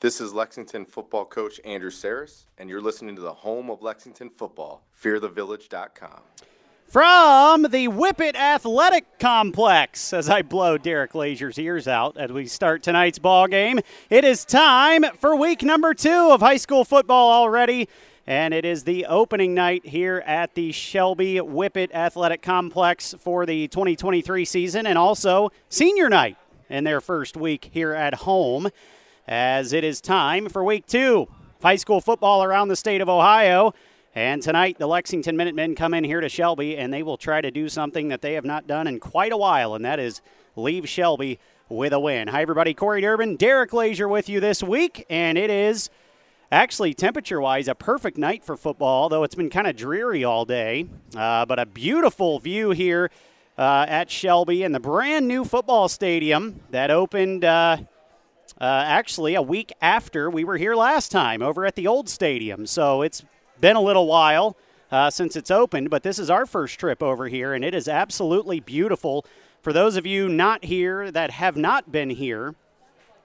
This is Lexington football coach Andrew Saris, and you're listening to the home of Lexington football, fearthevillage.com. From the Whippet Athletic Complex, as I blow Derek Lazier's ears out as we start tonight's ball game, it is time for week number two of high school football already. And it is the opening night here at the Shelby Whippet Athletic Complex for the 2023 season, and also senior night in their first week here at home, as it is time for week two of high school football around the state of Ohio. And tonight, the Lexington Minutemen come in here to Shelby, and they will try to do something that they have not done in quite a while, and that is leave Shelby with a win. Hi, everybody. Corey Durbin, Derek Lazier with you this week, and it is actually temperature wise a perfect night for football, though it's been kind of dreary all day. Uh, but a beautiful view here uh, at Shelby and the brand new football stadium that opened. Uh, uh, actually, a week after we were here last time over at the old stadium. So it's been a little while uh, since it's opened, but this is our first trip over here, and it is absolutely beautiful. For those of you not here that have not been here,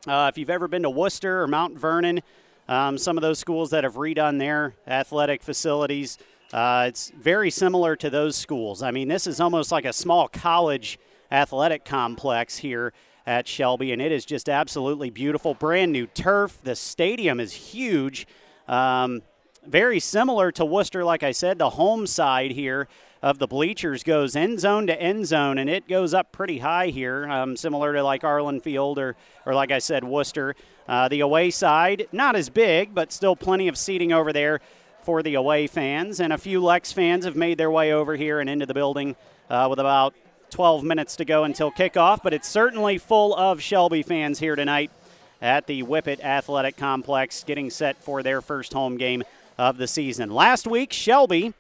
uh, if you've ever been to Wooster or Mount Vernon, um, some of those schools that have redone their athletic facilities, uh, it's very similar to those schools. I mean, this is almost like a small college athletic complex here at Shelby, and it is just absolutely beautiful. Brand new turf. The stadium is huge. Um, very similar to Wooster, like I said, the home side here of the bleachers goes end zone to end zone, and it goes up pretty high here, um, similar to like Arlin Field or, or like I said, Wooster. Uh, the away side, not as big, but still plenty of seating over there for the away fans. And a few Lex fans have made their way over here and into the building uh, with about 12 minutes to go until kickoff. But it's certainly full of Shelby fans here tonight at the Whippet Athletic Complex, getting set for their first home game of the season. Last week, Shelby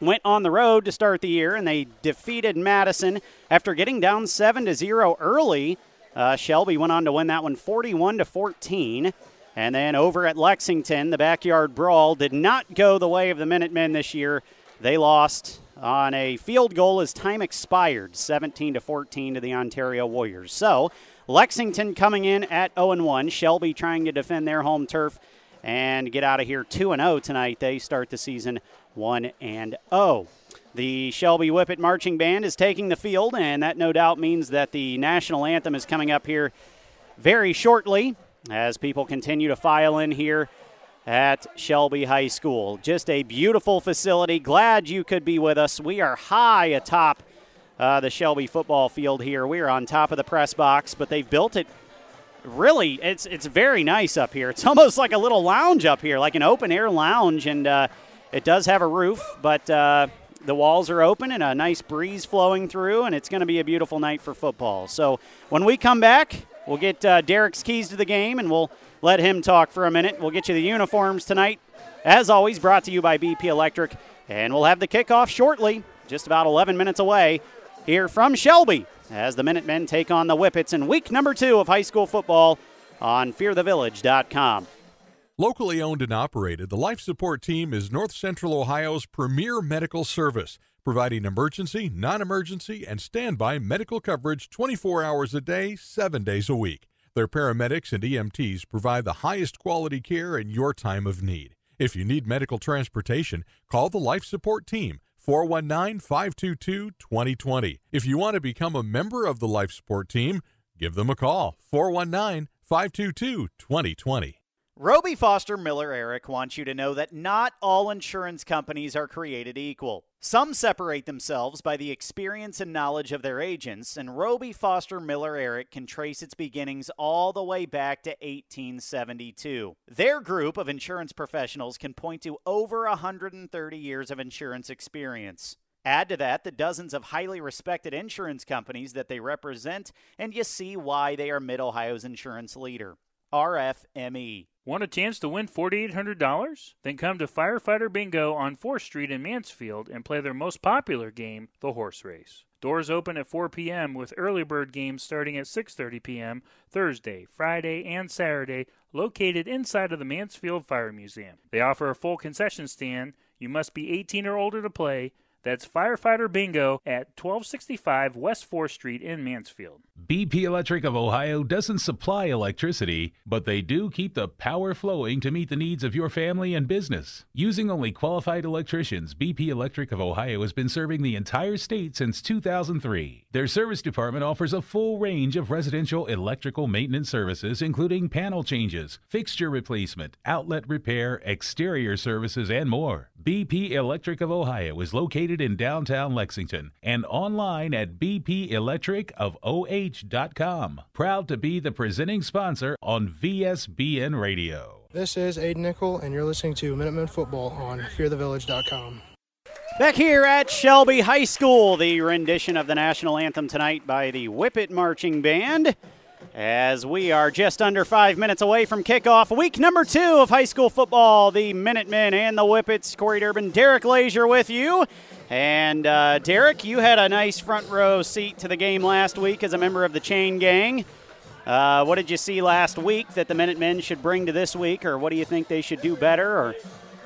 went on the road to start the year and they defeated Madison after getting down 7 to 0 early. Uh, Shelby went on to win that one 41 to 14. And then over at Lexington, the backyard brawl did not go the way of the Minutemen this year. They lost on a field goal as time expired, 17 to 14 to the Ontario Warriors. So, Lexington coming in at 0 1, Shelby trying to defend their home turf and get out of here 2 0 tonight. They start the season 1 and 0. The Shelby Whippet Marching Band is taking the field, and that no doubt means that the national anthem is coming up here very shortly as people continue to file in here at Shelby High School. Just a beautiful facility. Glad you could be with us. We are high atop uh, the Shelby football field here. We are on top of the press box, but they've built it really it's it's very nice up here. It's almost like a little lounge up here, like an open air lounge, and uh, it does have a roof, but uh, the walls are open and a nice breeze flowing through, and it's going to be a beautiful night for football. So when we come back, we'll get uh, Derek's keys to the game, and we'll let him talk for a minute. We'll get you the uniforms tonight, as always, brought to you by BP Electric, and we'll have the kickoff shortly, just about 11 minutes away, here from Shelby as the Minutemen take on the Whippets in week number two of high school football on fearthevillage.com. Locally owned and operated, the Life Support Team is North Central Ohio's premier medical service, providing emergency, non emergency, and standby medical coverage 24 hours a day, 7 days a week. Their paramedics and EMTs provide the highest quality care in your time of need. If you need medical transportation, call the Life Support Team 419 522 2020. If you want to become a member of the Life Support Team, give them a call 419 522 2020. Roby Foster Miller Eric wants you to know that not all insurance companies are created equal. Some separate themselves by the experience and knowledge of their agents, and Roby Foster Miller Eric can trace its beginnings all the way back to 1872. Their group of insurance professionals can point to over 130 years of insurance experience. Add to that the dozens of highly respected insurance companies that they represent, and you see why they are Mid Ohio's insurance leader. RFME. Want a chance to win $4,800? Then come to Firefighter Bingo on 4th Street in Mansfield and play their most popular game, the horse race. Doors open at 4 p.m. with early bird games starting at 6:30 p.m. Thursday, Friday, and Saturday, located inside of the Mansfield Fire Museum. They offer a full concession stand. You must be 18 or older to play. That's Firefighter Bingo at 1265 West 4th Street in Mansfield. BP Electric of Ohio doesn't supply electricity, but they do keep the power flowing to meet the needs of your family and business. Using only qualified electricians, BP Electric of Ohio has been serving the entire state since 2003. Their service department offers a full range of residential electrical maintenance services, including panel changes, fixture replacement, outlet repair, exterior services, and more. BP Electric of Ohio is located in downtown Lexington and online at bpelectricofoh.com. Proud to be the presenting sponsor on VSBN Radio. This is Aiden Nickel, and you're listening to Minutemen Football on FearTheVillage.com. Back here at Shelby High School, the rendition of the national anthem tonight by the Whippet Marching Band. As we are just under five minutes away from kickoff, week number two of high school football, the Minutemen and the Whippets. Corey Durbin, Derek Leisure with you. And uh, Derek, you had a nice front row seat to the game last week as a member of the Chain Gang. Uh, what did you see last week that the Minutemen should bring to this week, or what do you think they should do better, or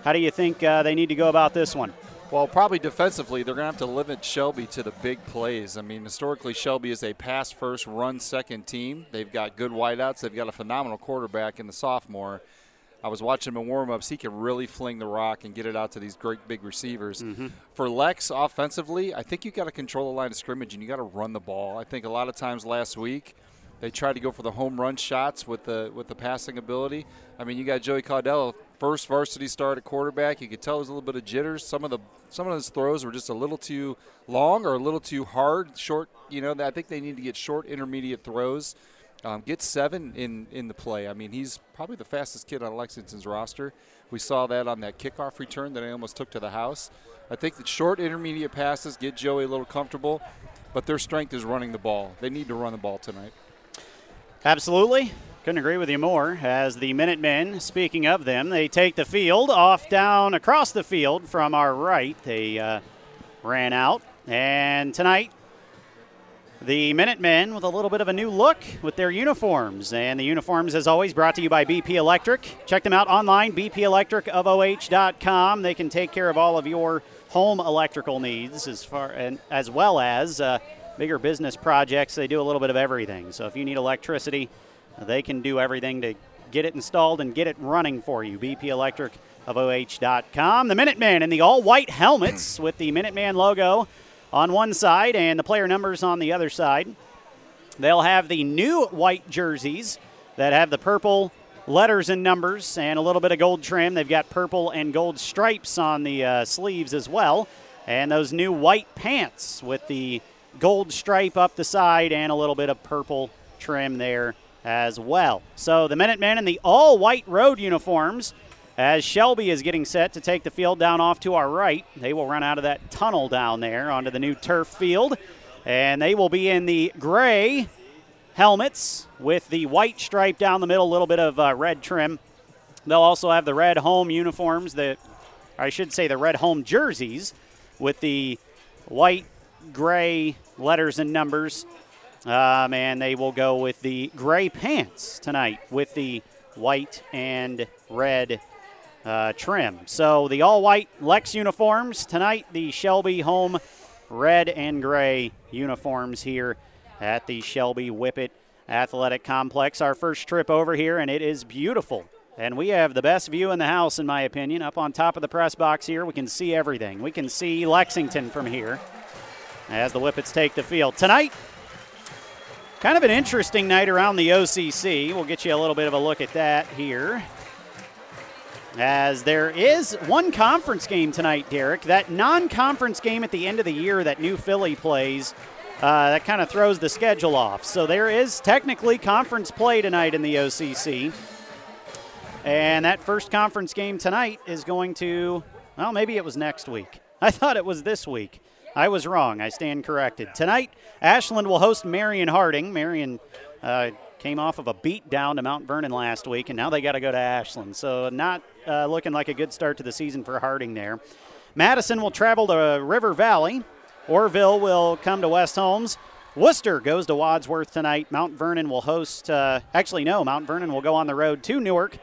how do you think uh, they need to go about this one? Well, probably defensively, they're going to have to limit Shelby to the big plays. I mean, historically, Shelby is a pass first, run second team. They've got good wideouts. They've got a phenomenal quarterback in the sophomore. I was watching him in warm-ups. He can really fling the rock and get it out to these great big receivers. Mm-hmm. For Lex, offensively, I think you got to control the line of scrimmage and you got to run the ball. I think a lot of times last week they tried to go for the home run shots with the with the passing ability. I mean, you got Joey Caudell, first varsity start at quarterback. You could tell there's a little bit of jitters. Some of the some of his throws were just a little too long or a little too hard, short. You know, I think they need to get short, intermediate throws. Um, get seven in, in the play. I mean, he's probably the fastest kid on Lexington's roster. We saw that on that kickoff return that I almost took to the house. I think that short, intermediate passes get Joey a little comfortable, but their strength is running the ball. They need to run the ball tonight. Absolutely. Couldn't agree with you more. As the Minutemen, speaking of them, they take the field off down across the field from our right. They uh, ran out. And tonight, the Minutemen with a little bit of a new look with their uniforms. And the uniforms, as always, brought to you by BP Electric. Check them out online, bpelectricofoh.com. They can take care of all of your home electrical needs as far and as well as uh, bigger business projects. They do a little bit of everything. So if you need electricity, they can do everything to get it installed and get it running for you. BP Electric of OH.com. The Minutemen in the all white helmets with the Minuteman logo on one side and the player numbers on the other side. They'll have the new white jerseys that have the purple letters and numbers and a little bit of gold trim. They've got purple and gold stripes on the uh, sleeves as well. And those new white pants with the gold stripe up the side and a little bit of purple trim there as well. So the Minutemen in the all white road uniforms as Shelby is getting set to take the field down off to our right. They will run out of that tunnel down there onto the new turf field. And they will be in the gray helmets with the white stripe down the middle, a little bit of uh, red trim. They'll also have the red home uniforms, the I should say the red home jerseys with the white, gray letters and numbers um, and they will go with the gray pants tonight with the white and red uh, trim. So the all white Lex uniforms tonight, the Shelby home red and gray uniforms here at the Shelby Whippet Athletic Complex. Our first trip over here, and it is beautiful. And we have the best view in the house, in my opinion. Up on top of the press box here, we can see everything. We can see Lexington from here as the Whippets take the field. Tonight, Kind of an interesting night around the OCC. We'll get you a little bit of a look at that here. As there is one conference game tonight, Derek. That non conference game at the end of the year that New Philly plays, uh, that kind of throws the schedule off. So there is technically conference play tonight in the OCC. And that first conference game tonight is going to, well, maybe it was next week. I thought it was this week. I was wrong. I stand corrected. Tonight, Ashland will host Marion Harding. Marion uh, came off of a beat down to Mount Vernon last week, and now they got to go to Ashland. So, not uh, looking like a good start to the season for Harding there. Madison will travel to River Valley. Orrville will come to West Holmes. Wooster goes to Wadsworth tonight. Mount Vernon will host, uh, actually, no, Mount Vernon will go on the road to Newark.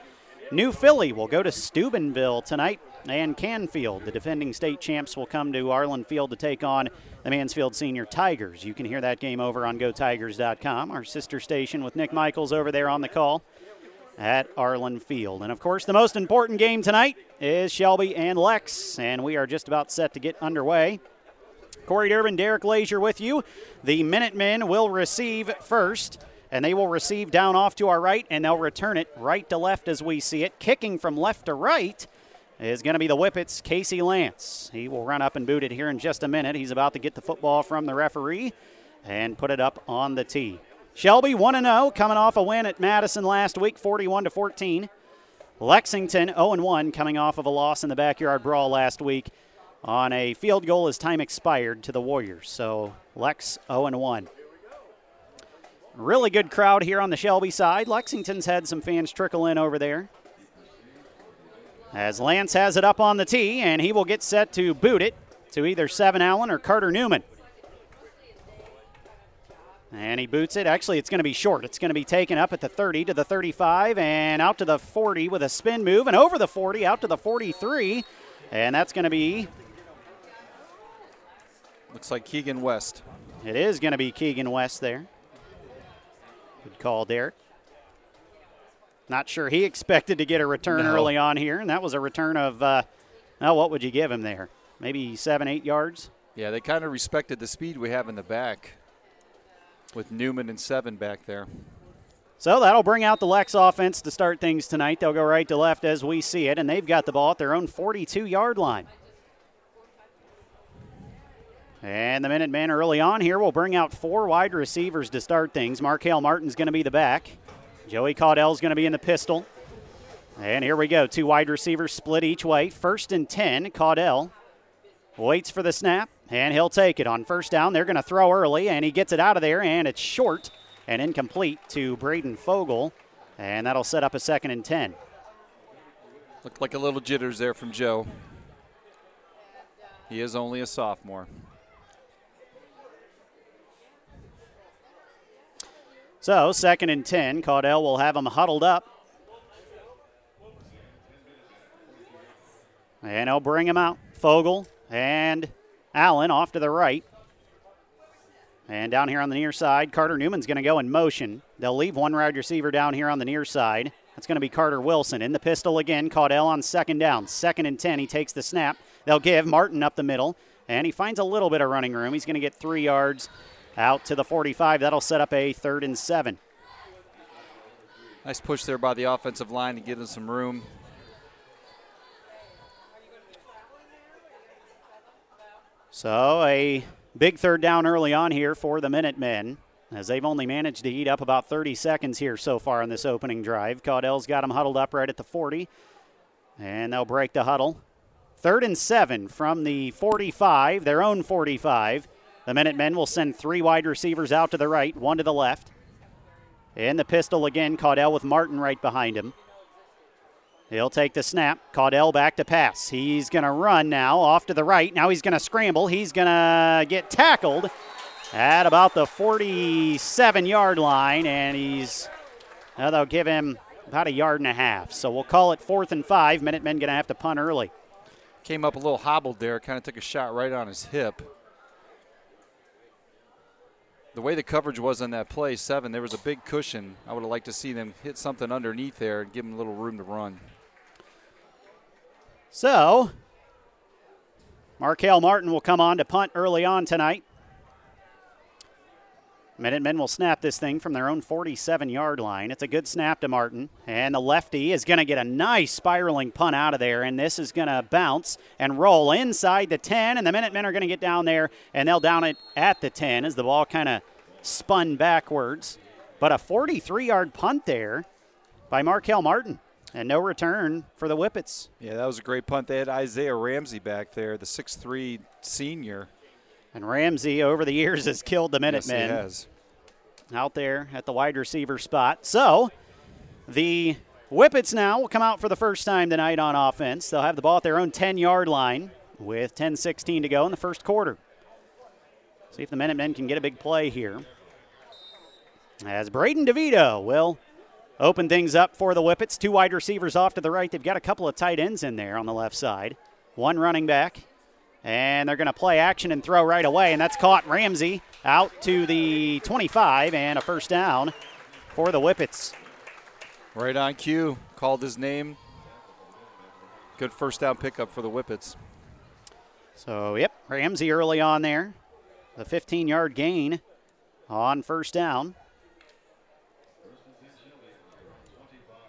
New Philly will go to Steubenville tonight, and Canfield, the defending state champs, will come to Arlin Field to take on the Mansfield Senior Tigers. You can hear that game over on GoTigers.com, our sister station with Nick Michaels over there on the call at Arlin Field. And of course, the most important game tonight is Shelby and Lex, and we are just about set to get underway. Corey Durbin, Derek Lazier with you. The Minutemen will receive first, and they will receive down off to our right, and they'll return it right to left as we see it. Kicking from left to right is going to be the Whippets, Casey Lance. He will run up and boot it here in just a minute. He's about to get the football from the referee and put it up on the tee. Shelby 1 0, coming off a win at Madison last week, 41 to 14. Lexington 0 1, coming off of a loss in the backyard brawl last week on a field goal as time expired to the Warriors. So Lex 0 1. Really good crowd here on the Shelby side. Lexington's had some fans trickle in over there. As Lance has it up on the tee, and he will get set to boot it to either Seven Allen or Carter Newman. And he boots it. Actually, it's going to be short. It's going to be taken up at the 30 to the 35 and out to the 40 with a spin move and over the 40 out to the 43. And that's going to be. Looks like Keegan West. It is going to be Keegan West there. Good call, Derek. Not sure he expected to get a return No. early on here, and that was a return of, uh, oh, what would you give him there? Maybe seven, eight yards? Yeah, they kind of respected the speed we have in the back with Newman and Seven back there. So that'll bring out the Lex offense to start things tonight. They'll go right to left as we see it, and they've got the ball at their own 42 yard line. And the Minutemen early on here will bring out four wide receivers to start things. Markel Martin's going to be the back. Joey Caudell's going to be in the pistol. And here we go. Two wide receivers split each way. First and 10, Caudell waits for the snap, and he'll take it. On first down, they're going to throw early, and he gets it out of there, and it's short and incomplete to Braden Fogel. And that'll set up a second and 10. Looked like a little jitters there from Joe. He is only a sophomore. So, second and 10. Caudell will have them huddled up. And he'll bring him out. Fogel and Allen off to the right. And down here on the near side, Carter Newman's going to go in motion. They'll leave one wide receiver down here on the near side. That's going to be Carter Wilson. In the pistol again, Caudell on second down. Second and 10. He takes the snap. They'll give Martin up the middle, and he finds a little bit of running room. He's going to get three yards out to the 45. That'll set up a third and seven. Nice push there by the offensive line to give them some room. So a big third down early on here for the Minutemen, as they've only managed to eat up about 30 seconds here so far in this opening drive. Caudell's got them huddled up right at the 40, and they'll break the huddle. Third and seven from the 45, their own 45. The Minutemen will send three wide receivers out to the right, one to the left. And the pistol again, Caudell with Martin right behind him. He'll take the snap. Caudell back to pass. He's going to run now off to the right. Now he's going to scramble. He's going to get tackled at about the 47 yard line, and he's, well, they'll give him about a yard and a half. So we'll call it fourth and five. Minutemen going to have to punt early. Came up a little hobbled there, kind of took a shot right on his hip. The way the coverage was on that play, seven, there was a big cushion. I would have liked to see them hit something underneath there and give them a little room to run. So, Markel Martin will come on to punt early on tonight. Minutemen will snap this thing from their own 47 yard line. It's a good snap to Martin. And the lefty is going to get a nice spiraling punt out of there. And this is going to bounce and roll inside the 10. And the Minutemen are going to get down there and they'll down it at the 10 as the ball kind of spun backwards. But a 43 yard punt there by Markel Martin. And no return for the Whippets. Yeah, that was a great punt. They had Isaiah Ramsey back there, the 6'3 senior. And Ramsey, over the years, has killed the Yes, he Minutemen has. out there at the wide receiver spot. So the Whippets now will come out for the first time tonight on offense. They'll have the ball at their own 10 yard line with 10 16 to go in the first quarter. See if the Minutemen can get a big play here. As Braden DeVito will open things up for the Whippets. Two wide receivers off to the right. They've got a couple of tight ends in there on the left side. One running back. And they're going to play action and throw right away. And that's caught Ramsey out to the 25 and a first down for the Whippets. Right on cue. Called his name. Good first down pickup for the Whippets. So, yep, Ramsey early on there. The 15 yard gain on first down.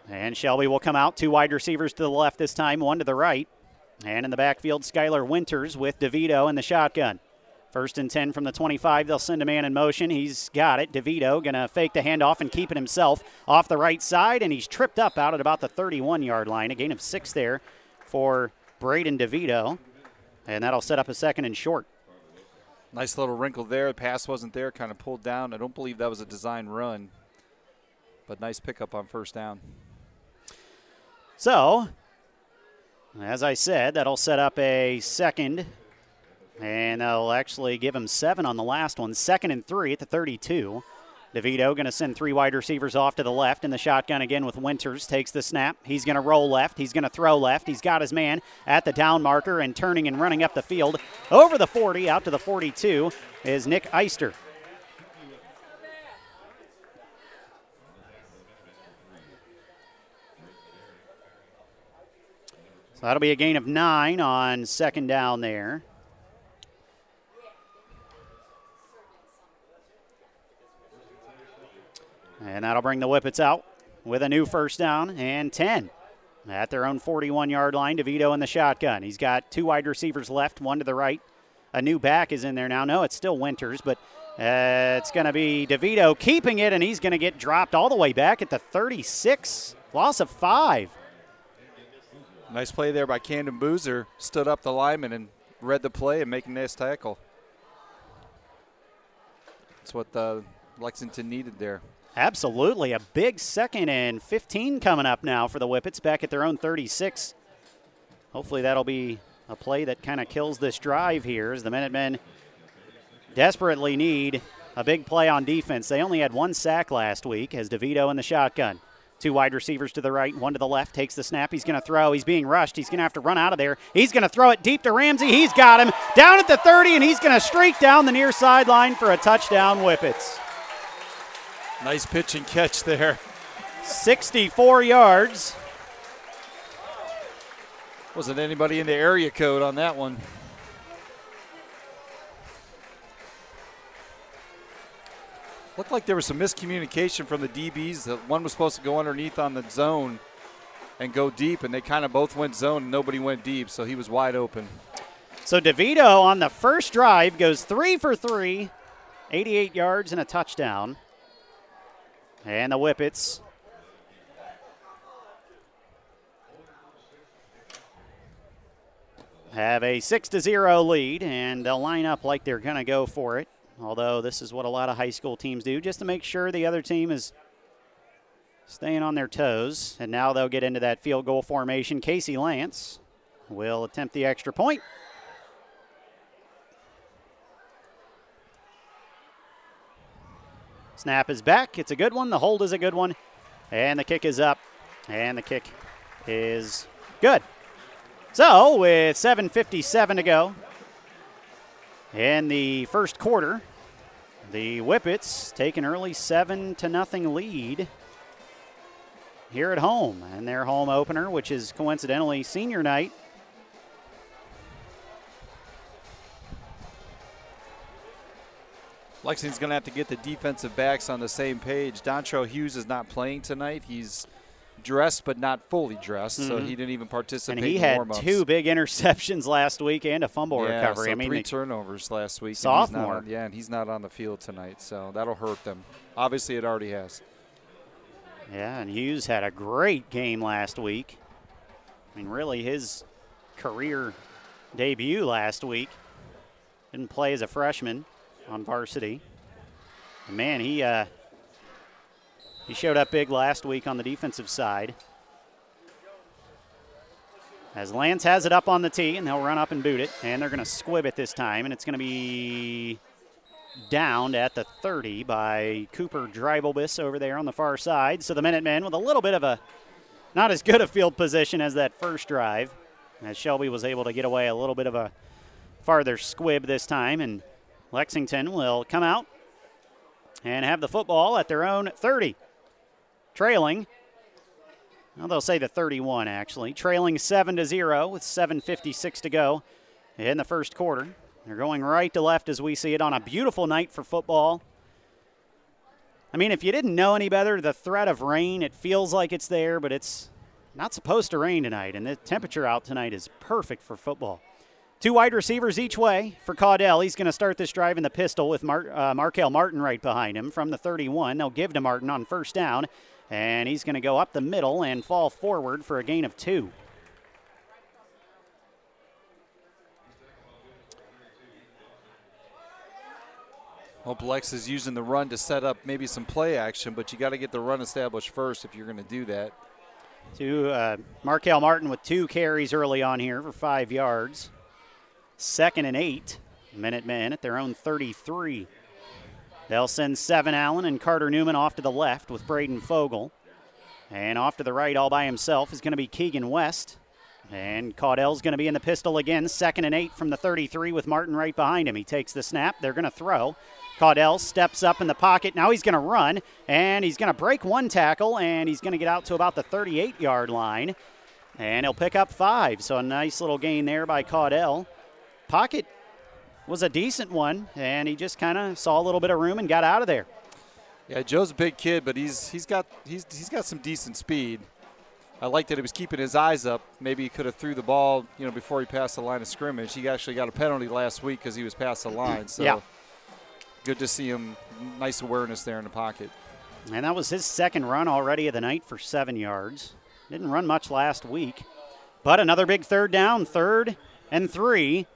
And Shelby will come out. Two wide receivers to the left this time, one to the right. And in the backfield, Skylar Winters with DeVito in the shotgun. First and 10 from the 25. They'll send a man in motion. He's got it. DeVito going to fake the handoff and keep it himself off the right side. And he's tripped up out at about the 31 yard line. A gain of six there for Braden DeVito. And that'll set up a second and short. Nice little wrinkle there. The pass wasn't there, kind of pulled down. I don't believe that was a design run, but nice pickup on first down. So, as I said, that'll set up a second, and that'll actually give him seven on the last one. Second and three at the 32. DeVito going to send three wide receivers off to the left in the shotgun again with Winters. Takes the snap. He's going to roll left. He's going to throw left. He's got his man at the down marker and turning and running up the field. Over the 40, out to the 42 is Nick Eister. So that'll be a gain of nine on second down there. And that'll bring the Whippets out with a new first down and 10 at their own 41 yard line. DeVito in the shotgun. He's got two wide receivers left, one to the right. A new back is in there now. No, it's still Winters, but uh, it's going to be DeVito keeping it, and he's going to get dropped all the way back at the 36. Loss of five. Nice play there by Camden Boozer. Stood up the lineman and read the play and making a nice tackle. That's what uh, Lexington needed there. Absolutely. A big second and 15 coming up now for the Whippets back at their own 36. Hopefully that'll be a play that kind of kills this drive here as the Minutemen desperately need a big play on defense. They only had one sack last week as DeVito in the shotgun. Two wide receivers to the right, one to the left. Takes the snap. He's going to throw. He's being rushed. He's going to have to run out of there. He's going to throw it deep to Ramsey. He's got him down at the 30, and he's going to streak down the near sideline for a touchdown, Whippets. Nice pitch and catch there. 64 yards. Wasn't anybody in the area code on that one. Looked like there was some miscommunication from the DBs. That one was supposed to go underneath on the zone and go deep, and they kind of both went zone and nobody went deep, so he was wide open. So DeVito on the first drive goes three for three, 88 yards and a touchdown. And the Whippets have a 6 to 0 lead, and they'll line up like they're going to go for it. Although this is what a lot of high school teams do, just to make sure the other team is staying on their toes. And now they'll get into that field goal formation. Casey Lance will attempt the extra point. Snap is back. It's a good one. The hold is a good one. And the kick is up. And the kick is good. So, with 7.57 to go in the first quarter, the Whippets take an early 7 to nothing lead here at home. And their home opener, which is coincidentally senior night, Lexington's going to have to get the defensive backs on the same page. Dontrell Hughes is not playing tonight. He's dressed but not fully dressed, mm-hmm. so he didn't even participate. And he in had warm-ups. two big interceptions last week and a fumble yeah, recovery. So I mean, three turnovers last week. Sophomore, on, yeah, and he's not on the field tonight, so that'll hurt them. Obviously, it already has. Yeah, and Hughes had a great game last week. I mean, really, his career debut last week. Didn't play as a freshman on varsity. And man, he uh, he showed up big last week on the defensive side. As Lance has it up on the tee, and they'll run up and boot it, and they're going to squib it this time, and it's going to be downed at the 30 by Cooper Dreibelbis over there on the far side. So the Minutemen with a little bit of a not as good a field position as that first drive, as Shelby was able to get away a little bit of a farther squib this time, and Lexington will come out and have the football at their own 30, trailing. Well, they'll say the 31 actually, trailing seven to zero with 7:56 to go in the first quarter. They're going right to left as we see it on a beautiful night for football. I mean, if you didn't know any better, the threat of rain, it feels like it's there, but it's not supposed to rain tonight, and the temperature out tonight is perfect for football. Two wide receivers each way for Caudell. He's going to start this drive in the pistol with Mar- uh, Markel Martin right behind him from the 31. They'll give to Martin on first down, and he's going to go up the middle and fall forward for a gain of two. Hope Lex is using the run to set up maybe some play action, but you got to get the run established first if you're going to do that. To uh, Markel Martin with two carries early on here for five yards. Second and eight. Minutemen at their own 33. They'll send Seven Allen and Carter Newman off to the left with Braden Fogel. And off to the right, all by himself, is going to be Keegan West. And Caudell's going to be in the pistol again, second and eight from the 33 with Martin right behind him. He takes the snap. They're going to throw. Caudell steps up in the pocket. Now he's going to run, and he's going to break one tackle, and he's going to get out to about the 38 yard line. And he'll pick up five. So a nice little gain there by Caudell. Pocket was a decent one, and he just kind of saw a little bit of room and got out of there. Yeah, Joe's a big kid, but he's he's got he's he's got some decent speed. I like that he was keeping his eyes up. Maybe he could have threw the ball, you know, before he passed the line of scrimmage. He actually got a penalty last week because he was past the line. So Yeah. good to see him. Nice awareness there in the pocket. And that was his second run already of the night for seven yards. Didn't run much last week. But another big third down, third and three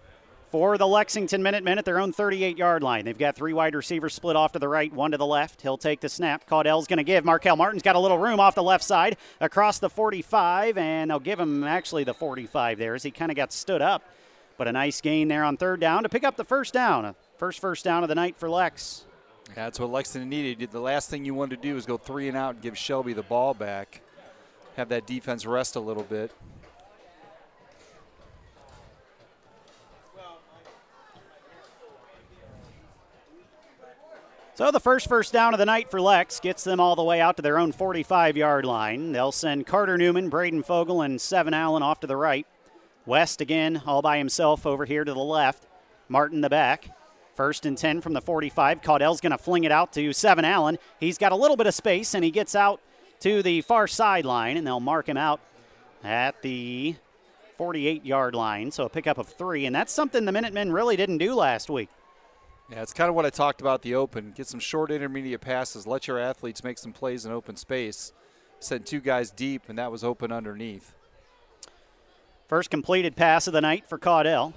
for the Lexington Minutemen at their own 38 yard line. They've got three wide receivers split off to the right, one to the left. He'll take the snap. Caudell's going to give. Markel Martin's got a little room off the left side across the 45, and they'll give him actually the 45 there as he kind of got stood up. But a nice gain there on third down to pick up the first down. First first down of the night for Lex. That's what Lexington needed. The last thing you wanted to do is go three and out and give Shelby the ball back. Have that defense rest a little bit. So the first first down of the night for Lex gets them all the way out to their own 45 yard line. They'll send Carter Newman, Braden Fogel, and Seven Allen off to the right. West again, all by himself over here to the left. Martin the back. First and 10 from the 45. Caudell's going to fling it out to Seven Allen. He's got a little bit of space and he gets out to the far sideline, and they'll mark him out at the 48 yard line. So a pickup of three, and that's something the Minutemen really didn't do last week. Yeah, it's kind of what I talked about the open. Get some short intermediate passes. Let your athletes make some plays in open space. Send two guys deep, and that was open underneath. First completed pass of the night for Caudell.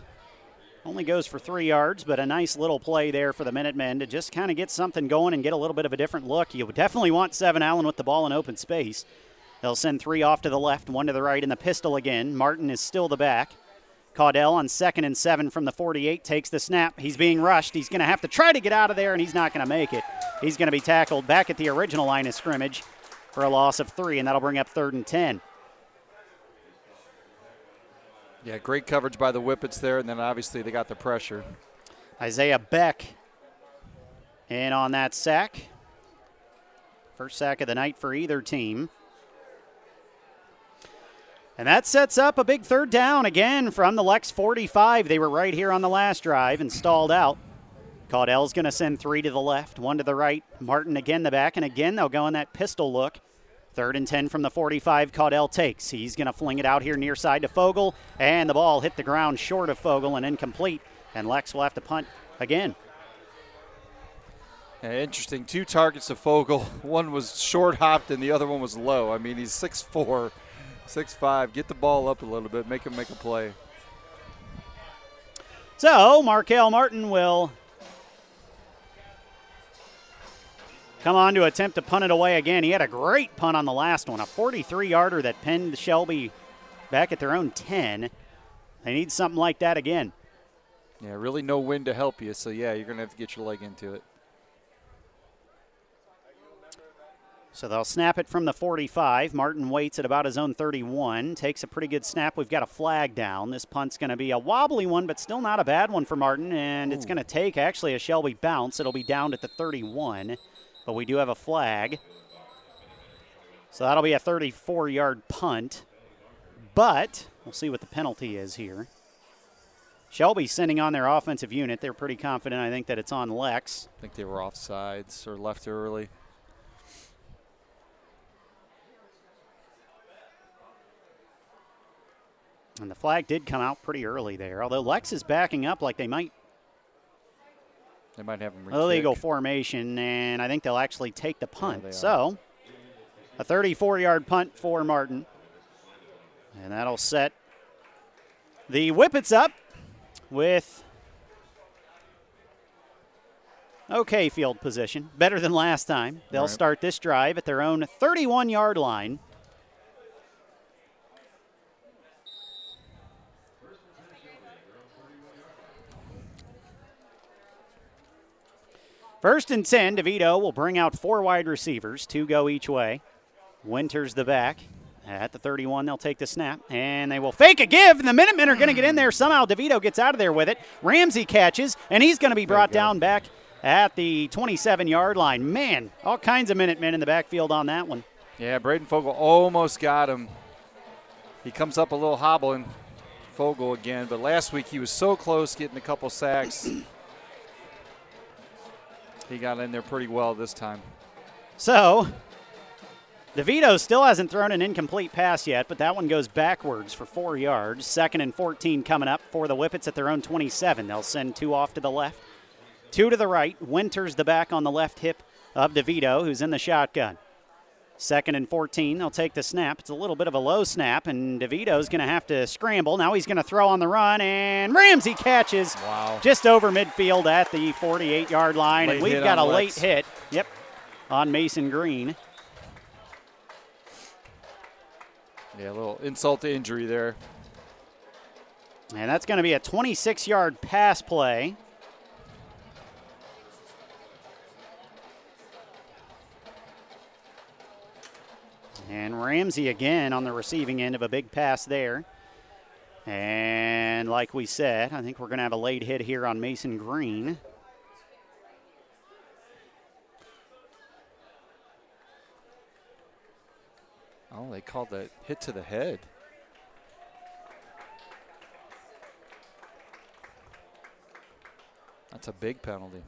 Only goes for three yards, but a nice little play there for the Minutemen to just kind of get something going and get a little bit of a different look. You definitely want Seven Allen with the ball in open space. They'll send three off to the left, one to the right in the pistol again. Martin is still the back. Caudell on second and seven from the 48 takes the snap. He's being rushed. He's going to have to try to get out of there, and he's not going to make it. He's going to be tackled back at the original line of scrimmage for a loss of three, and that'll bring up third and 10. Yeah, great coverage by the Whippets there, and then obviously they got the pressure. Isaiah Beck in on that sack. First sack of the night for either team. And that sets up a big third down again from the Lex 45. They were right here on the last drive and stalled out. Caudell's going to send three to the left, one to the right. Martin again the back, and again they'll go in that pistol look. Third and 10 from the 45, Caudell takes. He's going to fling it out here near side to Fogel, and the ball hit the ground short of Fogel and incomplete. And Lex will have to punt again. Yeah, interesting. Two targets to Fogel. One was short hopped, and the other one was low. I mean, he's 6'4, 6'5. Get the ball up a little bit, make him make a play. So, Markel Martin will come on to attempt to punt it away again. He had a great punt on the last one, a 43 yarder that pinned Shelby back at their own 10. They need something like that again. Yeah, really no wind to help you. So yeah, you're gonna have to get your leg into it. So they'll snap it from the 45. Martin waits at about his own 31. Takes a pretty good snap. We've got a flag down. This punt's going to be a wobbly one, but still not a bad one for Martin. And Ooh. it's going to take actually a Shelby bounce. It'll be down at the 31. But we do have a flag. So that'll be a 34 yard punt. But we'll see what the penalty is here. Shelby sending on their offensive unit. They're pretty confident, I think, that it's on Lex. I think they were off sides or left early. And the flag did come out pretty early there, although Lex is backing up like they might. They might have them. illegal formation, and I think they'll actually take the punt. Yeah, so, a 34-yard punt for Martin, and that'll set the Whippets up with okay field position, better than last time. They'll right. start this drive at their own 31-yard line. First and 10, DeVito will bring out four wide receivers, two go each way. Winters the back. At the 31, they'll take the snap, and they will fake a give, and the Minutemen are going to get in there. Somehow DeVito gets out of there with it. Ramsey catches, and he's going to be brought down back at the 27 yard line. Man, all kinds of Minutemen in the backfield on that one. Yeah, Braden Fogel almost got him. He comes up a little hobbling, Fogel again, but last week he was so close getting a couple sacks. He got in there pretty well this time. So, DeVito still hasn't thrown an incomplete pass yet, but that one goes backwards for four yards. Second and 14 coming up for the Whippets at their own 27. They'll send two off to the left, two to the right. Winters the back on the left hip of DeVito, who's in the shotgun. Second and 14, they'll take the snap. It's a little bit of a low snap, and DeVito's going to have to scramble. Now he's going to throw on the run, and Ramsey catches wow. just over midfield at the 48 yard line. Late and we've got a late hit, yep, on Mason Green. Yeah, a little insult to injury there. And that's going to be a 26 yard pass play. And Ramsey again on the receiving end of a big pass there. And like we said, I think we're going to have a late hit here on Mason Green. Oh, they called that hit to the head. That's a big penalty.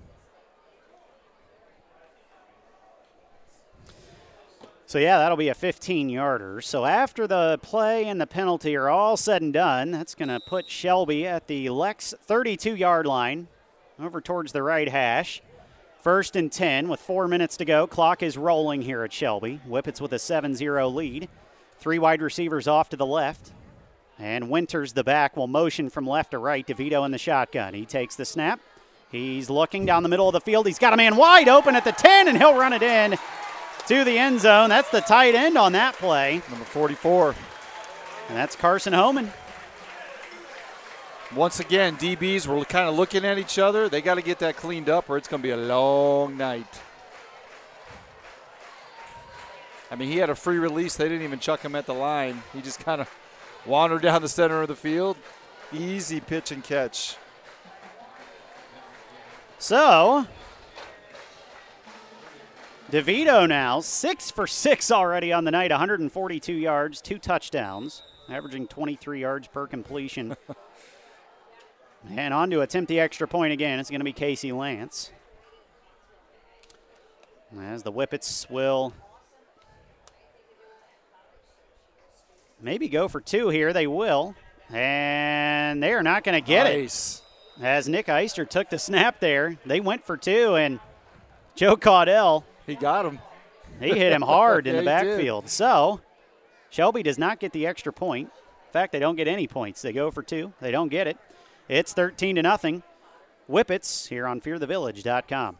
So, yeah, that'll be a 15 yarder. So, after the play and the penalty are all said and done, that's going to put Shelby at the Lex 32 yard line over towards the right hash. First and 10 with four minutes to go. Clock is rolling here at Shelby. Whippets with a 7 0 lead. Three wide receivers off to the left. And Winters, the back, will motion from left to right. DeVito in the shotgun. He takes the snap. He's looking down the middle of the field. He's got a man wide open at the 10, and he'll run it in to the end zone. That's the tight end on that play. Number 44. And that's Carson Homan. Once again, DBs were kind of looking at each other. They got to get that cleaned up or it's going to be a long night. I mean, he had a free release. They didn't even chuck him at the line. He just kind of wandered down the center of the field. Easy pitch and catch. So, DeVito now, six for six already on the night, 142 yards, two touchdowns, averaging 23 yards per completion. and on to attempt the extra point again. It's going to be Casey Lance. As the Whippets will maybe go for two here, they will. And they are not going to get nice. it. As Nick Eister took the snap there, they went for two, and Joe Caudell he got him. He hit him hard in yeah, the backfield. So Shelby does not get the extra point. In fact, they don't get any points. They go for two. They don't get it. It's 13 to nothing. Whippets here on fearthevillage.com.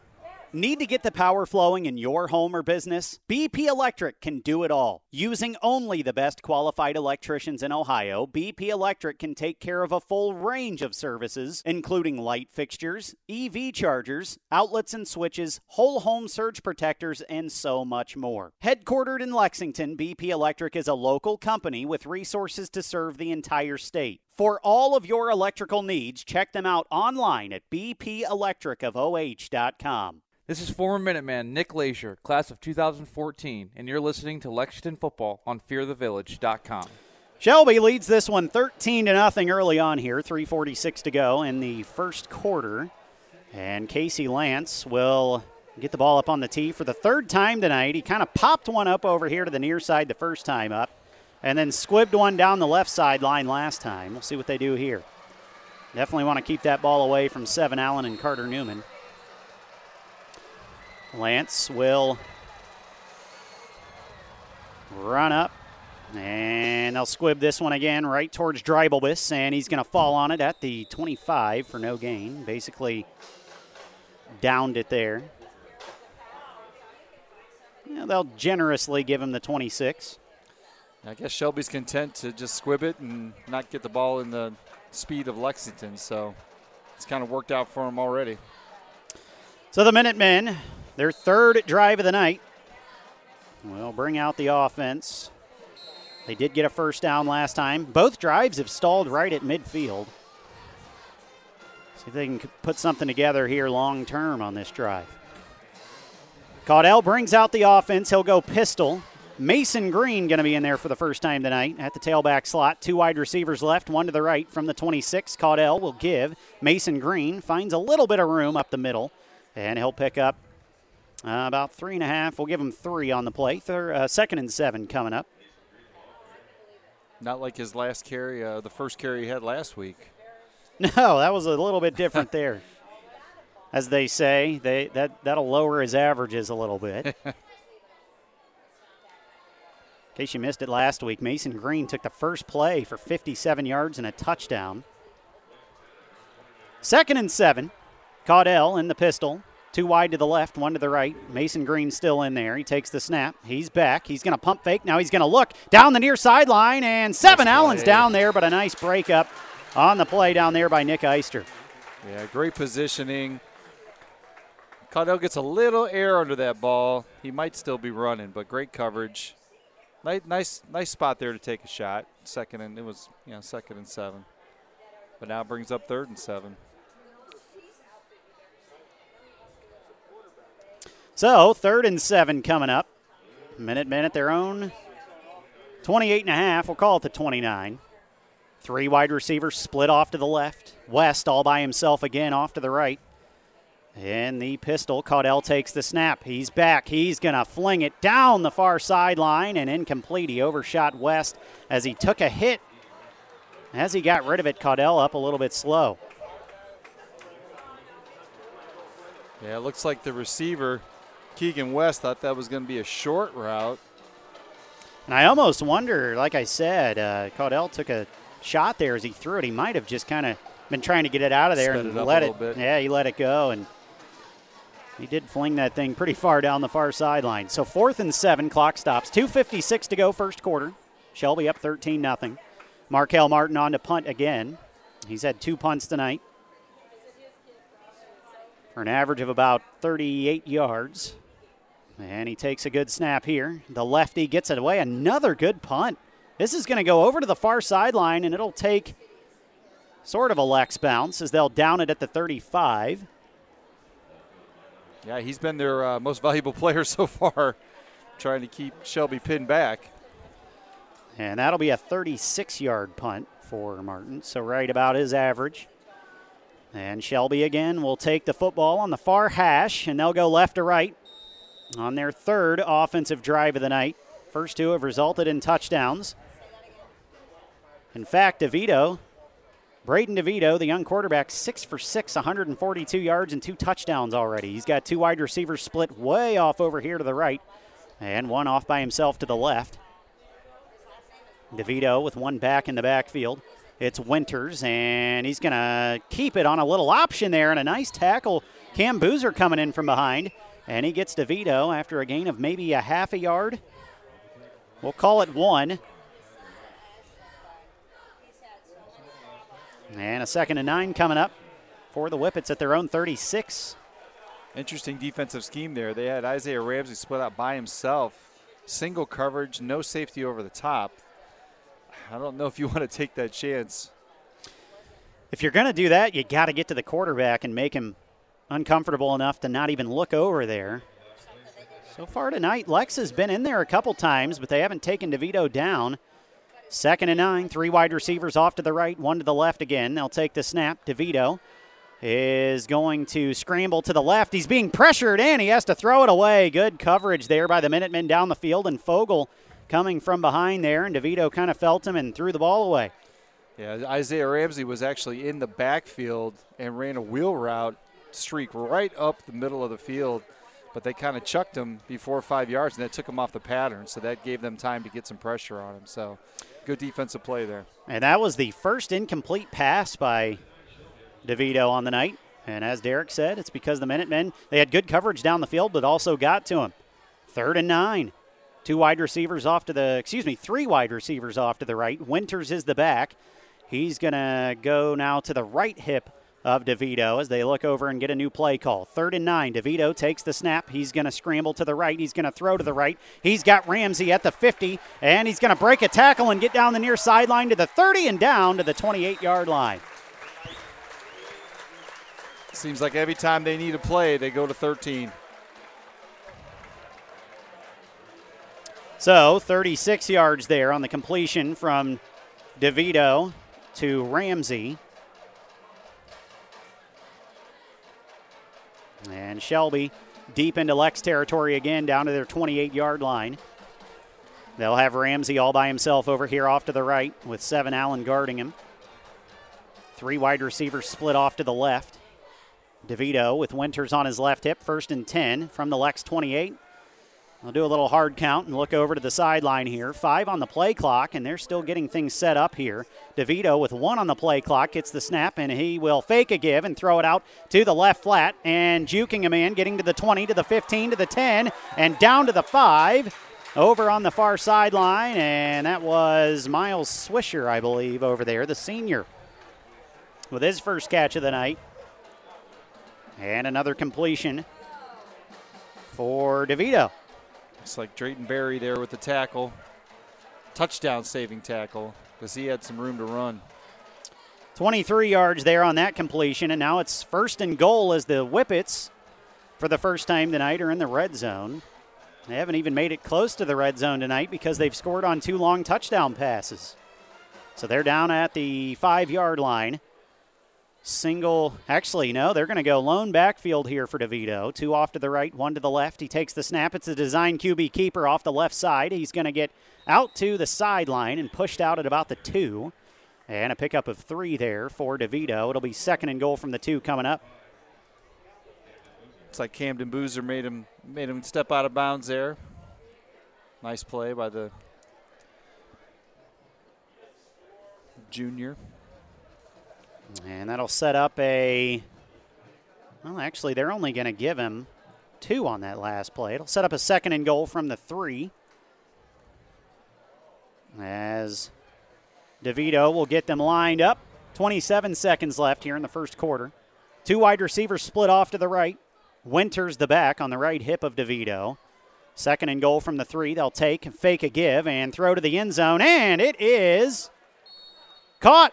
Need to get the power flowing in your home or business? BP Electric can do it all. Using only the best qualified electricians in Ohio, BP Electric can take care of a full range of services, including light fixtures, EV chargers, outlets and switches, whole home surge protectors, and so much more. Headquartered in Lexington, BP Electric is a local company with resources to serve the entire state. For all of your electrical needs, check them out online at bpelectricofoh.com. This is former Minuteman Nick Leisure, class of 2014, and you're listening to Lexington Football on FearTheVillage.com. Shelby leads this one 13 to nothing early on here. 3:46 to go in the first quarter, and Casey Lance will get the ball up on the tee for the third time tonight. He kind of popped one up over here to the near side the first time up, and then squibbed one down the left sideline last time. We'll see what they do here. Definitely want to keep that ball away from Seven Allen and Carter Newman. Lance will run up, and they'll squib this one again right towards Dreibelbis, and he's going to fall on it at the 25 for no gain. Basically, downed it there. Yeah, they'll generously give him the 26. I guess Shelby's content to just squib it and not get the ball in the speed of Lexington, so it's kind of worked out for him already. So the Minutemen, their third drive of the night, will bring out the offense. They did get a first down last time. Both drives have stalled right at midfield. See if they can put something together here long term on this drive. Caudell brings out the offense. He'll go pistol. Mason Green going to be in there for the first time tonight at the tailback slot. Two wide receivers left, one to the right from the 26. Caudell will give. Mason Green finds a little bit of room up the middle, and he'll pick up uh, about three and a half. We'll give him three on the play. Third, uh, second and seven coming up. Not like his last carry, uh, the first carry he had last week. No, that was a little bit different there. As they say, they that that'll lower his averages a little bit. In case you missed it last week, Mason Green took the first play for 57 yards and a touchdown. Second and seven. Caudell in the pistol. Two wide to the left, one to the right. Mason Green still in there. He takes the snap. He's back. He's going to pump fake. Now he's going to look down the near sideline, and Seven Nice Allen's play. down there, but a nice breakup on the play down there by Nick Eister. Yeah, great positioning. Caudell gets a little air under that ball. He might still be running, but great coverage. Nice, nice, nice spot there to take a shot. Second and it was, you know, second and seven. But now it brings up third and seven. So, third and seven coming up. Minute, minute, their own 28 and a half. We'll call it the 29. Three wide receivers split off to the left. West all by himself again off to the right. And the pistol, Caudell takes the snap. He's back. He's going to fling it down the far sideline and incomplete. He overshot West as he took a hit. As he got rid of it, Caudell up a little bit slow. Yeah, it looks like the receiver, Keegan West, thought that was going to be a short route. And I almost wonder, like I said, uh, Caudell took a shot there as he threw it. He might have just kind of been trying to get it out of there Sped and it let it. bit. Yeah, he let it go, and he did fling that thing pretty far down the far sideline. So fourth and seven, clock stops. Two fifty six to go, first quarter. Shelby up thirteen nothing. Markel Martin on to punt again. He's had two punts tonight for an average of about 38 yards. And he takes a good snap here. The lefty gets it away. Another good punt. This is going to go over to the far sideline, and it'll take sort of a Lex bounce as they'll down it at the 35. Yeah, he's been their uh, most valuable player so far, trying to keep Shelby pinned back. And that'll be a 36 yard punt for Martin, so right about his average. And Shelby again will take the football on the far hash, and they'll go left to right on their third offensive drive of the night. First two have resulted in touchdowns. In fact, DeVito, Braden DeVito, the young quarterback, six for six, 142 yards and two touchdowns already. He's got two wide receivers split way off over here to the right, and one off by himself to the left. DeVito with one back in the backfield. It's Winters, and he's going to keep it on a little option there, and a nice tackle. Cam Boozer coming in from behind. And he gets DeVito after a gain of maybe a half a yard. We'll call it one. And a second and nine coming up for the Whippets at their own 36. Interesting defensive scheme there. They had Isaiah Ramsey split out by himself, single coverage, no safety over the top. I don't know if you want to take that chance. If you're going to do that, you got to get to the quarterback and make him uncomfortable enough to not even look over there. So far tonight, Lex has been in there a couple times, but they haven't taken DeVito down. Second and nine, three wide receivers off to the right, one to the left again. They'll take the snap. DeVito is going to scramble to the left. He's being pressured and He has to throw it away. Good coverage there by the Minutemen down the field, and Fogel coming from behind there, and DeVito kind of felt him and threw the ball away. Yeah, Isaiah Ramsey was actually in the backfield and ran a wheel route streak right up the middle of the field, but they kind of chucked him before five yards, and that took him off the pattern. So that gave them time to get some pressure on him. So good defensive play there. And that was the first incomplete pass by DeVito on the night. And as Derek said, it's because the Minutemen, they had good coverage down the field, but also got to him. Third and nine. Two wide receivers off to the, excuse me, three wide receivers off to the right. Winters is the back. He's going to go now to the right hip of DeVito as they look over and get a new play call. Third and nine. DeVito takes the snap. He's going to scramble to the right. He's going to throw to the right. He's got Ramsey at the 50, and he's going to break a tackle and get down the near sideline to the 30 and down to the 28 yard line. Seems like every time they need a play, they go to 13. So 36 yards there on the completion from DeVito to Ramsey. And Shelby deep into Lex territory again, down to their 28 yard line. They'll have Ramsey all by himself over here off to the right with Seven Allen guarding him. Three wide receivers split off to the left. DeVito with Winters on his left hip, first and 10 from the Lex 28. I'll do a little hard count and look over to the sideline here. Five on the play clock, and they're still getting things set up here. DeVito with one on the play clock gets the snap, and he will fake a give and throw it out to the left flat, and juking a man, getting to the 20, to the 15, to the 10, and down to the 5. Over on the far sideline, and that was Miles Swisher, I believe, over there, the senior, with his first catch of the night. And another completion for DeVito. Looks like Drayton Berry there with the tackle. Touchdown saving tackle because he had some room to run. 23 yards there on that completion, and now it's first and goal as the Whippets, for the first time tonight, are in the red zone. They haven't even made it close to the red zone tonight because they've scored on two long touchdown passes. So they're down at the five yard line. Single, actually, no, they're going to go lone backfield here for DeVito. Two off to the right, one to the left. He takes the snap. It's a design QB keeper off the left side. He's going to get out to the sideline and pushed out at about the two. And a pickup of three there for DeVito. It'll be second and goal from the two coming up. It's like Camden Boozer made him made him step out of bounds there. Nice play by the junior. And that'll set up a. Well, actually, they're only going to give him two on that last play. It'll set up a second and goal from the three. As DeVito will get them lined up. 27 seconds left here in the first quarter. Two wide receivers split off to the right. Winters the back on the right hip of DeVito. Second and goal from the three. They'll take, fake a give, and throw to the end zone. And it is caught.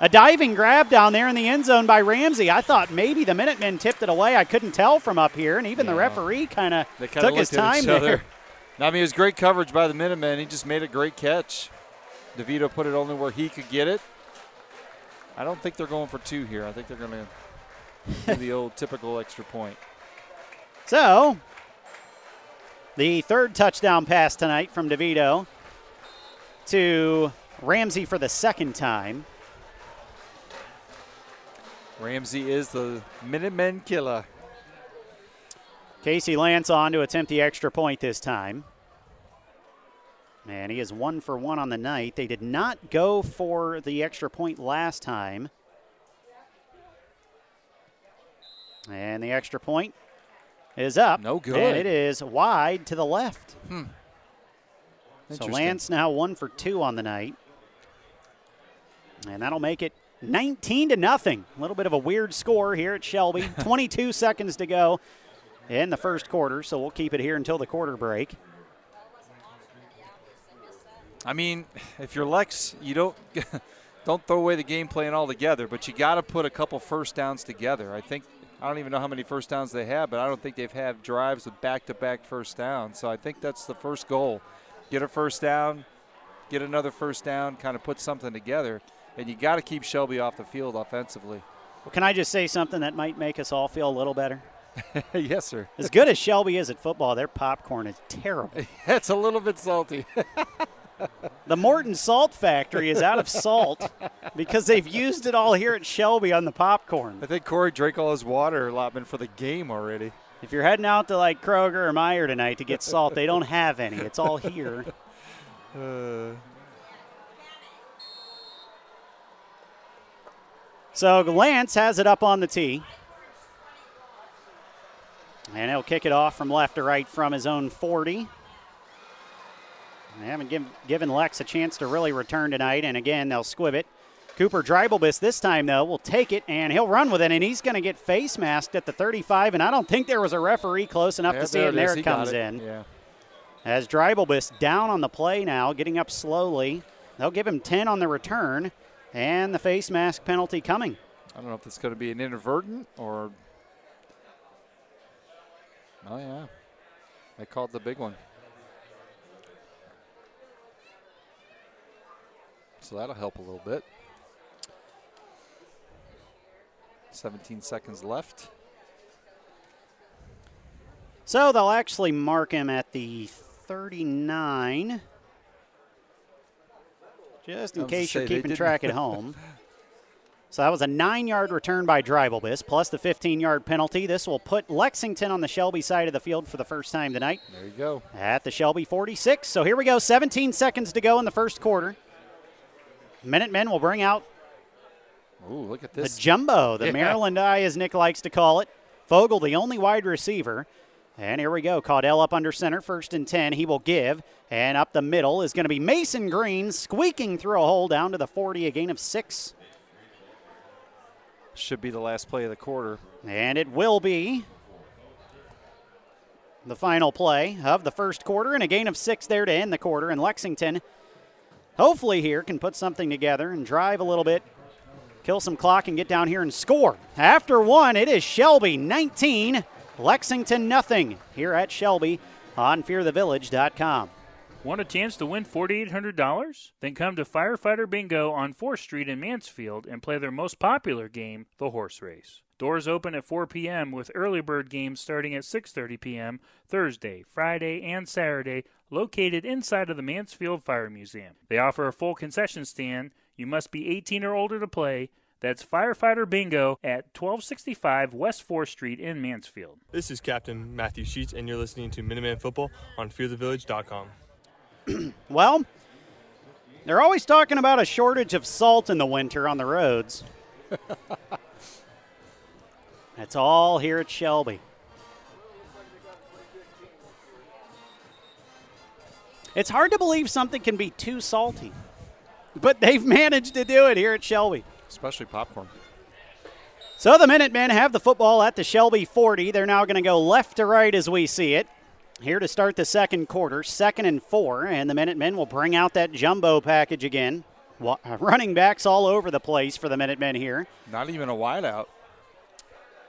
A diving grab down there in the end zone by Ramsey. I thought maybe the Minutemen tipped it away. I couldn't tell from up here, and even the referee kind of They kind of took his time there. I mean, it was great coverage by the Minutemen. He just made a great catch. DeVito put it only where he could get it. I don't think they're going for two here. I think they're going to do the old typical extra point. So, the third touchdown pass tonight from DeVito to Ramsey for the second time. Ramsey is the Minutemen killer. Casey Lance on to attempt the extra point this time. And he is one for one on the night. They did not go for the extra point last time. And the extra point is up. No good. And it is wide to the left. Hmm. So Lance now one for two on the night. And that'll make it 19 to nothing. A little bit of a weird score here at Shelby. 22 seconds to go in the first quarter, so we'll keep it here until the quarter break. I mean, if you're Lex, you don't don't throw away the game plan altogether, but you got to put a couple first downs together. I think I don't even know how many first downs they have, but I don't think they've had drives with back-to-back first downs. So I think that's the first goal: get a first down, get another first down, kind of put something together, and you got to keep Shelby off the field offensively. Well, can I just say something that might make us all feel a little better? yes, sir. As good as Shelby is at football, their popcorn is terrible. That's a little bit salty. The Morton Salt Factory is out of salt because they've used it all here at Shelby on the popcorn. I think Corey drank all his water allotment for the game already. If you're heading out to like Kroger or Meijer tonight to get salt, they don't have any. It's all here. Uh, So Lance has it up on the tee. And he'll kick it off from left to right from his own 40. They haven't give, given Lex a chance to really return tonight, and again, they'll squib it. Cooper Dreibelbis this time, though, will take it, and he'll run with it, and he's going to get face masked at the 35, and I don't think there was a referee close enough yeah, to see it, and there He it comes it. in. Yeah. As Dreibelbis down on the play now, getting up slowly. They'll give him 10 on the return, and the face mask penalty coming. I don't know if it's going to be an inadvertent or. Oh, yeah. They called the big one. So that'll help a little bit. 17 seconds left. So they'll actually mark him at the 39. Just in case you're keeping track at home. So that was a nine yard return by Dreibelbis plus the 15 yard penalty. This will put Lexington on the Shelby side of the field for the first time tonight There you go. at the Shelby 46. So here we go, 17 seconds to go in the first quarter. Minutemen will bring out Ooh, look at this. the jumbo, the Yeah. Maryland I, as Nick likes to call it. Fogel, the only wide receiver. And here we go. Caudell up under center, first and 10. He will give. And up the middle is going to be Mason Green squeaking through a hole down to the 40, a gain of six. Should be the last play of the quarter. And it will be the final play of the first quarter and a gain of six there to end the quarter. And Lexington, hopefully, here can put something together and drive a little bit, kill some clock, and get down here and score. After one, it is Shelby 19, Lexington nothing here at Shelby on fearthevillage.com. Want a chance to win $4,800? Then come to Firefighter Bingo on 4th Street in Mansfield and play their most popular game, the horse race. Doors open at 4 p.m. with early bird games starting at 6:30 p.m. Thursday, Friday, and Saturday, located inside of the Mansfield Fire Museum. They offer a full concession stand. You must be 18 or older to play. That's Firefighter Bingo at 1265 West 4th Street in Mansfield. This is Captain Matthew Sheets, and you're listening to Minuteman Football on FearTheVillage.com. Well, they're always talking about a shortage of salt in the winter on the roads. That's all here at Shelby. It's hard to believe something can be too salty, but they've managed to do it here at Shelby. Especially popcorn. So the Minutemen have the football at the Shelby 40. They're now going to go left to right as we see it. Here to start the second quarter, second and four, and the Minutemen will bring out that jumbo package again. Running backs all over the place for the Minutemen here. Not even a wideout.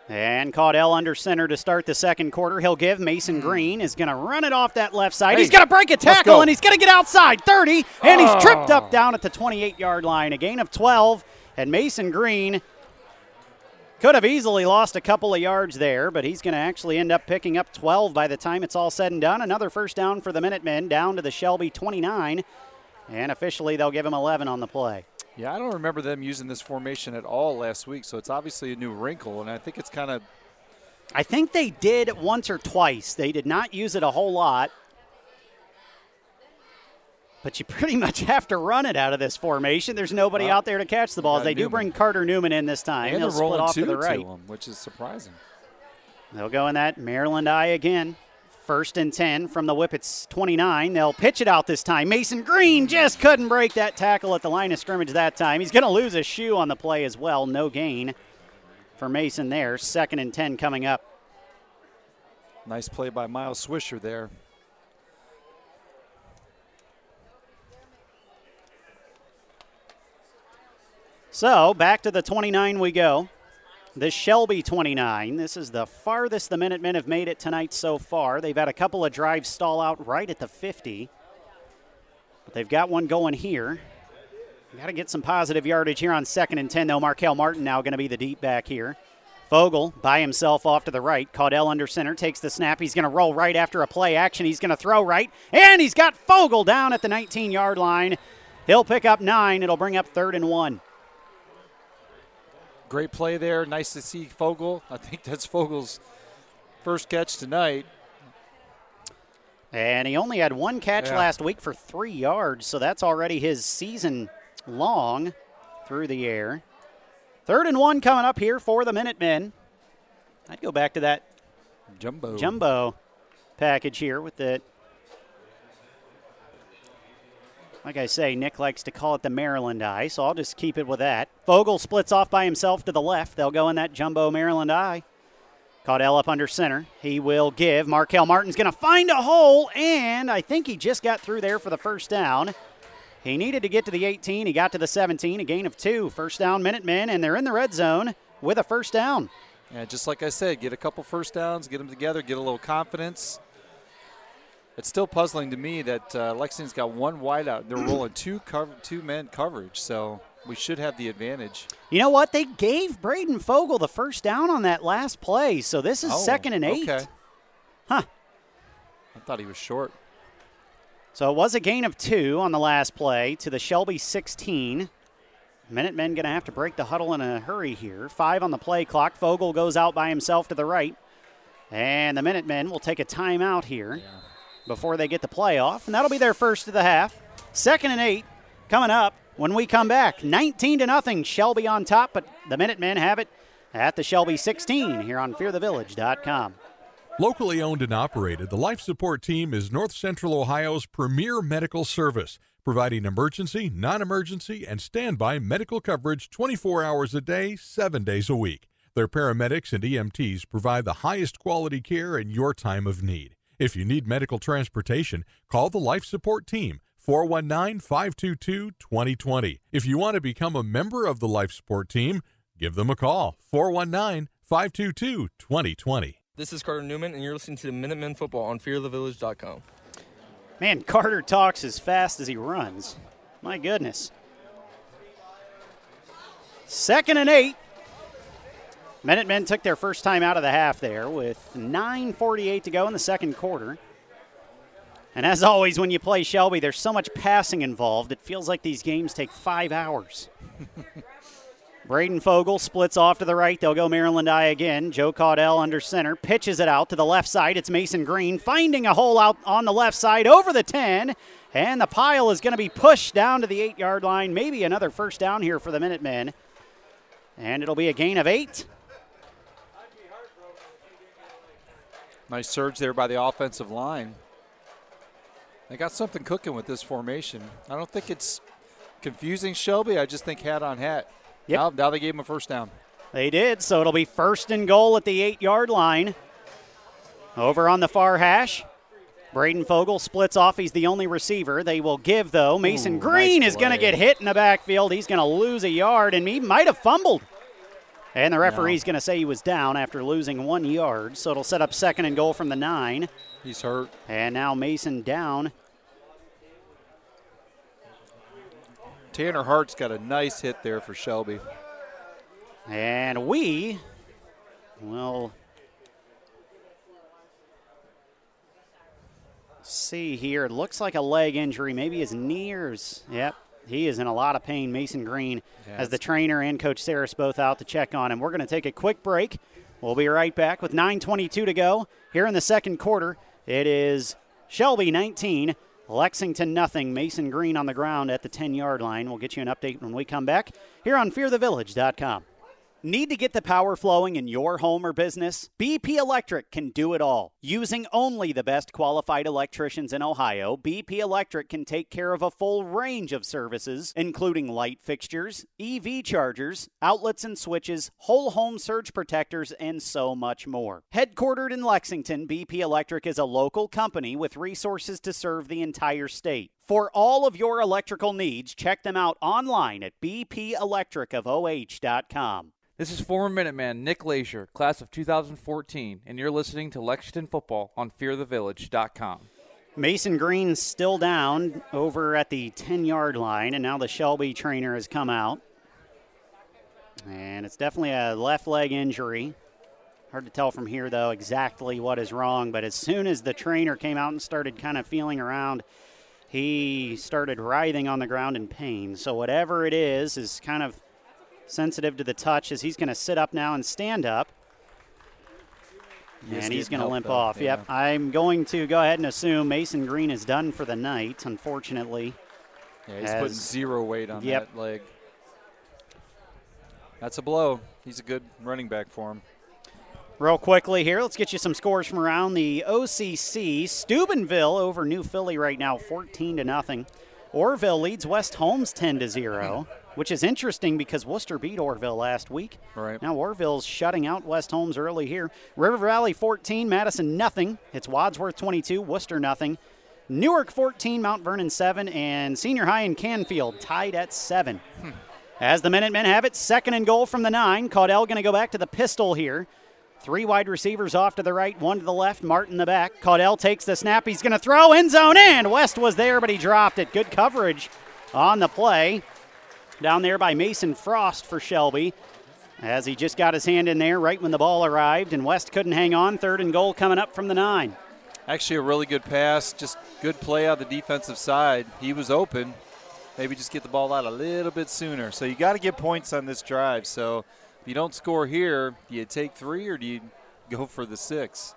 And Caudell under center to start the second quarter. He'll give Mason Green is going to run it off that left side. Hmm. Hey, he's going to break a tackle go. and he's going to get outside 30 and he's tripped Oh. up down at the 28 yard line. A gain of 12 and Mason Green could have easily lost a couple of yards there, but he's going to actually end up picking up 12 by the time it's all said and done. Another first down for the Minutemen down to the Shelby 29 and officially they'll give him 11 on the play. Yeah, I don't remember them using this formation at all last week, so it's obviously a new wrinkle, and I think it's kind of I think they did once or twice. They did not use it a whole lot. But you pretty much have to run it out of this formation. There's nobody Well, out there to catch the balls. They do bring Carter Newman in this time. and He'll they're split rolling off two to the right. them, which is surprising. They'll go in that Maryland I again. First and 10 from the Whippets 29. They'll pitch it out this time. Mason Green just couldn't break that tackle at the line of scrimmage that time. He's going to lose a shoe on the play as well. No gain for Mason there. Second and 10 coming up. Nice play by Miles Swisher there. So back to the 29 we go. The Shelby 29. This is the farthest the Minutemen have made it tonight so far. They've had a couple of drives stall out right at the 50, but they've got one going here. Got to get some positive yardage here on second and 10, though. Markel Martin now going to be the deep back here. Fogel by himself off to the right. Caudell under center takes the snap. He's going to roll right after a play action. He's going to throw right, and he's got Fogel down at the 19 yard line. He'll pick up nine. It'll bring up third and one. Great play there. Nice to see Fogel. I think that's Fogel's first catch tonight. And he only had one catch Yeah. last week for three yards, so that's already his season long through the air. Third and one coming up here for the Minutemen. I'd go back to that Jumbo. jumbo package here with the. Like I say, Nick likes to call it the Maryland I, so I'll just keep it with that. Fogel splits off by himself to the left. They'll go in that jumbo Maryland I. Caudell up under center. He will give. Markel Martin's going to find a hole, and I think he just got through there for the first down. He needed to get to the 18. He got to the 17, a gain of two. First down, Minutemen, and they're in the red zone with a first down. Yeah, just like I said, get a couple first downs, get them together, get a little confidence. It's still puzzling to me that uh, Lexington's got one wideout. They're rolling two cover, two men coverage, so we should have the advantage. You know what? They gave Braden Fogel the first down on that last play, so this is Oh, second and eight. Okay. Huh. I thought he was short. So it was a gain of two on the last play to the Shelby 16. Minutemen going to have to break the huddle in a hurry here. Five on the play clock. Fogel goes out by himself to the right. And the Minutemen will take a timeout here before they get the playoff. And that'll be their first of the half. Second and eight coming up when we come back. 19 to nothing. Shelby on top, but the Minutemen have it at the Shelby 16 here on fearthevillage.com. Locally owned and operated, the Life Support Team is North Central Ohio's premier medical service, providing emergency, non emergency, and standby medical coverage 24 hours a day, 7 days a week. Their paramedics and EMTs provide the highest quality care in your time of need. If you need medical transportation, call the Life Support Team. 419 522 2020. If you want to become a member of the Life Support Team, give them a call. 419 522 2020. This is Carter Newman, and you're listening to Minutemen Football on FearTheVillage.com. Man, Carter talks as fast as he runs. My goodness. Second and eight. Minutemen took their first time out of the half there with 9.48 to go in the second quarter. And as always, when you play Shelby, there's so much passing involved, it feels like these games take five hours. Braden Fogel splits off to the right. They'll go Maryland I again. Joe Caudell under center. Pitches it out to the left side. It's Mason Green finding a hole out on the left side over the 10. And the pile is going to be pushed down to the eight yard line. Maybe another first down here for the Minutemen. And it'll be a gain of eight. Nice surge there by the offensive line. They got something cooking with this formation. I don't think it's confusing Shelby. I just think hat on hat. Yep. Now, now they gave him a first down. They did, so it'll be first and goal at the eight yard line. Over on the far hash. Braden Fogel splits off. He's the only receiver. They will give, though. Mason Ooh, Green nice is going to get hit in the backfield. He's going to lose a yard, and he might have fumbled. And the referee's going to say he was down after losing one yard. So it'll set up second and goal from the nine. He's hurt. And now Mason down. Tanner Hart's got a nice hit there for Shelby. And we will see here. It looks like a leg injury, maybe his knee or his. Yep, he is in a lot of pain. Mason Green, Yeah, as the trainer and Coach Saris both out to check on him. We're going to take a quick break. We'll be right back with 9:22 to go here in the second quarter. It is Shelby 19, Lexington nothing. Mason Green on the ground at the 10-yard line. We'll get you an update when we come back here on FearTheVillage.com. Need to get the power flowing in your home or business? BP Electric can do it all. Using only the best qualified electricians in Ohio, BP Electric can take care of a full range of services, including light fixtures, EV chargers, outlets and switches, whole home surge protectors, and so much more. Headquartered in Lexington, BP Electric is a local company with resources to serve the entire state. For all of your electrical needs, check them out online at bpelectricofoh.com. This is former Minuteman Nick Leisure, class of 2014, and you're listening to Lexington Football on FearTheVillage.com. Mason Green still down over at the 10 yard line, and now the Shelby trainer has come out. And it's definitely a left leg injury. Hard to tell from here, though, exactly what is wrong, but as soon as the trainer came out and started kind of feeling around, he started writhing on the ground in pain. So, whatever it is, is kind of sensitive to the touch as he's going to sit up now and stand up. He and he's going to limp though, off. yeah. Yep. I'm going to go ahead and assume Mason Green is done for the night, unfortunately. Yeah, he's putting zero weight on Yep. that leg. That's a blow. He's a good running back for him. Real quickly here, let's get you some scores from around the OCC. Steubenville over New Philly right now, 14 to nothing. Orrville leads West Holmes 10 to 0, which is interesting because Wooster beat Orrville last week. Right. Now Orrville's shutting out West Holmes early here. River Valley 14, Madison nothing. It's Wadsworth 22, Wooster nothing. Newark 14, Mount Vernon 7, and Senior High in Canfield tied at 7. Hmm. As the Minutemen have it, second and goal from the nine. Caudell going to go back to the pistol here. Three wide receivers off to the right, one to the left, Martin the back. Caudell takes the snap. He's going to throw end zone in. West was there, but he dropped it. Good coverage on the play. Down there by Mason Frost for Shelby. As he just got his hand in there right when the ball arrived, and West couldn't hang on. Third and goal coming up from the nine. Actually, a really good pass. Just good play out the defensive side. He was open. Maybe just get the ball out a little bit sooner. So you got to get points on this drive. So if you don't score here, do you take three or do you go for the six?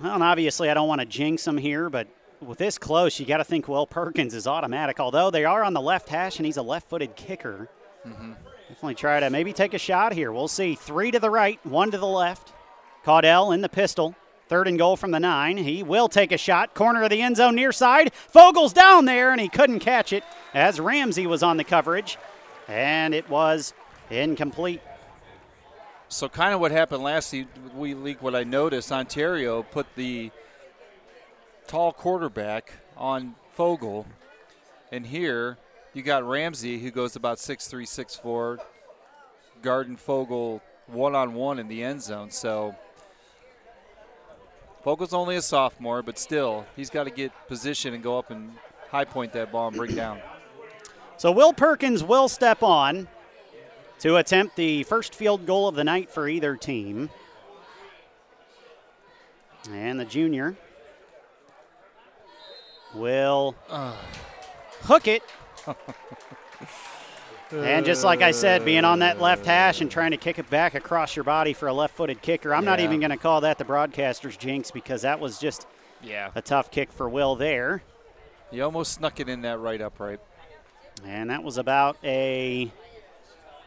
Well, and obviously, I don't want to jinx them here, but with this close, you got to think Will Perkins is automatic. Although they are on the left hash and he's a left footed kicker. Mm-hmm. Definitely try to maybe take a shot here. We'll see. Three to the right, one to the left. Caudell in the pistol. Third and goal from the nine. He will take a shot. Corner of the end zone near side. Fogel's down there, and he couldn't catch it as Ramsey was on the coverage. And it was incomplete. So kind of what happened last week, what I noticed, Ontario put the tall quarterback on Fogel, and here you got Ramsey, who goes about six three, six four, guarding Fogel one on one in the end zone. So Fogel's only a sophomore, but still, he's got to get position and go up and high point that ball and bring down. So Will Perkins will step on to attempt the first field goal of the night for either team. And the junior will hook it. and just like I said, being on that left hash and trying to kick it back across your body for a left footed kicker, I'm not even going to call that the broadcaster's jinx because that was just Yeah. a tough kick for Will there. He almost snuck it in that right upright. And that was about a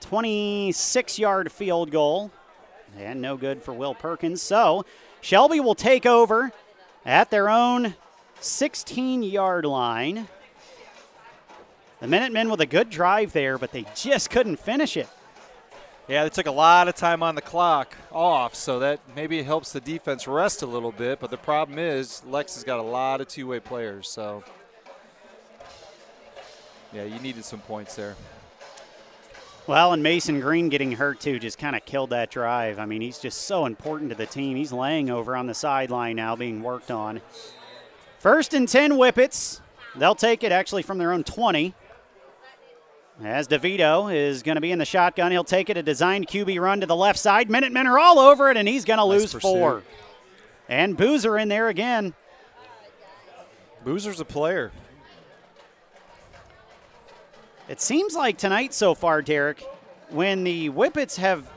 26 yard field goal. And no good for Will Perkins. So Shelby will take over at their own 16 yard line. The Minutemen with a good drive there, but they just couldn't finish it. Yeah, they took a lot of time on the clock off, so that maybe it helps the defense rest a little bit. But the problem is, Lex has got a lot of two way players, so yeah, you needed some points there. Well, and Mason Green getting hurt too just kind of killed that drive. I mean, he's just so important to the team. He's laying over on the sideline now, being worked on. First and 10 Whippets. They'll take it actually from their own 20. As DeVito is going to be in the shotgun, he'll take it a designed QB run to the left side. Minutemen are all over it, and he's going to Nice lose pursuit. four. And Boozer in there again. Boozer's a player. It seems like tonight so far, Derek, when the Whippets have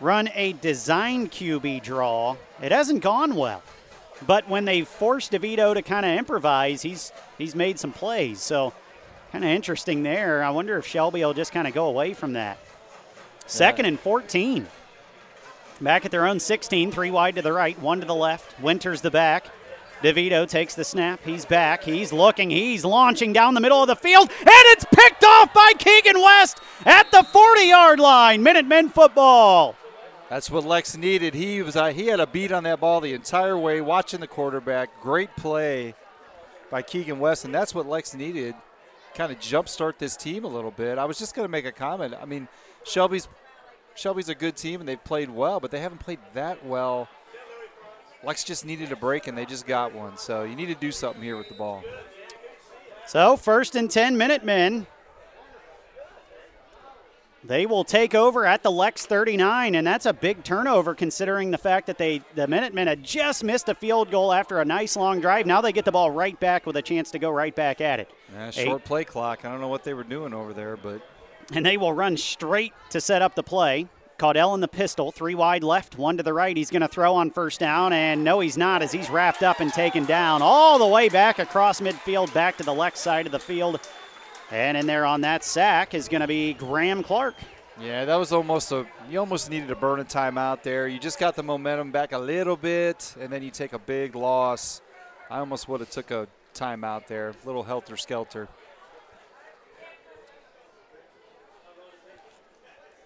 run a design QB draw, it hasn't gone well. But when they forced DeVito to kind of improvise, he's he's made some plays. So kind of interesting there. I wonder if Shelby will just kind of go away from that. Second and 14. Back at their own 16, three wide to the right, one to the left. Winters the back. DeVito takes the snap. He's back. He's looking. He's launching down the middle of the field, and it's picked off by Keegan West at the 40 yard line. Minutemen football. That's what Lex needed. He was uh, he had a beat on that ball the entire way, watching the quarterback. Great play by Keegan West, and that's what Lex needed. Kind of jumpstart this team a little bit. I was just going to make a comment. I mean, Shelby's Shelby's a good team and they've played well, but they haven't played that well. Lex just needed a break and they just got one. So you need to do something here with the ball. So first and 10 Minutemen. They will take over at the Lex 39, and that's a big turnover considering the fact that they the Minutemen had just missed a field goal after a nice long drive. Now they get the ball right back with a chance to go right back at it. Yeah, short Eight. play clock. I don't know what they were doing over there, but and they will run straight to set up the play. Caudell in the pistol, three wide left, one to the right. He's going to throw on first down, and no, he's not, as he's wrapped up and taken down all the way back across midfield, back to the left side of the field. And in there on that sack is going to be Graham Clark. Yeah, that was almost a. You almost needed to burn a timeout there. You just got the momentum back a little bit, and then you take a big loss. I almost would have took a timeout there, little helter skelter.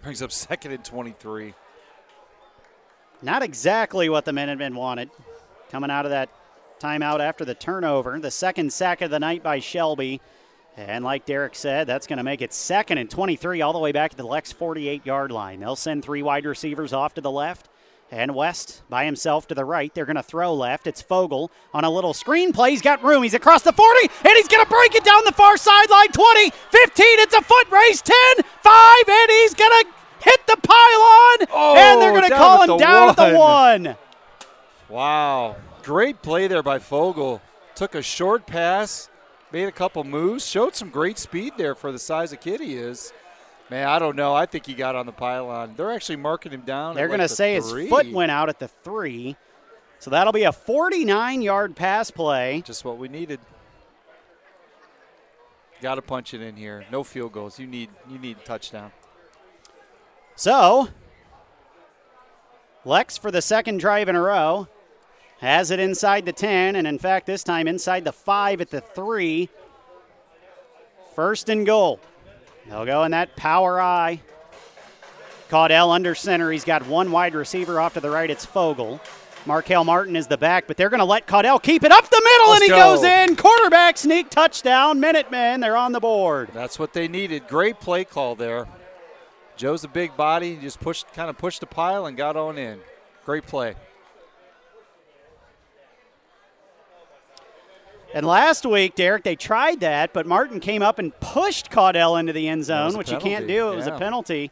Brings up second and 23. Not exactly what the Minutemen wanted. Coming out of that timeout after the turnover. The second sack of the night by Shelby. And like Derek said, that's going to make it second and 23 all the way back to the Lex 48 yard line. They'll send three wide receivers off to the left. And West by himself to the right. They're going to throw left. It's Fogel on a little screen play. He's got room. He's across the 40, and he's going to break it down the far sideline. 20, 15. It's a foot race. 10, 5, and he's going to hit the pylon. Oh, and they're oh, going to call him down one. at the one. Wow. Great play there by Fogel. Took a short pass, made a couple moves, showed some great speed there for the size of kid he is. Man, I don't know. I think he got on the pylon. They're actually marking him down. They're going to the say three. his foot went out at the three. So that'll be a 49 yard pass play. Just what we needed. Got to punch it in here. No field goals. You need you need touchdown. So, Lex for the second drive in a row has it inside the 10, and in fact, this time inside the 5 at the 3. First and goal. They'll go in that power I. Caudell under center. He's got one wide receiver off to the right. It's Fogel. Markel Martin is the back, but they're going to let Caudell keep it up the middle, Let's and he go. goes in. Quarterback sneak touchdown. Minutemen, they're on the board. That's what they needed. Great play call there. Joe's a big body. He just pushed, kind of pushed the pile and got on in. Great play. And last week, Derek, they tried that, but Martin came up and pushed Caudell into the end zone, which penalty. you can't do. It yeah. was a penalty.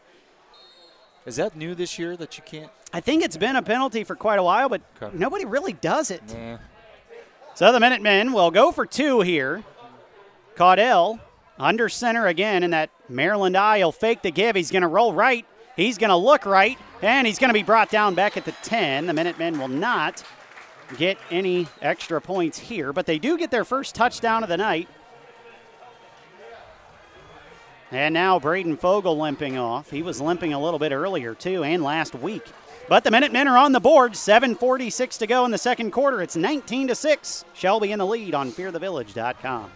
Is that new this year that you can't? I think it's been a penalty for quite a while, but Okay. nobody really does it. Nah. So the Minutemen will go for two here. Caudell under center again in that Maryland I. He'll fake the give. He's going to roll right. He's going to look right, and he's going to be brought down back at the 10. The Minutemen will not get any extra points here, but they do get their first touchdown of the night. And now Braden Fogel limping off. He was limping a little bit earlier, too, and last week. But the Minutemen are on the board. 7.46 to go in the second quarter. It's 19 to 6. Shelby in the lead on fearthevillage.com.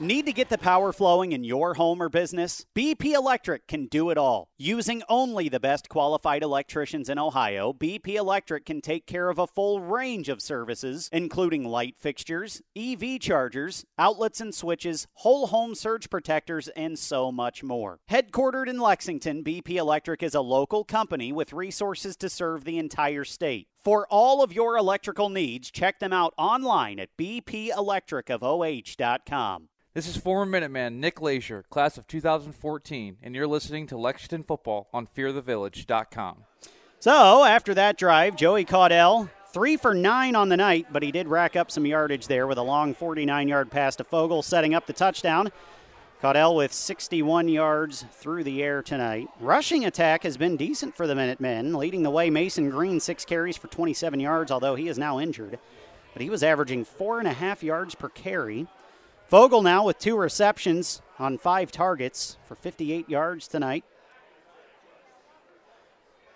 Need to get the power flowing in your home or business? BP Electric can do it all. Using only the best qualified electricians in Ohio, BP Electric can take care of a full range of services, including light fixtures, EV chargers, outlets and switches, whole home surge protectors, and so much more. Headquartered in Lexington, BP Electric is a local company with resources to serve the entire state. For all of your electrical needs, check them out online at bpelectricofoh.com. This is former Minuteman Nick Leisure, class of 2014, and you're listening to Lexington Football on fearthevillage.com. So after that drive, Joey Caudell, three for nine on the night, but he did rack up some yardage there with a long 49 yard pass to Fogel, setting up the touchdown. Caudell with 61 yards through the air tonight. Rushing attack has been decent for the Minutemen, leading the way Mason Green, six carries for 27 yards, although he is now injured. But he was averaging four and a half yards per carry. Fogel now with two receptions on five targets for 58 yards tonight.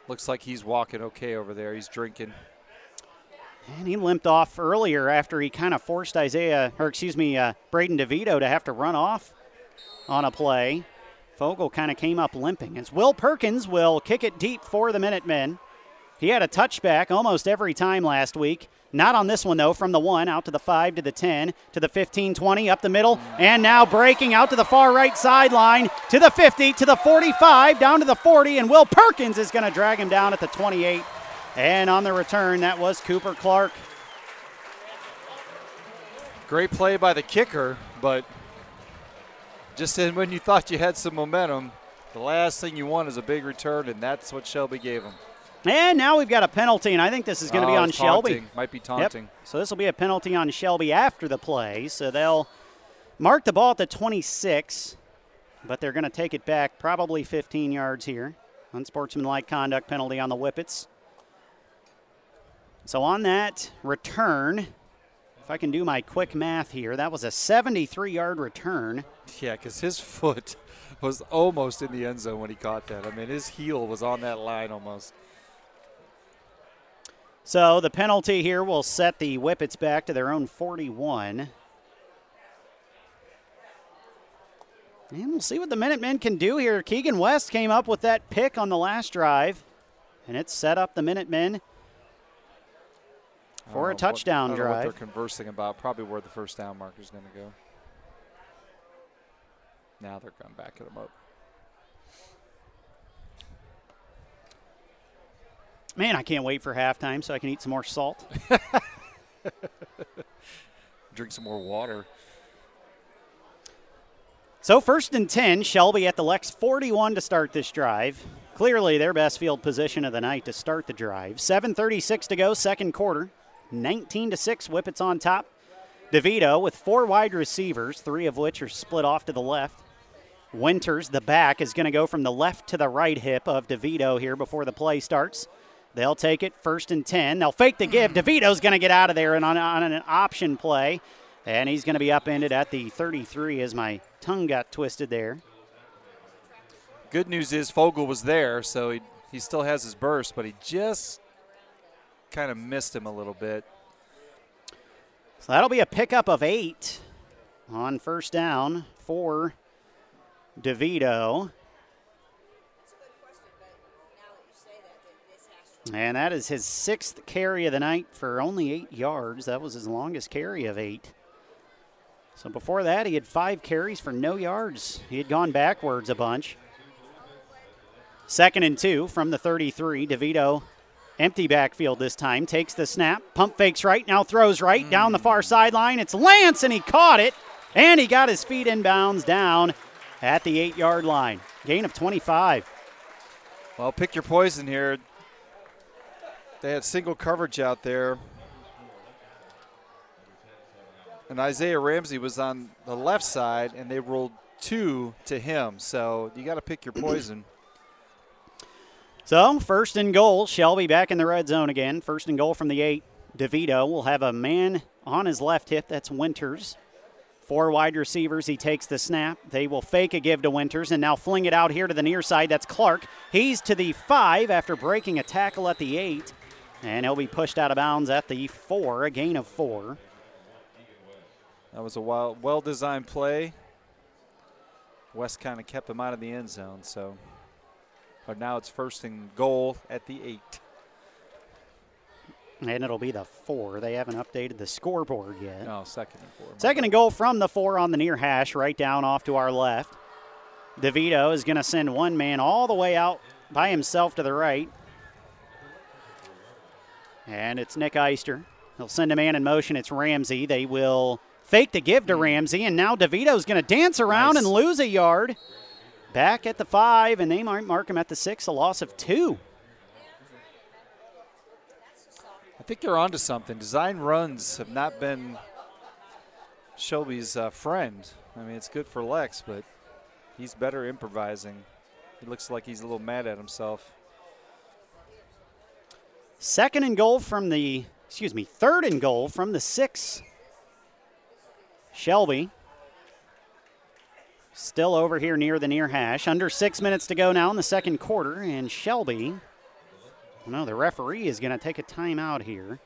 looks like he's walking okay over there. He's drinking. And he limped off earlier after he kind of forced Isaiah, or excuse me, uh, Braden DeVito to have to run off on a play. Fogel kind of came up limping. As Will Perkins will kick it deep for the Minutemen. He had a touchback almost every time last week. Not on this one, though, from the one out to the 5 to the 10 to the 15 20 up the middle, and now breaking out to the far right sideline to the 50 to the 45 down to the 40, and Will Perkins is going to drag him down at the 28. And on the return, that was Cooper Clark. Great play by the kicker, but just when you thought you had some momentum, the last thing you want is a big return, and that's what Shelby gave him. And now we've got a penalty, and I think this is going to Oh, be on Shelby. taunting. Might be taunting. Yep. So this will be a penalty on Shelby after the play. So they'll mark the ball at the 26, but they're going to take it back probably 15 yards here. Unsportsmanlike conduct penalty on the Whippets. So on that return, if I can do my quick math here, that was a 73 yard return. Yeah, because his foot was almost in the end zone when he caught that. I mean, his heel was on that line almost. So the penalty here will set the Whippets back to their own 41. And we'll see what the Minutemen can do here. Keegan West came up with that pick on the last drive, and it set up the Minutemen for a what- touchdown I don't know drive. what they're conversing about. Probably where the first down marker is going to go. Now they're going back at him up. Man, I can't wait for halftime so I can eat some more salt. Drink some more water. So first and 10, Shelby at the Lex 41 to start this drive. Clearly their best field position of the night to start the drive. 7:36 to go, second quarter. 19 to 6 Whippets on top. DeVito with four wide receivers, three of which are split off to the left. Winters, the back, is going to go from the left to the right hip of DeVito here before the play starts. They'll take it first and 10. They'll fake the give. DeVito's going to get out of there and on, on an option play. And he's going to be upended at the 33 as my tongue got twisted there. Good news is Fogel was there, so he, he still has his burst, but he just kind of missed him a little bit. So that'll be a pickup of eight on first down for DeVito. And that is his sixth carry of the night for only eight yards. That was his longest carry of eight. So before that, he had five carries for no yards. He had gone backwards a bunch. Second and two from the 33. DeVito, empty backfield this time, takes the snap, pump fakes right, now throws right hmm. down the far sideline. It's Lance, and he caught it, and he got his feet inbounds down at the eight yard line. Gain of 25. Well, pick your poison here. They had single coverage out there. And Isaiah Ramsey was on the left side, and they rolled two to him. So you got to pick your poison. So, first and goal. Shelby back in the red zone again. First and goal from the eight. DeVito will have a man on his left hip. That's Winters. Four wide receivers. He takes the snap. They will fake a give to Winters and now fling it out here to the near side. That's Clark. He's to the five after breaking a tackle at the eight. And he'll be pushed out of bounds at the four, a gain of four. That was a well, well-designed play. West kind of kept him out of the end zone. So, but now it's first and goal at the eight. And it'll be the four. They haven't updated the scoreboard yet. No, second and four. Second and goal from the four on the near hash, right down off to our left. DeVito is going to send one man all the way out by himself to the right. And it's Nick Eister. He'll send a man in motion. It's Ramsey. They will fake the give to Ramsey, and now DeVito's going to dance around Nice. and lose a yard. Back at the five, and they might mark him at the six, a loss of two. I think they're onto something. Design runs have not been Shelby's uh, friend. I mean, it's good for Lex, but he's better improvising. He looks like he's a little mad at himself. Second and goal from the, excuse me, third and goal from the six. Shelby. Still over here near the near hash. Under six minutes to go now in the second quarter, and Shelby No, the referee is going to take a timeout here.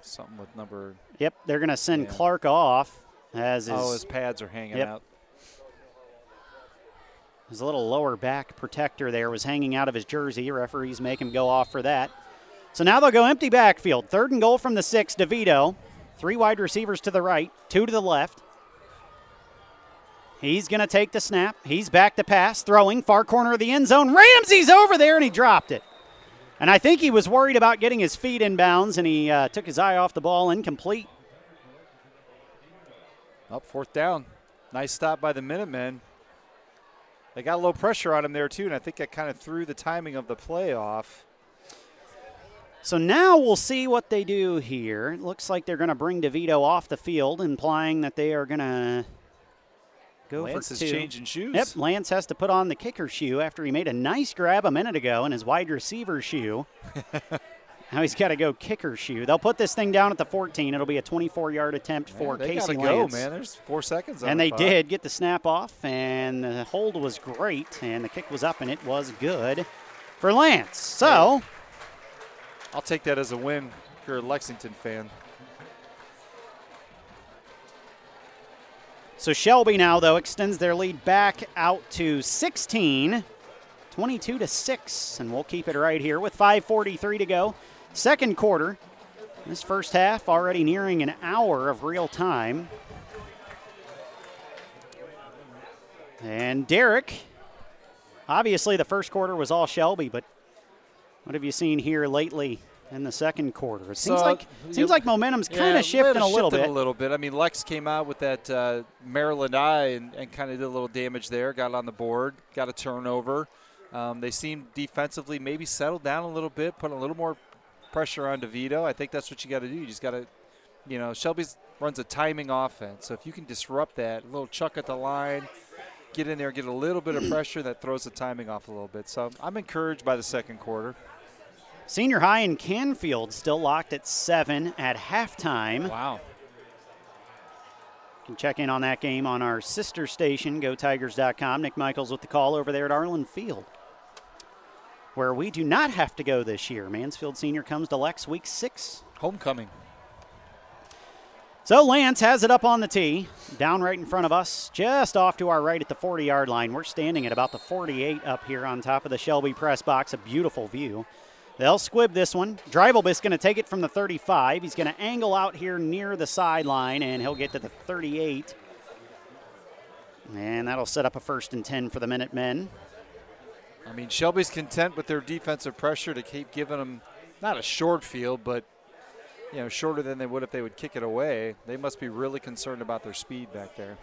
Something with number. Yep, they're going to send Yeah. Clark off as his, oh, his pads are hanging Yep. out. His little lower back protector there was hanging out of his jersey. Referees make him go off for that. So now they'll go empty backfield. Third and goal from the six. DeVito. Three wide receivers to the right, two to the left. He's going to take the snap. He's back to pass, throwing far corner of the end zone. Ramsey's over there and he dropped it. And I think he was worried about getting his feet in bounds and he uh, took his eye off the ball, incomplete. Up fourth down. Nice stop by the Minutemen. They got a little pressure on him there too, and I think that kind of threw the timing of the play off. So now we'll see what they do here. It looks like they're going to bring DeVito off the field, implying that they are going to go Lance for is changing shoes. Yep, Lance has to put on the kicker shoe after he made a nice grab a minute ago in his wide receiver shoe. now he's got to go kicker shoe. They'll put this thing down at the 14. It'll be a 24-yard attempt for they Casey gotta go, man. There's four seconds. And they clock. did get the snap off, and the hold was great, and the kick was up, and it was good for Lance. So. I'll take that as a win if you're a Lexington fan. So Shelby now, though, extends their lead back out to 16, 22 to 6, and we'll keep it right here with 5:43 to go. Second quarter. This first half already nearing an hour of real time. And Derek, obviously the first quarter was all Shelby, but what have you seen here lately in the second quarter? It seems So, like you- seems like momentum's kind Yeah, of shifting a little bit. A little bit. I mean, Lex came out with that uh, Maryland I and, and kind of did a little damage there. Got on the board, got a turnover. Um, they seemed defensively maybe settled down a little bit, put a little more pressure on DeVito. I think that's what you got to do. You just got to, you know, Shelby's runs a timing offense. So if you can disrupt that, a little chuck at the line, get in there, get a little bit of pressure, that throws the timing off a little bit. So I'm encouraged by the second quarter. Senior high in Canfield still locked at seven at halftime. Wow. You can check in on that game on our sister station, GoTigers.com. Nick Michaels with the call over there at Arlin Field, where we do not have to go this year. Mansfield Senior comes to Lex week six. Homecoming. So Lance has it up on the tee, down right in front of us, just off to our right at the 40 yard line. We're standing at about the 48 up here on top of the Shelby press box. A beautiful view. They'll squib this one. Dreibelbis going to take it from the 35. He's going to angle out here near the sideline, and he'll get to the 38. And that'll set up a first and 10 for the Minutemen. I mean, Shelby's content with their defensive pressure to keep giving them not a short field, but you know, shorter than they would if they would kick it away. They must be really concerned about their speed back there.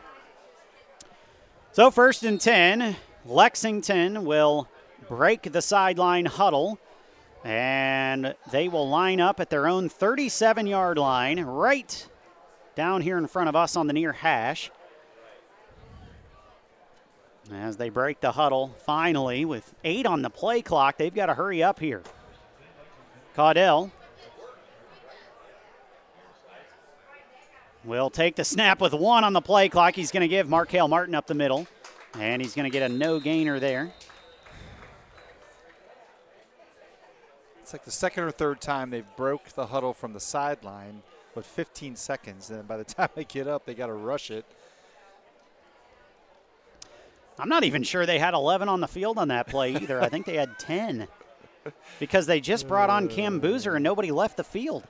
So first and 10, Lexington will break the sideline huddle, and they will line up at their own 37 yard line, right down here in front of us on the near hash. As they break the huddle, finally, with eight on the play clock, they've got to hurry up here. Caudell will take the snap with one on the play clock. He's going to give Markel Martin up the middle, and he's going to get a no gainer there. It's like the second or third time they've broke the huddle from the sideline with 15 seconds, and by the time they get up, they got to rush it. I'm not even sure they had 11 on the field on that play either. I think they had 10 because they just brought on Cam Boozer and nobody left the field.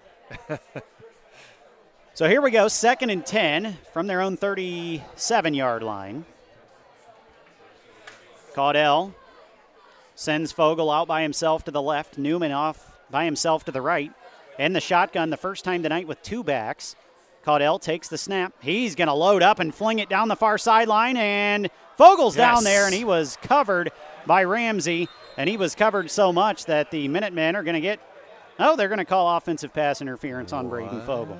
so here we go, second and 10 from their own 37 yard line. Caudell sends Fogel out by himself to the left, Newman off by himself to the right. And the shotgun the first time tonight with two backs. Caudell takes the snap. He's going to load up and fling it down the far sideline, and Fogel's down there, and he was covered by Ramsey, and he was covered so much that the Minutemen are going to get. Oh, they're going to call offensive pass interference on Braden Fogel.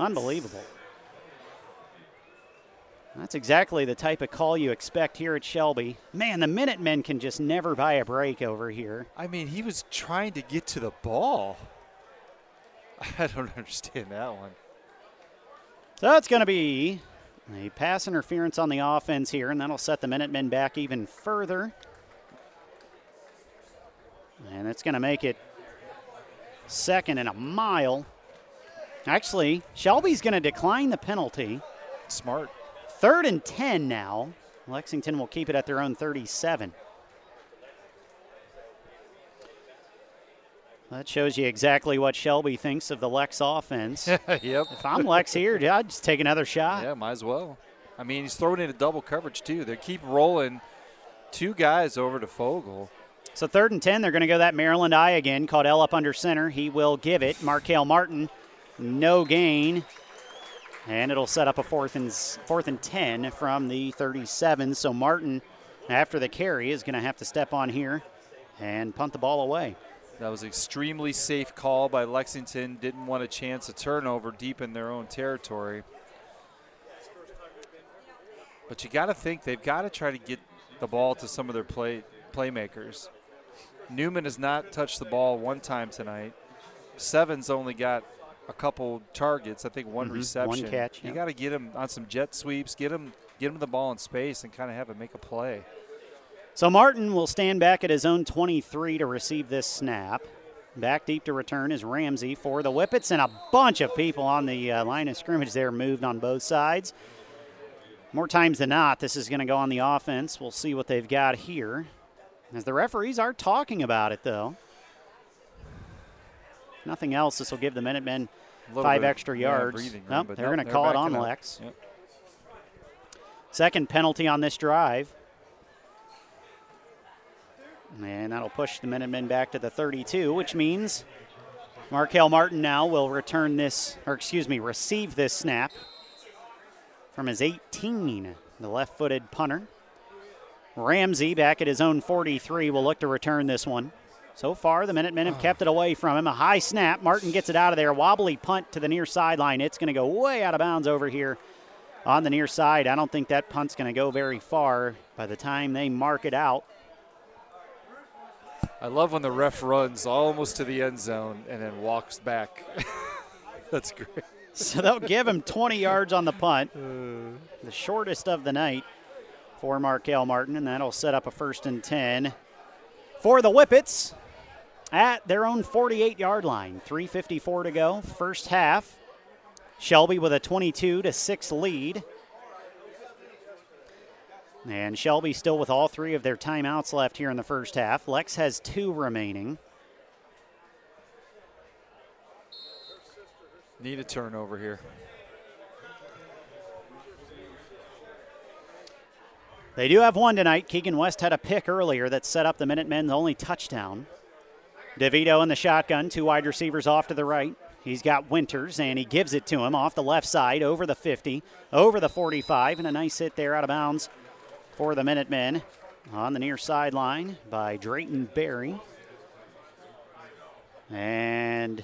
Unbelievable. That's exactly the type of call you expect here at Shelby. Man, the Minutemen can just never buy a break over here. I mean, he was trying to get to the ball. I don't understand that one. So it's going to be a pass interference on the offense here, and that'll set the Minutemen back even further. And it's going to make it second and a mile. Actually, Shelby's going to decline the penalty. Smart. Third and 10 now. Lexington will keep it at their own 37. That shows you exactly what Shelby thinks of the Lex offense. yep. If I'm Lex here, I'd just take another shot. Yeah, might as well. I mean, he's throwing into double coverage too. They keep rolling two guys over to Fogel. So third and 10, they're going to go that Maryland I again. Caudell up under center. He will give it. Markel Martin, no gain. And it'll set up a fourth and fourth and 10 from the 37. So Martin, after the carry, is going to have to step on here and punt the ball away. That was extremely safe call by Lexington. Didn't want a chance of turnover deep in their own territory. But you got to think they've got to try to get the ball to some of their play playmakers. Newman has not touched the ball one time tonight. Seven's only got a couple targets. I think one Mhm, reception. one catch, You yep. got to get him on some jet sweeps. Get him, get him the ball in space, and kind of have him make a play. So Martin will stand back at his own 23 to receive this snap. Back deep to return is Ramsey for the Whippets, and a bunch of people on the uh, line of scrimmage there moved on both sides. More times than not, this is going to go on the offense. We'll see what they've got here. As the referees are talking about it, though. Nothing else. This will give the Minutemen five extra yeah, yards. breathing room, Nope, they're nope, going to call it on. Lex. Yep. Second penalty on this drive. And that'll push the Minutemen back to the 32, which means Markel Martin now will return this, or excuse me, receive this snap from his 18, the left footed punter. Ramsey back at his own 43 will look to return this one. So far, the Minutemen have kept it away from him. A high snap. Martin gets it out of there. Wobbly punt to the near sideline. It's going to go way out of bounds over here on the near side. I don't think that punt's going to go very far by the time they mark it out. I love when the ref runs almost to the end zone and then walks back. That's great. So they'll give him 20 yards on the punt, uh. the shortest of the night for Markel Martin, and that'll set up a first and 10 for the Whippets at their own 48 yard line. 3.54 to go, first half. Shelby with a 22 to 6 lead. And Shelby still with all three of their timeouts left here in the first half. Lex has two remaining. Need a turnover here. They do have one tonight. Keegan West had a pick earlier that set up the Minutemen's only touchdown. DeVito in the shotgun, two wide receivers off to the right. He's got Winters, and he gives it to him off the left side, over the 50, over the 45, and a nice hit there out of bounds for the Minutemen on the near sideline by Drayton Berry. And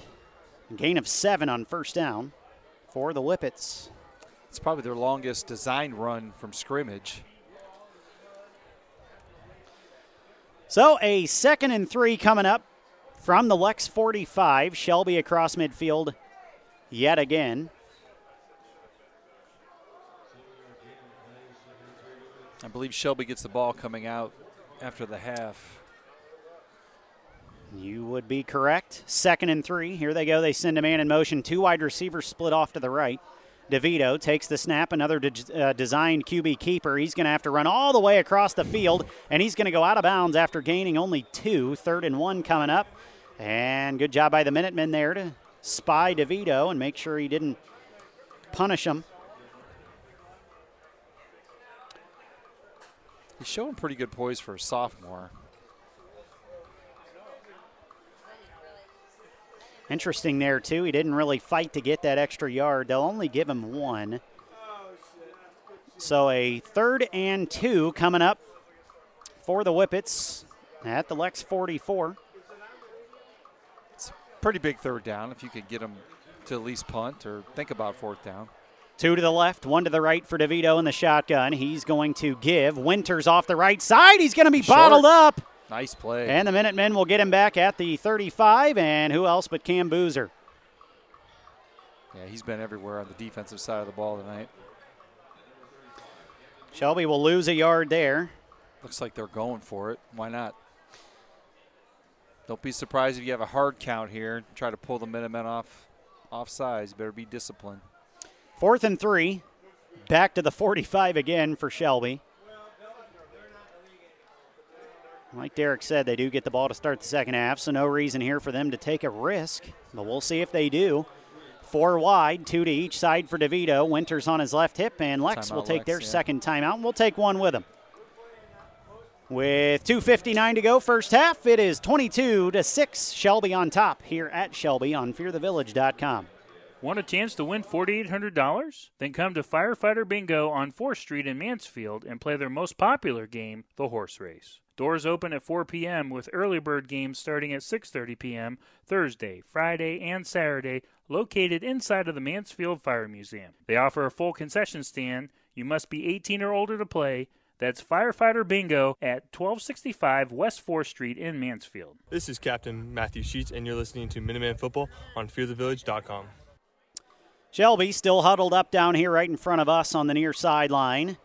gain of seven on first down for the Whippets. It's probably their longest design run from scrimmage. So a second and three coming up from the Lex 45. Shelby across midfield yet again. I believe Shelby gets the ball coming out after the half. You would be correct. Second and three. Here they go. They send a man in motion. Two wide receivers split off to the right. DeVito takes the snap. Another de- uh, designed QB keeper. He's going to have to run all the way across the field, and he's going to go out of bounds after gaining only two. Third and one coming up. And good job by the Minutemen there to spy DeVito and make sure he didn't punish him. He's showing pretty good poise for a sophomore. Interesting there, too. He didn't really fight to get that extra yard. They'll only give him one. So a third and two coming up for the Whippets at the Lex 44. It's a Pretty big third down if you could get them to at least punt or think about fourth down. Two to the left, one to the right for DeVito in the shotgun. He's going to give Winters off the right side. He's going to be Short. bottled up. Nice play. And the Minutemen will get him back at the 35. And who else but Cam Boozer? yeah, he's been everywhere on the defensive side of the ball tonight. Shelby will lose a yard there. Looks like they're going for it. Why not? Don't be surprised if you have a hard count here. Try to pull the Minutemen off off sides. Better be disciplined. Fourth and three. Back to the 45 again for Shelby. Like Derek said, they do get the ball to start the second half, so no reason here for them to take a risk. But we'll see if they do. Four wide, two to each side for DeVito. Winters on his left hip, and Lex Timeout will take Lex, their yeah. second timeout, and we'll take one with them. With 2.59 to go, first half, it is 22 to 6. Shelby on top here at Shelby on fearthevillage.com. Want a chance to win $4,800? Then come to Firefighter Bingo on 4th Street in Mansfield and play their most popular game, the horse race. Doors open at 4 p.m. with early bird games starting at 6:30 p.m. Thursday, Friday, and Saturday, located inside of the Mansfield Fire Museum. They offer a full concession stand. You must be 18 or older to play. That's Firefighter Bingo at 1265 West 4th Street in Mansfield. This is Captain Matthew Sheets, and you're listening to Minuteman Football on fearthevillage.com. Shelby still huddled up down here right in front of us on the near sideline,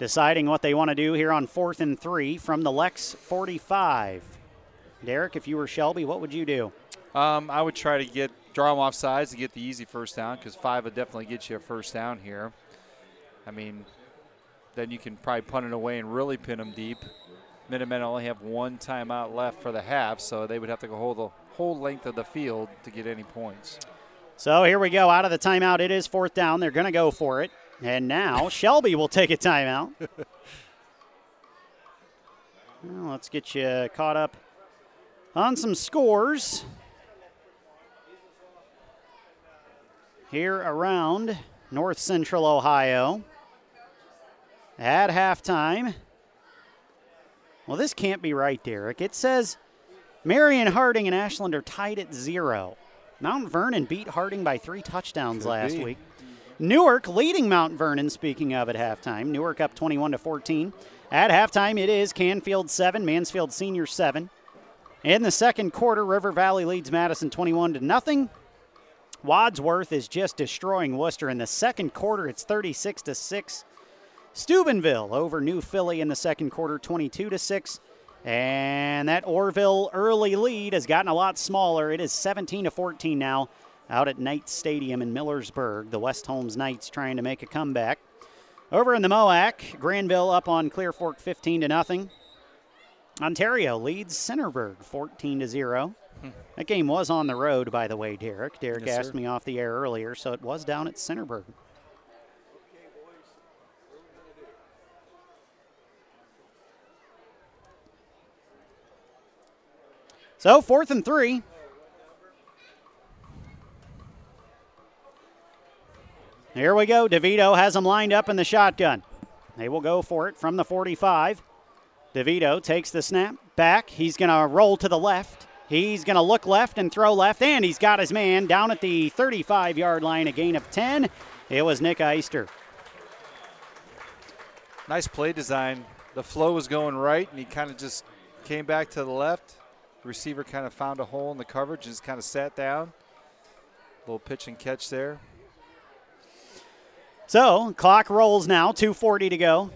deciding what they want to do here on fourth and three from the Lex 45. Derek, if you were Shelby, what would you do? Um, I would try to get draw them off sides to get the easy first down because five would definitely get you a first down here. I mean, then you can probably punt it away and really pin them deep. Minutemen only have one timeout left for the half, so they would have to go whole the whole length of the field to get any points. So here we go. Out of the timeout, it is fourth down. They're going to go for it. And now Shelby will take a timeout. Well, let's get you caught up on some scores here around North Central Ohio. At halftime. Well, this can't be right, Derek. It says Marion Harding and Ashland are tied at zero. Mount Vernon beat Harding by three touchdowns Could last be. week. Newark leading Mount Vernon, speaking of at halftime. Newark up 21 to 14. At halftime, it is Canfield 7, Mansfield Senior 7. In the second quarter, River Valley leads Madison 21 to nothing. Wadsworth is just destroying Wooster. In the second quarter, it's 36 to 6. Steubenville over New Philly in the second quarter, 22 to 6. And that Orrville early lead has gotten a lot smaller. It is 17 to 14 now out at Knights Stadium in Millersburg. The West Holmes Knights trying to make a comeback. Over in the MOAC, Granville up on Clear Fork 15 to nothing. Ontario leads Centerburg 14 to 0. Hmm. That game was on the road, by the way, Derek. Derek Yes, asked sir. me off the air earlier, so it was down at Centerburg. So, fourth and three. Here we go. DeVito has them lined up in the shotgun. They will go for it from the 45. DeVito takes the snap back. He's going to roll to the left. He's going to look left and throw left, and he's got his man down at the 35 yard line, a gain of 10. It was Nick Eister. Nice play design. The flow was going right, and he kind of just came back to the left. The receiver kind of found a hole in the coverage and just kind of sat down. Little pitch and catch there. So, clock rolls now, 2.40 to go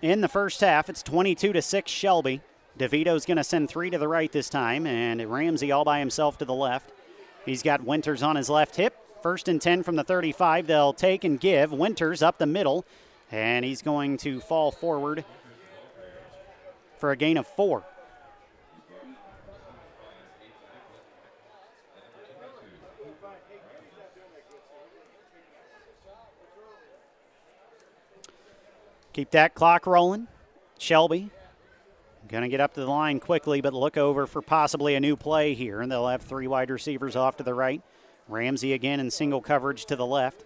in the first half. It's 22 to 6 Shelby. DeVito's going to send three to the right this time, and Ramsey all by himself to the left. He's got Winters on his left hip. First and 10 from the 35. They'll take and give. Winters up the middle, and he's going to fall forward for a gain of four. Keep that clock rolling. Shelby going to get up to the line quickly, but look over for possibly a new play here. And they'll have three wide receivers off to the right. Ramsey again in single coverage to the left.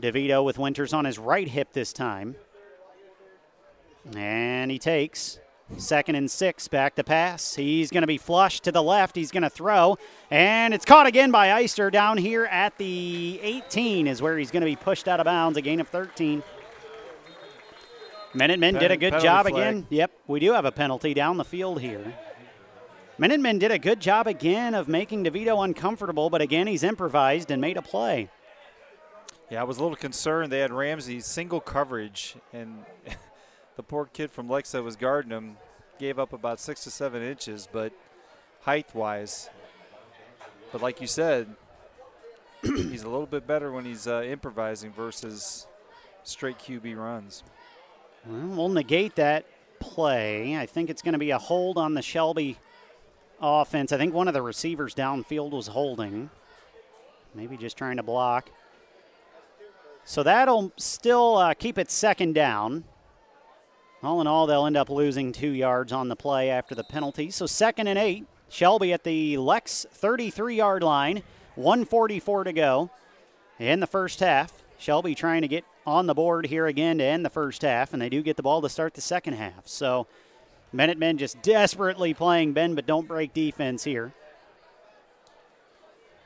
DeVito with Winters on his right hip this time. And he takes second and six back to pass. He's going to be flushed to the left. He's going to throw. And it's caught again by Eister down here at the 18 is where he's going to be pushed out of bounds, a gain of 13. Minutemen did a good job flag. again. Yep, we do have a penalty down the field here. Minutemen did a good job again of making DeVito uncomfortable, but again, he's improvised and made a play. Yeah, I was a little concerned. They had Ramsey single coverage, and the poor kid from Lex that was guarding him gave up about six to seven inches. But height wise. But like you said, he's a little bit better when he's uh, improvising versus straight QB runs. Well, negate that play. I think it's going to be a hold on the Shelby offense. I think one of the receivers downfield was holding, maybe just trying to block. So that'll still uh, keep it second down. All in all, they'll end up losing two yards on the play after the penalty. So second and eight. Shelby at the Lex 33 yard line. 144 to go in the first half. Shelby trying to get on the board here again to end the first half, and they do get the ball to start the second half. So Minutemen just desperately playing Ben, but don't break defense here.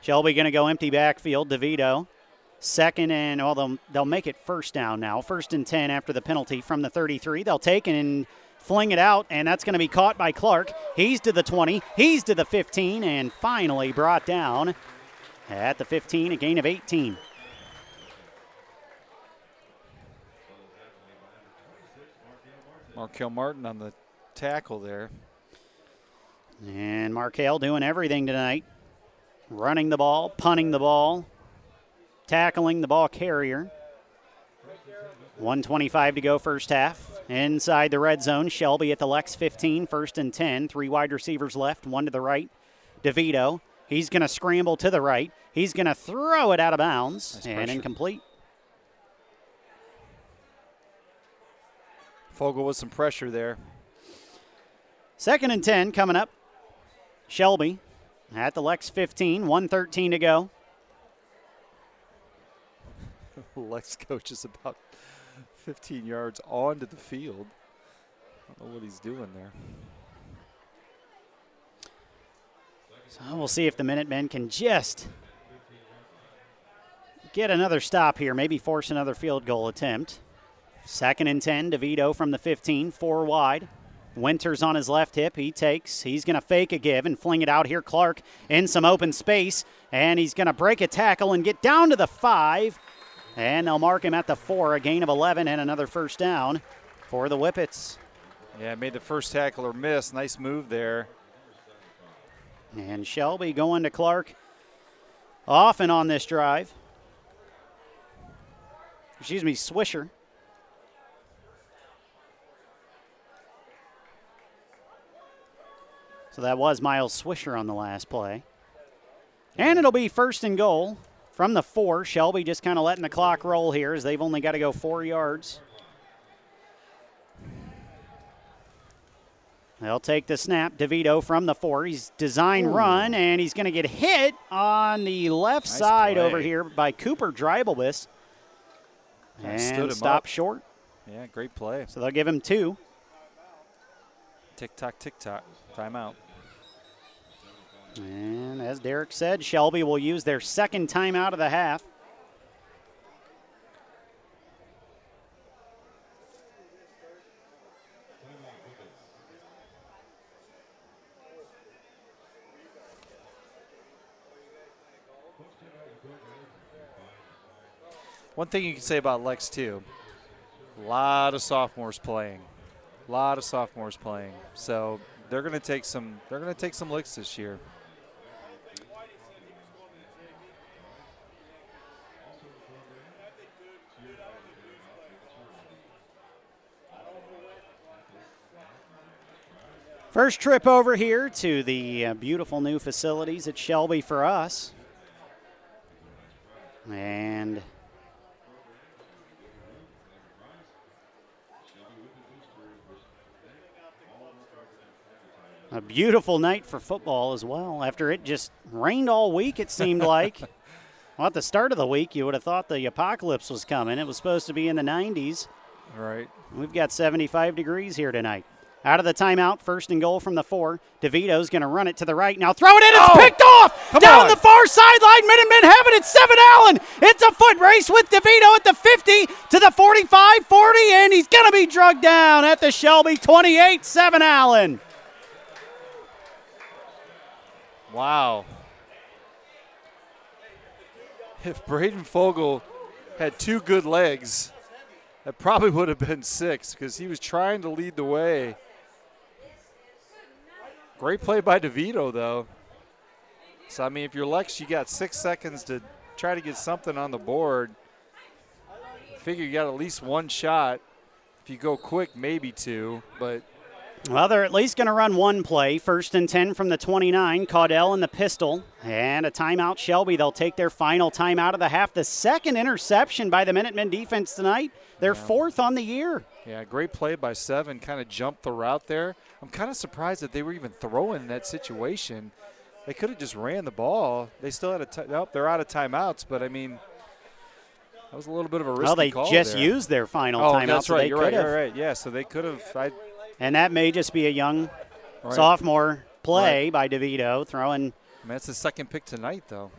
Shelby going to go empty backfield. DeVito. Second and, well, they'll, they'll make it first down now. First and 10 after the penalty from the 33. They'll take and fling it out, and that's going to be caught by Clark. He's to the 20, he's to the 15, and finally brought down at the 15, a gain of 18. Markel Martin on the tackle there. And Markel doing everything tonight running the ball, punting the ball, tackling the ball carrier. 125 to go first half. Inside the red zone, Shelby at the Lex 15, first and 10. Three wide receivers left, one to the right. DeVito, he's going to scramble to the right. He's going to throw it out of bounds Nice and pressure. incomplete. Fogel with some pressure there. Second and 10 coming up. Shelby at the Lex 15, 113 to go. Lex coach is about 15 yards onto the field. I don't know what he's doing there. So we'll see if the Minutemen can just get another stop here, maybe force another field goal attempt. Second and 10, DeVito from the 15, four wide. Winters on his left hip. He takes. He's going to fake a give and fling it out here. Clark in some open space. And he's going to break a tackle and get down to the five. And they'll mark him at the four. A gain of 11 and another first down for the Whippets. Yeah, made the first tackler miss. Nice move there. And Shelby going to Clark often on this drive. Excuse me, Swisher. So that was Miles Swisher on the last play. And it'll be first and goal from the four. Shelby just kind of letting the clock roll here as they've only got to go four yards. They'll take the snap. DeVito from the four. He's design run, and he's going to get hit on the left Nice side play. over here by Cooper Dreibelbis. Yeah, stood him And stop short. Yeah, great play. So they'll give him two. Tick tock, tick tock. Timeout. And as Derek said, Shelby will use their second timeout of the half. One thing you can say about Lex too, a lot of sophomores playing, a lot of sophomores playing. So they're going to take some. They're going to take some licks this year. First trip over here to the uh, beautiful new facilities at Shelby for us. And a beautiful night for football as well. After it just rained all week, it seemed like. well, at the start of the week, you would have thought the apocalypse was coming. It was supposed to be in the 90s. Right. We've got 75 degrees here tonight. Out of the timeout, first and goal from the four. DeVito's going to run it to the right. Now throw it in. It's Oh! picked off down on. the far sideline. Minutemen have it. It's Seven Allen. It's a foot race with DeVito at the 50 to the 45 40, and he's going to be drugged down at the Shelby 28 7 Allen. Wow. If Braden Fogel had two good legs, that probably would have been six because he was trying to lead the way. Great play by DeVito, though. So, I mean, if you're Lex, you got six seconds to try to get something on the board. Figure you got at least one shot. If you go quick, maybe two, but Well, they're at least going to run one play. First and 10 from the 29. Caudell in the pistol. And a timeout, Shelby. They'll take their final timeout of the half. The second interception by the Minutemen defense tonight. Their fourth on the year. Yeah, great play by Seven. Kind of jumped the route there. I'm kind of surprised that they were even throwing in that situation. They could have just ran the ball. They still had a t- nope, they're out of timeouts, but I mean, that was a little bit of a risky Well, they just there. used their final Oh, timeout. that's so right. You're right. You're right. Yeah, so they could have. I, And that may just be a young Right. sophomore play by DeVito throwing. I mean, that's the second pick tonight, though.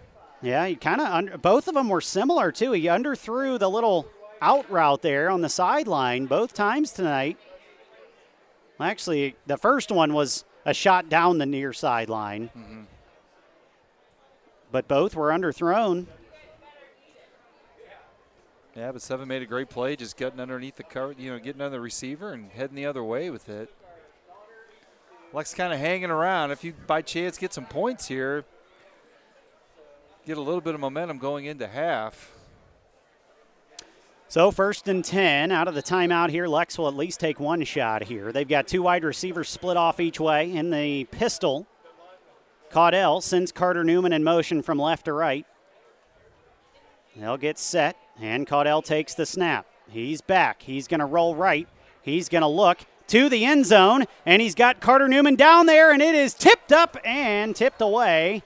Yeah, he kind of under. Both of them were similar too. He underthrew the little out route there on the sideline both times tonight. Well, actually, the first one was a shot down the near sideline, Mm-hmm. but both were underthrown. Yeah, but Seven made a great play, just getting underneath the cover, you know, getting on the receiver and heading the other way with it. Lex kind of hanging around. If you by chance get some points here, get a little bit of momentum going into half. So first and 10 out of the timeout here. Lex will at least take one shot here. They've got two wide receivers split off each way in the pistol. Caudell sends Carter Newman in motion from left to right. They'll get set, and Caudell takes the snap. He's back. He's going to roll right. He's going to look to the end zone, and he's got Carter Newman down there, and it is tipped up and tipped away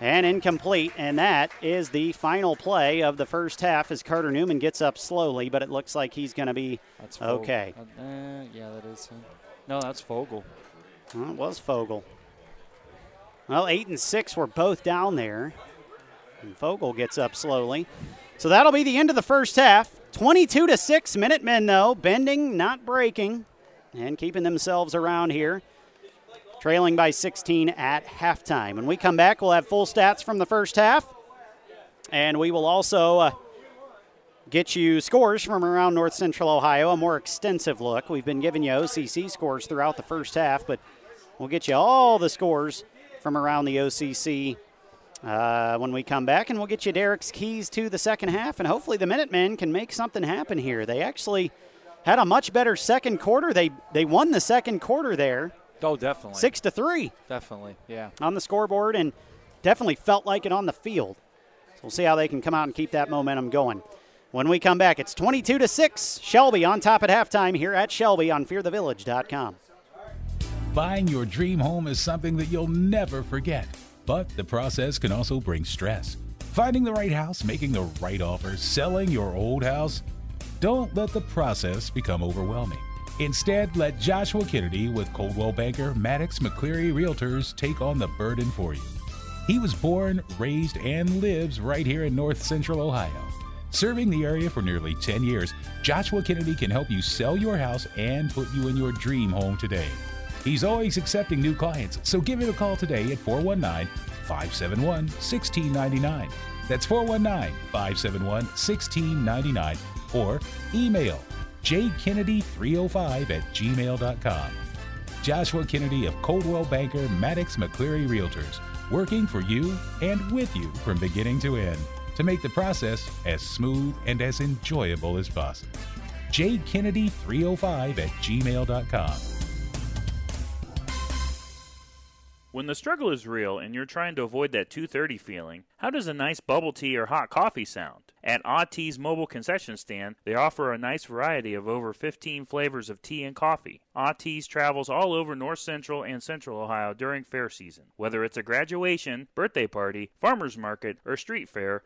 and incomplete. And that is the final play of the first half as Carter Newman gets up slowly, but it looks like he's going to be That's okay. Uh, yeah, that is him. No, that's Fogel. Well, it was Fogel. Well, eight and six were both down there. And Fogel gets up slowly. So that'll be the end of the first half. 22 to 6 Minutemen, though, bending, not breaking, and keeping themselves around here. Trailing by 16 at halftime. When we come back, we'll have full stats from the first half. And we will also uh, get you scores from around North Central Ohio, a more extensive look. We've been giving you OCC scores throughout the first half, but we'll get you all the scores from around the OCC uh, when we come back, and we'll get you Derek's keys to the second half, and hopefully the Minutemen can make something happen here. They actually had a much better second quarter. They they won the second quarter there, Oh, definitely. six to three Definitely. Yeah. on the scoreboard, and definitely felt like it on the field. So we'll see how they can come out and keep that momentum going. When we come back, it's 22 to 6. Shelby on top at halftime here at Shelby on fearthevillage.com. Buying your dream home is something that you'll never forget, but the process can also bring stress. Finding the right house, making the right offer, selling your old house. Don't let the process become overwhelming. Instead, let Joshua Kennedy with Coldwell Banker Maddox McCleary Realtors take on the burden for you. He was born, raised, and lives right here in North Central Ohio. Serving the area for nearly 10 years, Joshua Kennedy can help you sell your house and put you in your dream home today. He's always accepting new clients, so give him a call today at 419 571 1699. That's 419 571 1699 or email jkennedy305 at gmail.com. Joshua Kennedy of Coldwell Banker Maddox McCleary Realtors, working for you and with you from beginning to end to make the process as smooth and as enjoyable as possible. jkennedy305 at gmail.com. When the struggle is real and you're trying to avoid that 230 feeling, how does a nice bubble tea or hot coffee sound? At Tea's mobile concession stand, they offer a nice variety of over 15 flavors of tea and coffee. Tea's travels all over North Central and Central Ohio during fair season. Whether it's a graduation, birthday party, farmer's market, or street fair,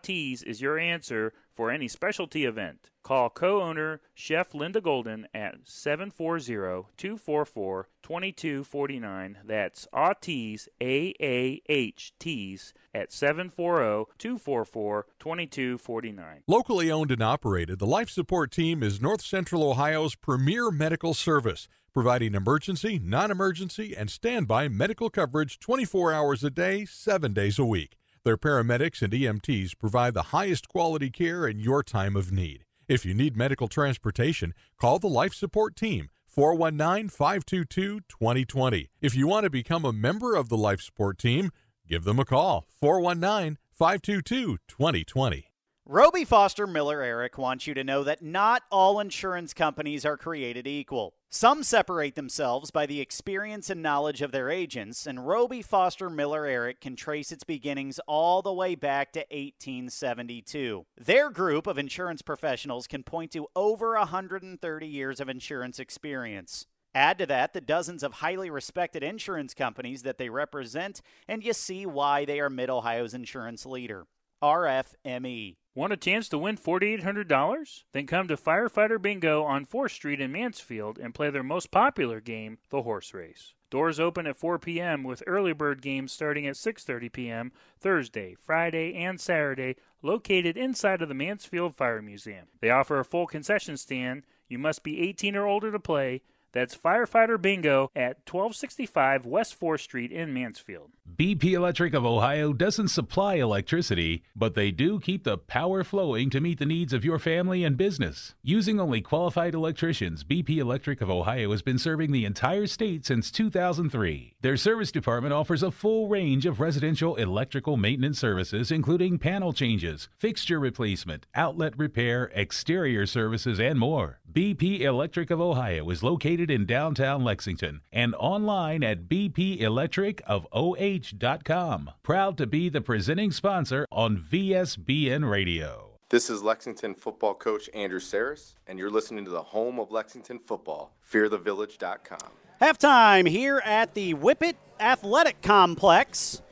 Teas is your answer for any specialty event. Call co-owner Chef Linda Golden at 740-244-2249. That's Odd Teas, A-A-H T's, at oh, 740-244-2249. Locally owned and operated, the Life Support Team is North Central Ohio's premier medical service, providing emergency, non emergency, and standby medical coverage 24 hours a day, 7 days a week. Their paramedics and EMTs provide the highest quality care in your time of need. If you need medical transportation, call the Life Support Team 419 522 2020. If you want to become a member of the Life Support team, give them a call 419 522 2020. Roby Foster Miller Eric wants you to know that not all insurance companies are created equal. Some separate themselves by the experience and knowledge of their agents, and Roby Foster Miller Eric can trace its beginnings all the way back to 1872. Their group of insurance professionals can point to over 130 years of insurance experience. Add to that the dozens of highly respected insurance companies that they represent, and you see why they are Mid Ohio's insurance leader. RFME. Want a chance to win $4,800? Then come to Firefighter Bingo on 4th Street in Mansfield and play their most popular game, the horse race. Doors open at 4 p.m. with early bird games starting at 6:30 p.m. Thursday, Friday, and Saturday, located inside of the Mansfield Fire Museum. They offer a full concession stand. You must be 18 or older to play. That's Firefighter Bingo at 1265 West 4th Street in Mansfield. BP Electric of Ohio doesn't supply electricity, but they do keep the power flowing to meet the needs of your family and business. Using only qualified electricians, BP Electric of Ohio has been serving the entire state since 2003. Their service department offers a full range of residential electrical maintenance services, including panel changes, fixture replacement, outlet repair, exterior services, and more. BP Electric of Ohio is located in downtown Lexington and online at bpelectricofoh.com. Proud to be the presenting sponsor on VSBN Radio. This is Lexington football coach Andrew Saris, and you're listening to the home of Lexington football, fearthevillage.com. Halftime here at the Whippet Athletic Complex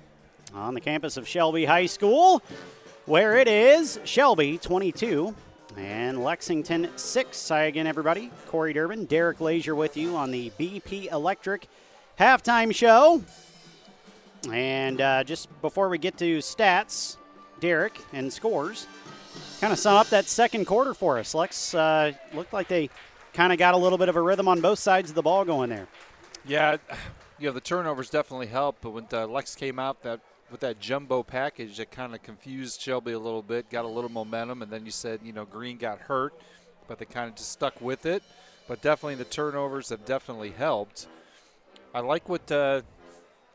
on the campus of Shelby High School, where it is Shelby 22 and Lexington 6. Hi again, everybody. Corey Durbin, Derek Lazier with you on the BP Electric halftime show. And uh, just before we get to stats, Derek, and scores, kind of sum up that second quarter for us. Lex uh, looked like they kind of got a little bit of a rhythm on both sides of the ball going there. Yeah, you know the turnovers definitely helped, but when uh, Lex came out that with that jumbo package, that kind of confused Shelby a little bit, got a little momentum, and then you said you know Green got hurt, but they kind of just stuck with it. But definitely the turnovers have definitely helped. I like what uh,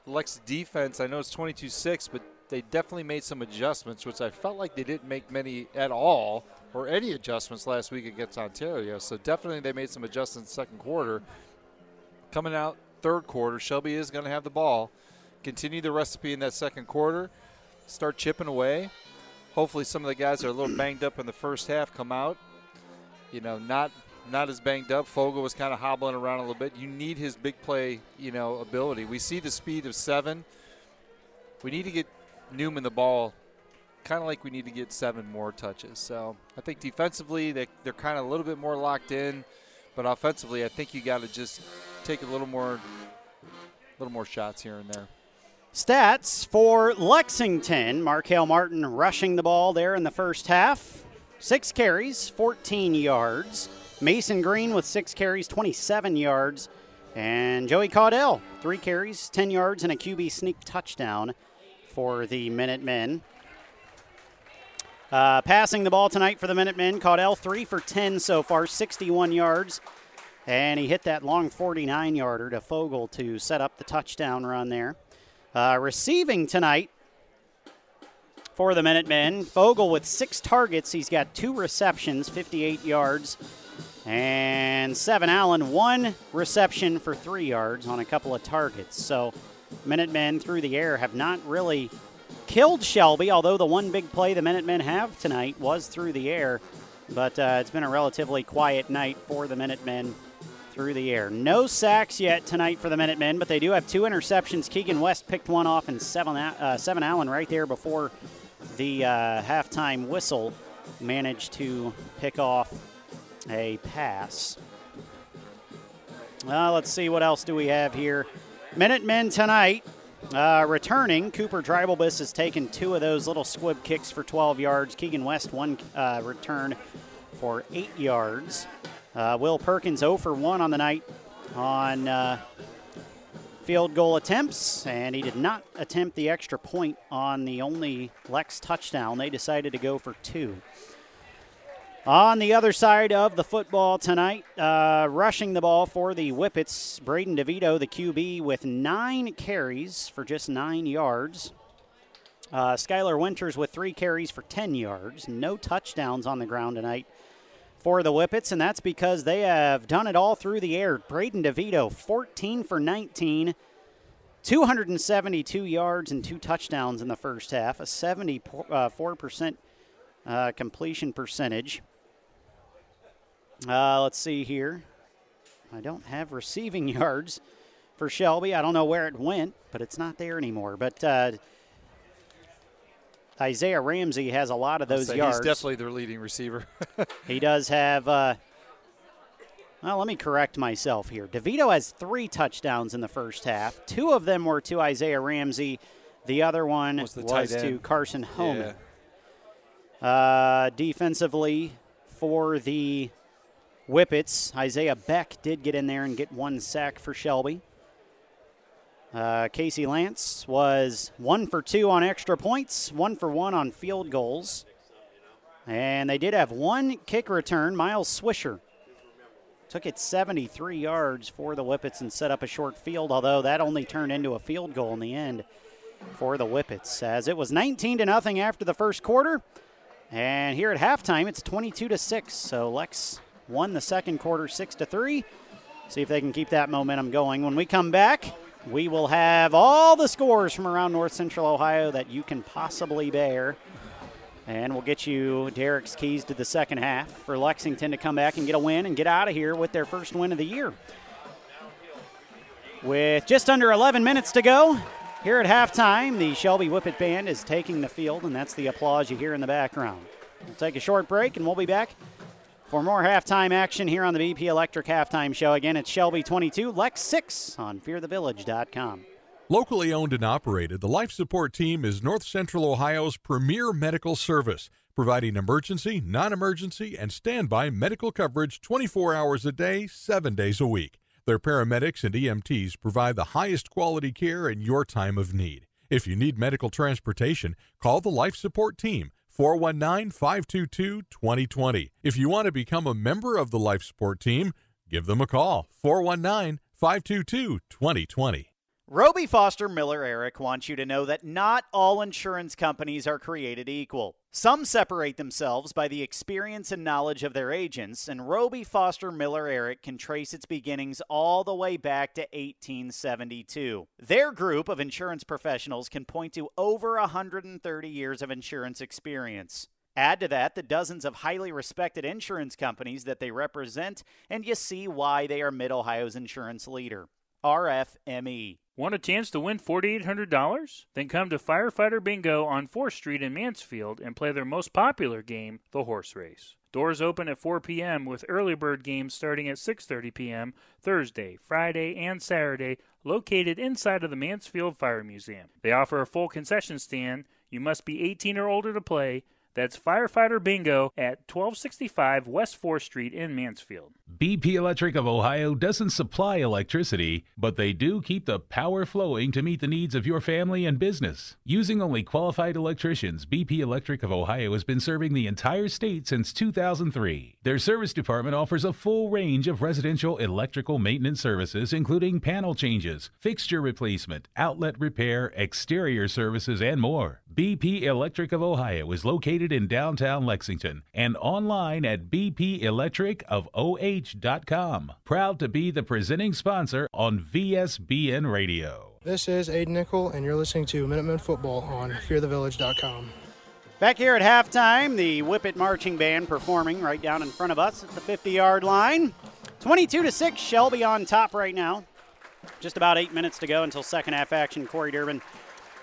Lex defense. I know it's 22-6, but they definitely made some adjustments, which I felt like they didn't make many at all or any adjustments last week against Ontario. So definitely they made some adjustments second quarter. Coming out third quarter, Shelby is going to have the ball. Continue the recipe in that second quarter. Start chipping away. Hopefully, some of the guys that are a little banged up in the first half come out. You know, not not as banged up. Fogel was kind of hobbling around a little bit. You need his big play, you know, ability. We see the speed of seven. We need to get Newman the ball, kind of like we need to get seven more touches. So I think defensively they they're kind of a little bit more locked in, but offensively I think you got to just take a little more, a little more shots here and there. Stats for Lexington. Markel Martin rushing the ball there in the first half. Six carries, 14 yards. Mason Green with six carries, 27 yards. And Joey Caudell, three carries, 10 yards, and a QB sneak touchdown for the Minutemen. Uh, passing the ball tonight for the Minutemen, Caudell, three for 10 so far, 61 yards. And he hit that long 49 yarder to Fogel to set up the touchdown run there. Uh, receiving tonight for the Minutemen, Fogel with six targets. He's got two receptions, 58 yards. And Seven Allen, one reception for three yards on a couple of targets. So Minutemen through the air have not really killed Shelby, although the one big play the Minutemen have tonight was through the air. But uh, it's been a relatively quiet night for the Minutemen through the air. No sacks yet tonight for the Minutemen, but they do have two interceptions. Keegan West picked one off, and Seven, uh, Seven Allen right there before the uh, halftime whistle managed to pick off a pass. Uh, let's see what else do we have here. Minutemen tonight. Uh, returning, Cooper Dreibelbis has taken two of those little squib kicks for 12 yards. Keegan West, one uh, return for eight yards. Uh, Will Perkins 0 for 1 on the night on uh, field goal attempts, and he did not attempt the extra point on the only Lex touchdown. They decided to go for two. On the other side of the football tonight, uh, rushing the ball for the Whippets, Braden DeVito, the QB, with nine carries for just nine yards. Uh, Skylar Winters with three carries for 10 yards. No touchdowns on the ground tonight for the Whippets, and that's because they have done it all through the air. Braden DeVito, 14 for 19, 272 yards and two touchdowns in the first half, a 74% uh, completion percentage. Uh, let's see here. I don't have receiving yards for Shelby. I don't know where it went, but it's not there anymore. But uh, Isaiah Ramsey has a lot of those yards. He's definitely their leading receiver. he does have. Uh, well, let me correct myself here. DeVito has three touchdowns in the first half. Two of them were to Isaiah Ramsey. The other one was, was to Carson Homan. Yeah. Uh, defensively, for the Whippets. Isaiah Beck did get in there and get one sack for Shelby. Uh, Casey Lance was one for two on extra points, one for one on field goals. And they did have one kick return. Miles Swisher took it 73 yards for the Whippets and set up a short field, although that only turned into a field goal in the end for the Whippets. As it was 19 to nothing after the first quarter. And here at halftime, it's 22 to 6. So Lex won the second quarter 6 to 3. See if they can keep that momentum going. When we come back, we will have all the scores from around North Central Ohio that you can possibly bear. And we'll get you Derek's keys to the second half for Lexington to come back and get a win and get out of here with their first win of the year. With just under 11 minutes to go, here at halftime, the Shelby Whippet Band is taking the field, and that's the applause you hear in the background. We'll take a short break, and we'll be back for more halftime action here on the BP Electric Halftime Show. Again, it's Shelby 22, Lex 6 on fearthevillage.com. Locally owned and operated, the Life Support Team is North Central Ohio's premier medical service, providing emergency, non emergency, and standby medical coverage 24 hours a day, 7 days a week. Their paramedics and EMTs provide the highest quality care in your time of need. If you need medical transportation, call the Life Support Team 419 522 2020. If you want to become a member of the Life Support Team, give them a call 419 522 2020. Roby Foster Miller Eric wants you to know that not all insurance companies are created equal. Some separate themselves by the experience and knowledge of their agents, and Roby Foster Miller Eric can trace its beginnings all the way back to 1872. Their group of insurance professionals can point to over 130 years of insurance experience. Add to that the dozens of highly respected insurance companies that they represent, and you see why they are Mid Ohio's insurance leader. RFME. Want a chance to win $4,800? Then come to Firefighter Bingo on 4th Street in Mansfield and play their most popular game, the horse race. Doors open at 4 p.m. with early bird games starting at 6:30 p.m. Thursday, Friday, and Saturday, located inside of the Mansfield Fire Museum. They offer a full concession stand. You must be 18 or older to play. That's Firefighter Bingo at 1265 West 4th Street in Mansfield. BP Electric of Ohio doesn't supply electricity, but they do keep the power flowing to meet the needs of your family and business. Using only qualified electricians, BP Electric of Ohio has been serving the entire state since 2003. Their service department offers a full range of residential electrical maintenance services, including panel changes, fixture replacement, outlet repair, exterior services, and more. BP Electric of Ohio is located in downtown Lexington and online at bpelectricofoh.com. Proud to be the presenting sponsor on VSBN Radio. This is Aiden Nickel, and you're listening to Minutemen Football on fearthevillage.com. Back here at halftime, the Whippet Marching Band performing right down in front of us at the 50 yard line. 22 to 6, Shelby on top right now. Just about eight minutes to go until second half action. Corey Durbin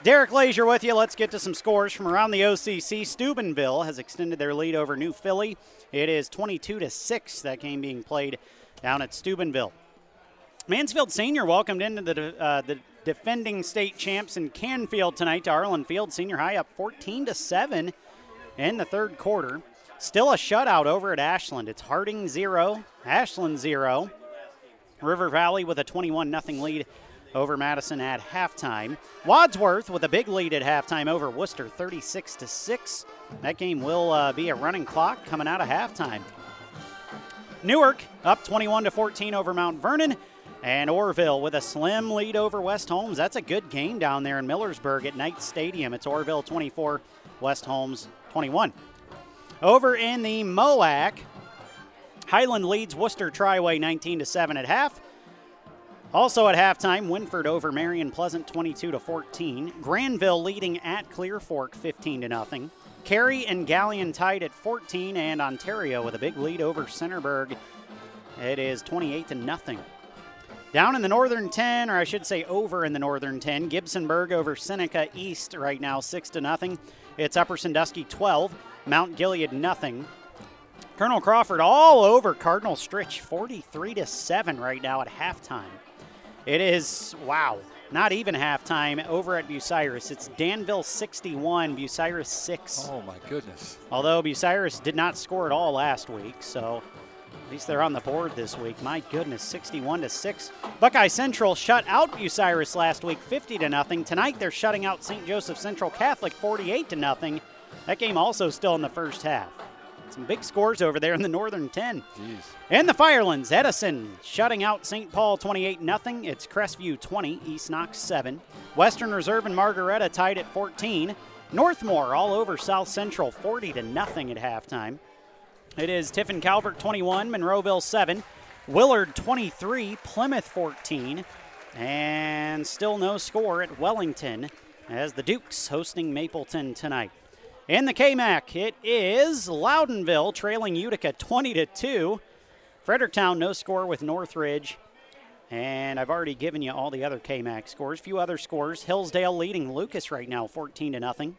Derek Lazier with you. Let's get to some scores from around the OCC. Steubenville has extended their lead over New Philly. It is 22 to 6, that game being played down at Steubenville. Mansfield Senior welcomed into the, uh, the defending state champs in Canfield tonight to Arlin Field. Senior high up 14 to 7 in the third quarter. Still a shutout over at Ashland. It's Harding 0, Ashland 0. River Valley with a 21 0 lead over Madison at halftime. Wadsworth with a big lead at halftime over Wooster, 36 to six. That game will uh, be a running clock coming out of halftime. Newark up 21 to 14 over Mount Vernon. And Orrville with a slim lead over West Holmes. That's a good game down there in Millersburg at Knight Stadium. It's Orrville 24, West Holmes 21. Over in the MOAC, Highland leads Wooster Triway 19 to 7 at half. Also at halftime, Wynford over Marion Pleasant 22 to 14. Granville leading at Clear Fork 15 to nothing. Carey and Galion tied at 14, and Ontario with a big lead over Centerburg. It is 28 to nothing. Down in the Northern 10, or I should say over in the Northern 10, Gibsonburg over Seneca East right now, 6 to nothing. It's Upper Sandusky 12, Mount Gilead nothing. Colonel Crawford all over Cardinal Stritch, 43 to 7 right now at halftime. It is, wow, not even halftime over at Bucyrus. It's Danville 61, Bucyrus 6. Oh, my goodness. Although Bucyrus did not score at all last week, so at least they're on the board this week. My goodness, 61 to 6. Buckeye Central shut out Bucyrus last week 50 to nothing. Tonight they're shutting out St. Joseph Central Catholic 48 to nothing. That game also still in the first half. Some big scores over there in the Northern 10. Jeez. And the Firelands, Edison shutting out St. Paul 28 0. It's Crestview 20, East Knox 7. Western Reserve and Margaretta tied at 14. Northmor all over South Central 40 to nothing at halftime. It is Tiffin Calvert 21, Monroeville 7, Willard 23, Plymouth 14, and still no score at Wellington as the Dukes hosting Mapleton tonight. In the KMAC, it is Loudonville trailing Utica 20 to 2. Fredericktown no score with Northridge. And I've already given you all the other KMAC scores. A few other scores. Hillsdale leading Lucas right now 14 to nothing.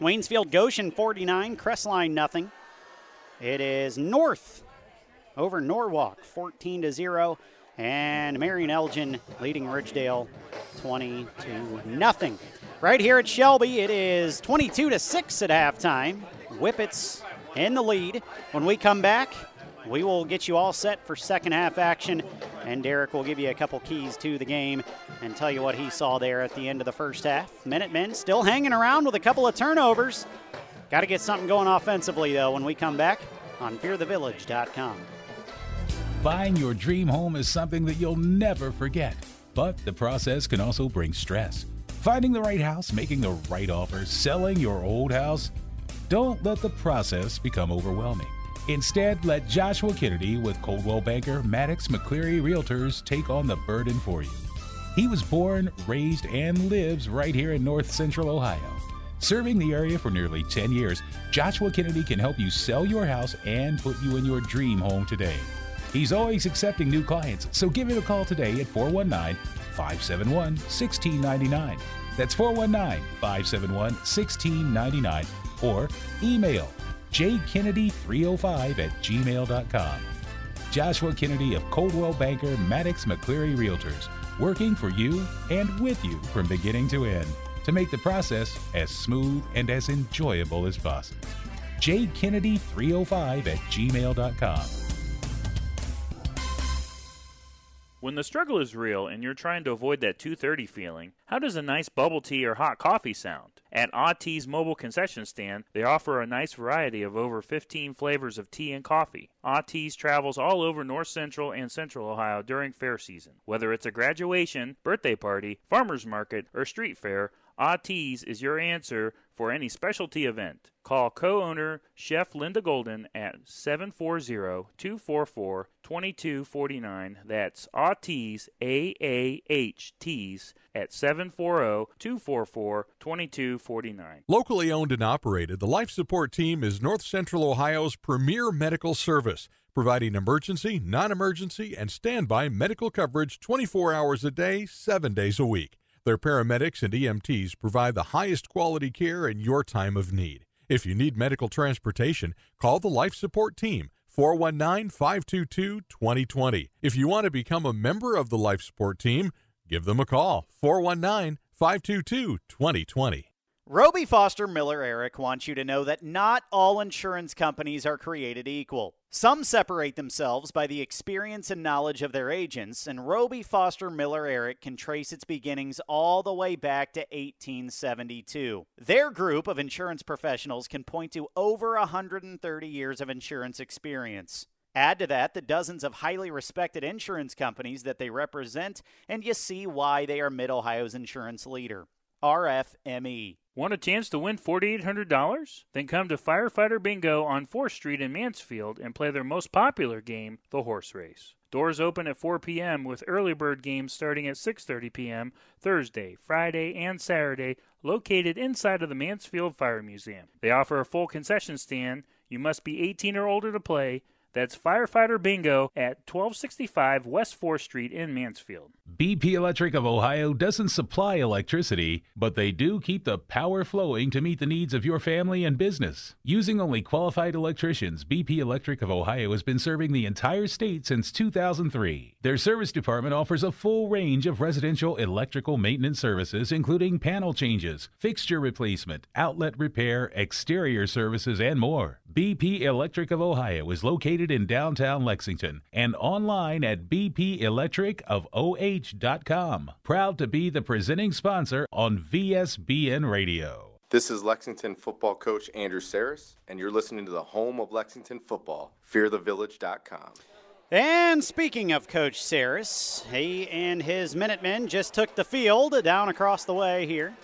Waynesfield Goshen 49, Crestline nothing. It is North over Norwalk 14 to 0 and Marion Elgin leading Ridgedale 20 to nothing. Right here at Shelby, it is 22 to 6 at halftime. Whippets in the lead. When we come back, we will get you all set for second half action, and Derek will give you a couple keys to the game and tell you what he saw there at the end of the first half. Minutemen still hanging around with a couple of turnovers. Got to get something going offensively, though, when we come back on fearthevillage.com. Buying your dream home is something that you'll never forget, but the process can also bring stress. Finding the right house, making the right offer, selling your old house. Don't let the process become overwhelming. Instead, let Joshua Kennedy with Coldwell Banker Maddox McCleary Realtors take on the burden for you. He was born, raised, and lives right here in North Central Ohio. Serving the area for nearly 10 years, Joshua Kennedy can help you sell your house and put you in your dream home today. He's always accepting new clients, so give him a call today at 419 571 1699. That's 419 571 1699 or email jkennedy305 at gmail.com. Joshua Kennedy of Coldwell Banker Maddox McCleary Realtors, working for you and with you from beginning to end to make the process as smooth and as enjoyable as possible. jkennedy305 at gmail.com. When the struggle is real and you're trying to avoid that 230 feeling, how does a nice bubble tea or hot coffee sound? At Odd Tea's mobile concession stand, they offer a nice variety of over 15 flavors of tea and coffee. Odd Tea's travels all over North Central and Central Ohio during fair season. Whether it's a graduation, birthday party, farmer's market, or street fair, Odd Teas is your answer for any specialty event. Call co-owner Chef Linda Golden at 740-244-2249. That's Odd Teas, A-A-H at 740-244-2249. Locally owned and operated, the Life Support Team is North Central Ohio's premier medical service, providing emergency, non emergency, and standby medical coverage 24 hours a day, 7 days a week. Their paramedics and EMTs provide the highest quality care in your time of need. If you need medical transportation, call the Life Support Team 419 522 2020. If you want to become a member of the Life Support Team, give them a call 419 522 2020. Roby Foster Miller Eric wants you to know that not all insurance companies are created equal. Some separate themselves by the experience and knowledge of their agents, and Roby Foster Miller Eric can trace its beginnings all the way back to 1872. Their group of insurance professionals can point to over 130 years of insurance experience. Add to that the dozens of highly respected insurance companies that they represent, and you see why they are Mid Ohio's insurance leader. RFME. Want a chance to win $4,800? Then come to Firefighter Bingo on 4th Street in Mansfield and play their most popular game, the horse race. Doors open at 4 p.m. with early bird games starting at 6:30 p.m. Thursday, Friday, and Saturday, located inside of the Mansfield Fire Museum. They offer a full concession stand. You must be 18 or older to play. That's Firefighter Bingo at 1265 West 4th Street in Mansfield. BP Electric of Ohio doesn't supply electricity, but they do keep the power flowing to meet the needs of your family and business. Using only qualified electricians, BP Electric of Ohio has been serving the entire state since 2003. Their service department offers a full range of residential electrical maintenance services, including panel changes, fixture replacement, outlet repair, exterior services, and more. BP Electric of Ohio is located in downtown Lexington and online at bpelectricofoh.com. Proud to be the presenting sponsor on VSBN Radio. This is Lexington football coach Andrew Saris, and you're listening to the home of Lexington football, fearthevillage.com. And speaking of Coach Saris, he and his Minutemen just took the field down across the way here.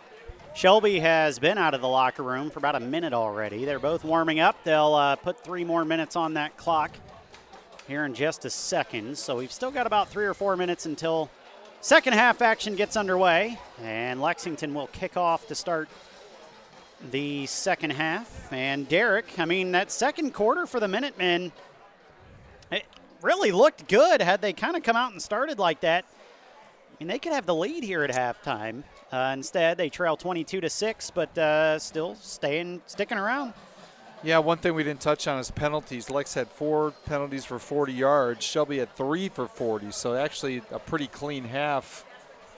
Shelby has been out of the locker room for about a minute already. They're both warming up. They'll uh, put three more minutes on that clock here in just a second. So we've still got about three or four minutes until second half action gets underway. And Lexington will kick off to start the second half. And Derek, I mean, that second quarter for the Minutemen, it really looked good had they kind of come out and started like that. I mean, they could have the lead here at halftime. Uh, instead, they trail 22 to six, but uh, still staying, sticking around. Yeah, one thing we didn't touch on is penalties. Lex had four penalties for 40 yards. Shelby had three for 40. So actually, a pretty clean half.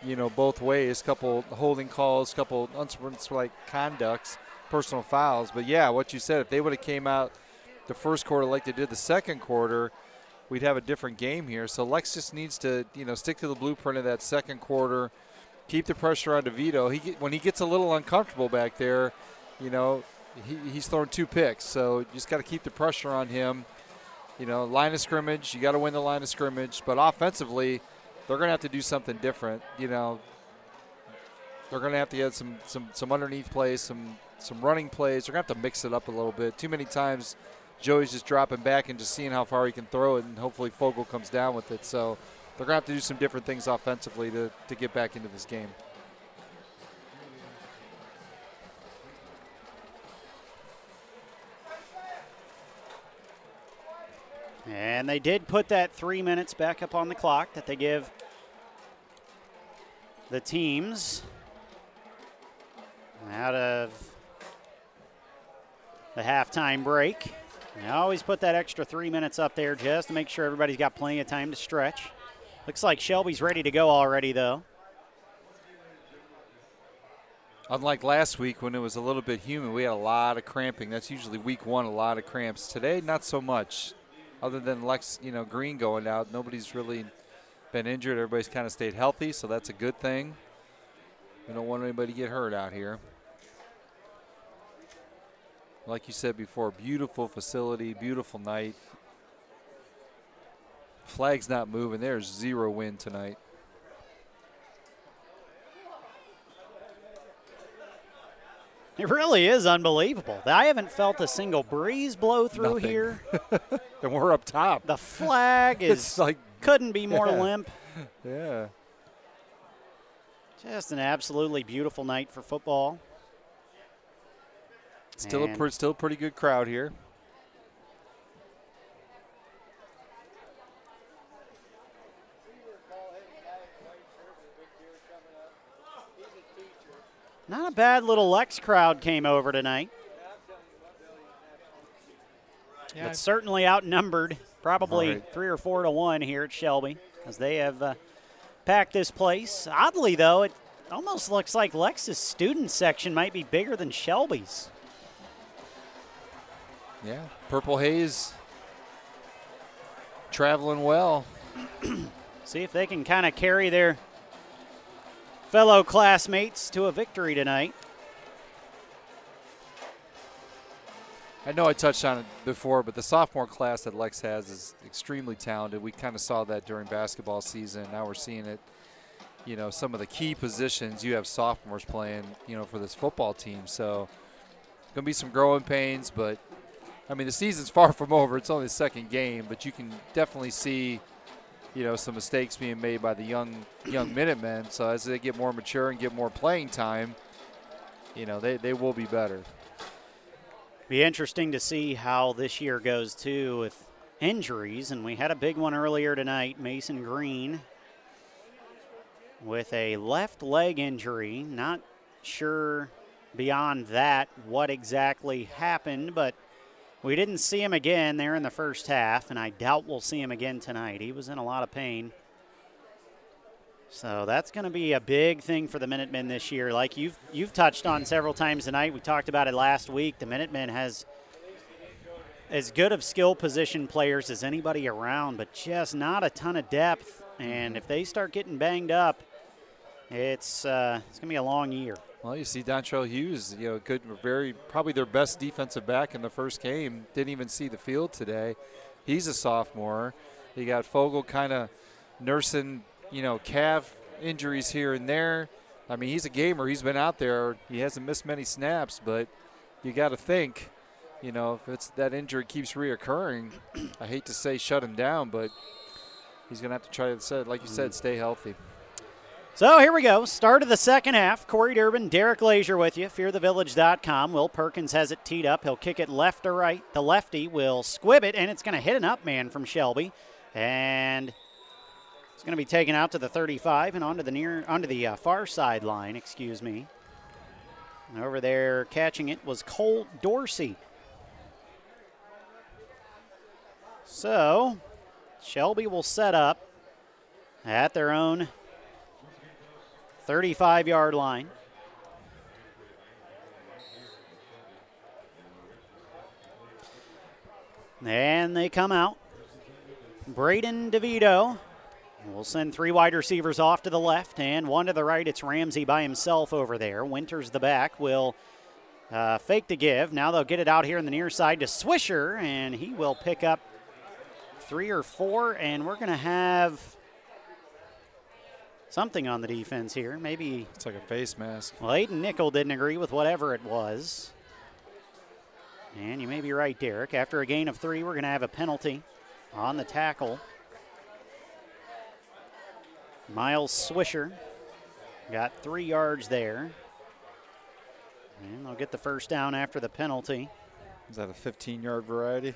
You know, both ways. Couple holding calls, couple unsportsmanlike conducts, personal fouls. But yeah, what you said, if they would have came out the first quarter like they did the second quarter, we'd have a different game here. So Lex just needs to, you know, stick to the blueprint of that second quarter keep the pressure on DeVito. He when he gets a little uncomfortable back there, you know, he, he's thrown two picks. So you just got to keep the pressure on him. You know, line of scrimmage, you got to win the line of scrimmage. But offensively, they're going to have to do something different. You know, they're going to have to get some some some underneath plays, some some running plays. They're going to have to mix it up a little bit. Too many times, Joey's just dropping back and just seeing how far he can throw it, and hopefully Fogel comes down with it. So they're going to have to do some different things offensively to, to get back into this game. And they did put that three minutes back up on the clock that they give the teams out of the halftime break. They always put that extra three minutes up there just to make sure everybody's got plenty of time to stretch. Looks like Shelby's ready to go already, though. Unlike last week when it was a little bit humid, we had a lot of cramping. That's usually week one, a lot of cramps. Today, not so much. Other than Lex, you know, Green going out, nobody's really been injured. Everybody's kind of stayed healthy, so that's a good thing. We don't want anybody to get hurt out here. Like you said before, beautiful facility, beautiful night. Flag's not moving. There's zero wind tonight. It really is unbelievable. I haven't felt a single breeze blow through Nothing. here. and we're up top. The flag is It's like couldn't be more Yeah. limp. Yeah. Just an absolutely beautiful night for football. Still a And- pre- still a pretty good crowd here. Not a bad little Lex crowd came over tonight. Yeah, but certainly outnumbered, probably All right. three or four to one here at Shelby, as they have uh, packed this place. Oddly, though, it Almost looks like Lex's student section might be bigger than Shelby's. Yeah, Purple Haze traveling well. See if they can kind of carry their fellow classmates to a victory tonight. I know I touched on it before, but the sophomore class that Lex has is extremely talented. We kind of saw that during basketball season. Now we're seeing it. You know, some of the key positions you have sophomores playing. You know, for this football team. So, gonna be some growing pains, but I mean, the season's far from over. It's only the second game, but you can definitely see, you know, some mistakes being made by the young young Minutemen. So as they get more mature and get more playing time, you know, they, they will be better. Be interesting to see how this year goes too with injuries, and we had a big one earlier tonight. Mason Green with a left leg injury. Not sure beyond that what exactly happened, but we didn't see him again there in the first half, and I doubt we'll see him again tonight. He was in a lot of pain. So that's going to be a big thing for the Minutemen this year. Like you've you've touched on several times tonight. We talked about it last week. The Minutemen has as good of skill position players as anybody around, but just not a ton of depth. And if they start getting banged up, it's uh, it's going to be a long year. Well, you see Dontrell Hughes, you know, good, very probably their best defensive back in the first game. Didn't even see the field today. He's a sophomore. You got Fogel kind of nursing you know, calf injuries here and there. I mean, he's a gamer. He's been out there. He hasn't missed many snaps, but you got to think, you know, if it's that injury keeps reoccurring, I hate to say shut him down, but he's going to have to try to, like you said, stay healthy. So here we go. Start of the second half. Corey Durbin, Derek Lazier with you. FearTheVillage.com. Will Perkins has it teed up. He'll kick it left or right. The lefty will squib it, and it's going to hit an up man from Shelby. And it's going to be taken out to the 35 and onto the near onto the uh, far sideline, excuse me. And over there catching it was Cole Dorsey. So, Shelby will set up at their own 35 yard line. And they come out. Braden DeVito We'll send three wide receivers off to the left and one to the right. It's Ramsey by himself over there. Winters the back will uh, fake the give. Now they'll get it out here in the near side to Swisher, and he will pick up three or four. And we're going to have something on the defense here. Maybe it's like a face mask. Well, Aiden Nickel didn't agree with whatever it was. And you may be right, Derek. After a gain of three, we're going to have a penalty on the tackle. Miles Swisher got three yards there. And they'll get the first down after the penalty. Is that a 15 yard variety?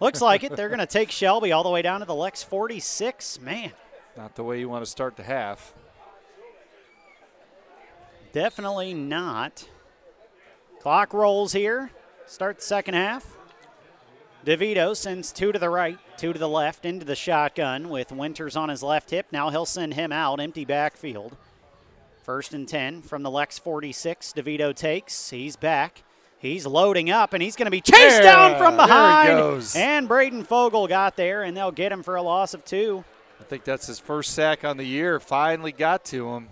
Looks like it. They're going to take Shelby all the way down to the Lex 46. Man. Not the way you want to start the half. Definitely not. Clock rolls here. Start the second half. DeVito sends two to the right, two to the left, into the shotgun with Winters on his left hip. Now he'll send him out, empty backfield. First and 10 from the Lex 46. DeVito takes. He's back. He's loading up, and he's going to be chased there, down from behind. And Braden Fogel got there, and they'll get him for a loss of two. I think that's his first sack on the year. Finally got to him.